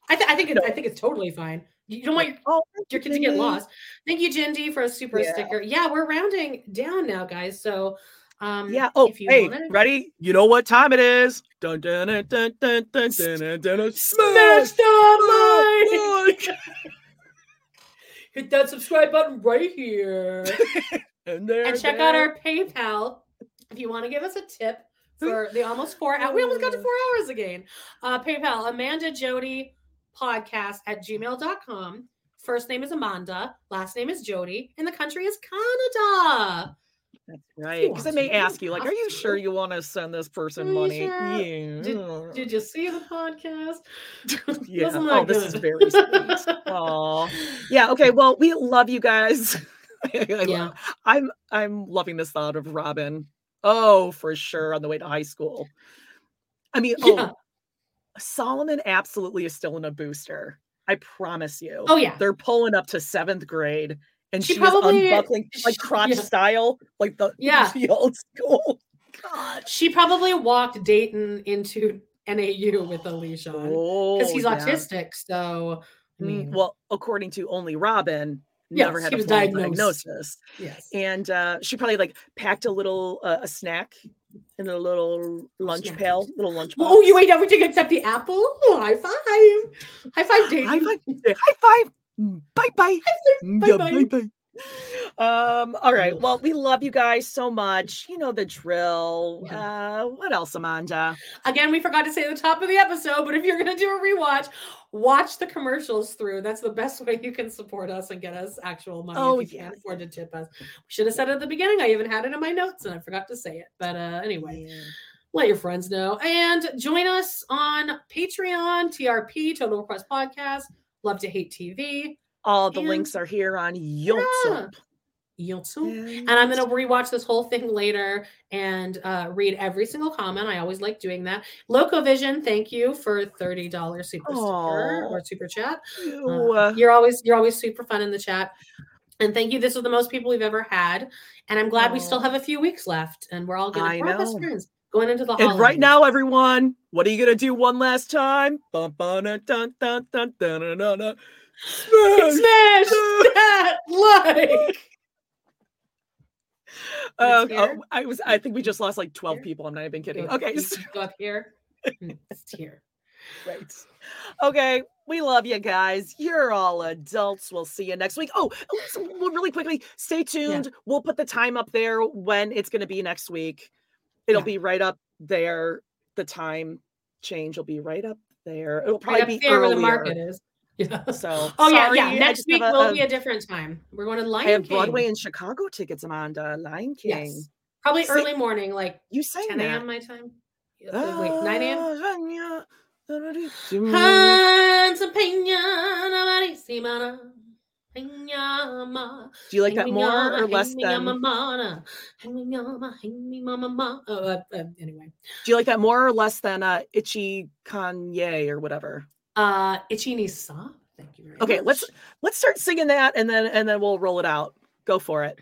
I, th- I think it's, no. I think it's totally fine. You don't want your, oh, your kids to get lost. Thank you, Jindy, for a super yeah. sticker. Yeah, we're rounding down now, guys. So um, yeah. Oh, hey, wanna... ready? You know what time it is? Dun dun dun dun dun dun dun dun. dun, dun, dun smash, smash that. Hit that subscribe button right here. And there. and check out our PayPal if you want to give us a tip for the almost four hours. We almost got to four hours again. Uh, PayPal, Amanda Jody podcast at gmail.com. First name is Amanda, last name is Jody, and the country is Canada. That's right. Because I may ask you, like, are you sure you want to send this person money? sure? Yeah. Did, did you see the podcast? yeah. Oh, this is very sweet. Aw. Yeah. Okay. Well, we love you guys. I Yeah. love- I'm I'm loving this thought of Robyn. Oh, for sure, on the way to high school. I mean, Yeah. oh, Solomon absolutely is still in a booster. I promise you. Oh, yeah. they're pulling up to seventh grade, and She she, was probably- unbuckling like crotch yeah. style, like the Yeah. the old school. God. She probably walked Dayton into NAU with Alicia because Oh, he's yeah. autistic. So I Mm, mean, well, according to only Robyn, Yes, never had he a was diagnosed. diagnosis. yes. And uh, she probably like packed a little uh, a snack in a little lunch snack. pail, little lunch. Oh, you ate everything except the apple. Oh, high five! High five, Dave. High five! High five! Bye bye. Yeah, Bye-bye. bye Um, all right. Well, we love you guys so much. You know the drill. Uh, what else, Amanda? Again, we forgot to say at the top of the episode, but if you're going to do a rewatch, watch the commercials through. That's the best way you can support us and get us actual money Oh, if you can't afford to tip us. We should have said it at the beginning. I even had it in my notes and I forgot to say it. But uh, anyway, let your friends know. And join us on Patreon, TRP, Total Request Podcast, Love to Hate TV. All the And- links are here on YouTube. YouTube. And I'm going to rewatch this whole thing later and uh, read every single comment. I always like doing that. Locovision, thank you for $30 super sticker or super chat. Uh, you're always you're always super fun in the chat. And thank you. This is the most people we've ever had. And I'm glad we still have a few weeks left and we're all going to we're best friends going into the And right now, everyone, what are you gonna do one last time? Bum, ba, na, dun, dun, dun, dun, dun, dun, dun. Smash! Smash that like. Uh, oh. I was. I think we just lost like twelve people. I'm not even kidding. Go- Okay, so- go up here. Mm, It's here. right. Okay, we love you guys. You're all adults. We'll see you next week. Oh, oh, well, really quickly, stay tuned. We'll put the time up there when it's going to be next week. It'll Yeah. be right up there. The time change will be right up there. It'll probably Right be there where earlier. the market is. Yeah. So, Oh yeah, sorry, yeah. Next week will a- be a different time. We're going to Lion I have King. Broadway and Chicago tickets, Amanda. Lion King. Yes. Probably early morning, like You say 10 a.m. my time. Uh, Wait, 9 a.m. a.m. Hans Peña, Navarissima, Peñama, Do you like that more or less than? Uh, uh, uh, Anyway, Do you like that more or less than uh, Itchy Kanye or whatever? uh, Ichini Sa. Thank you very Okay, much. let's let's start singing that and then and then we'll roll it out. Go for it.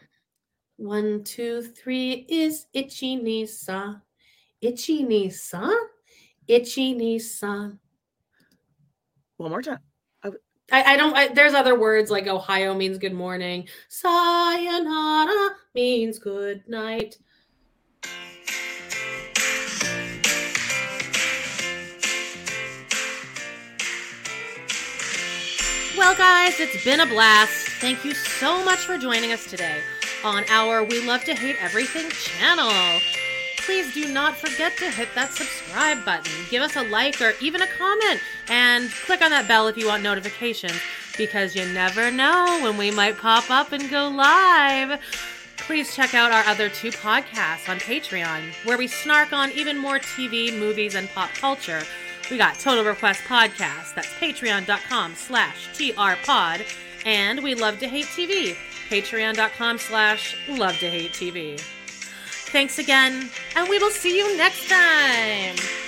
One, two, three is Itchy Nisa, Itchy Nisa, Itchy Nisa. One more time. I, I don't. I, there's other words like Ohio means good morning. Sayonara means good night. Well, guys, it's been a blast. Thank you so much for joining us today on our We Love to Hate Everything channel. Please do not forget to hit that subscribe button, give us a like or even a comment, and click on that bell if you want notifications because you never know when we might pop up and go live. Please check out our other two podcasts on Patreon, where we snark on even more TV, movies, and pop culture. We got Total Request Podcast, that's patreon.com slash trpod, and We Love to Hate TV, patreon.com slash love to hate TV. Thanks again, and we will see you next time.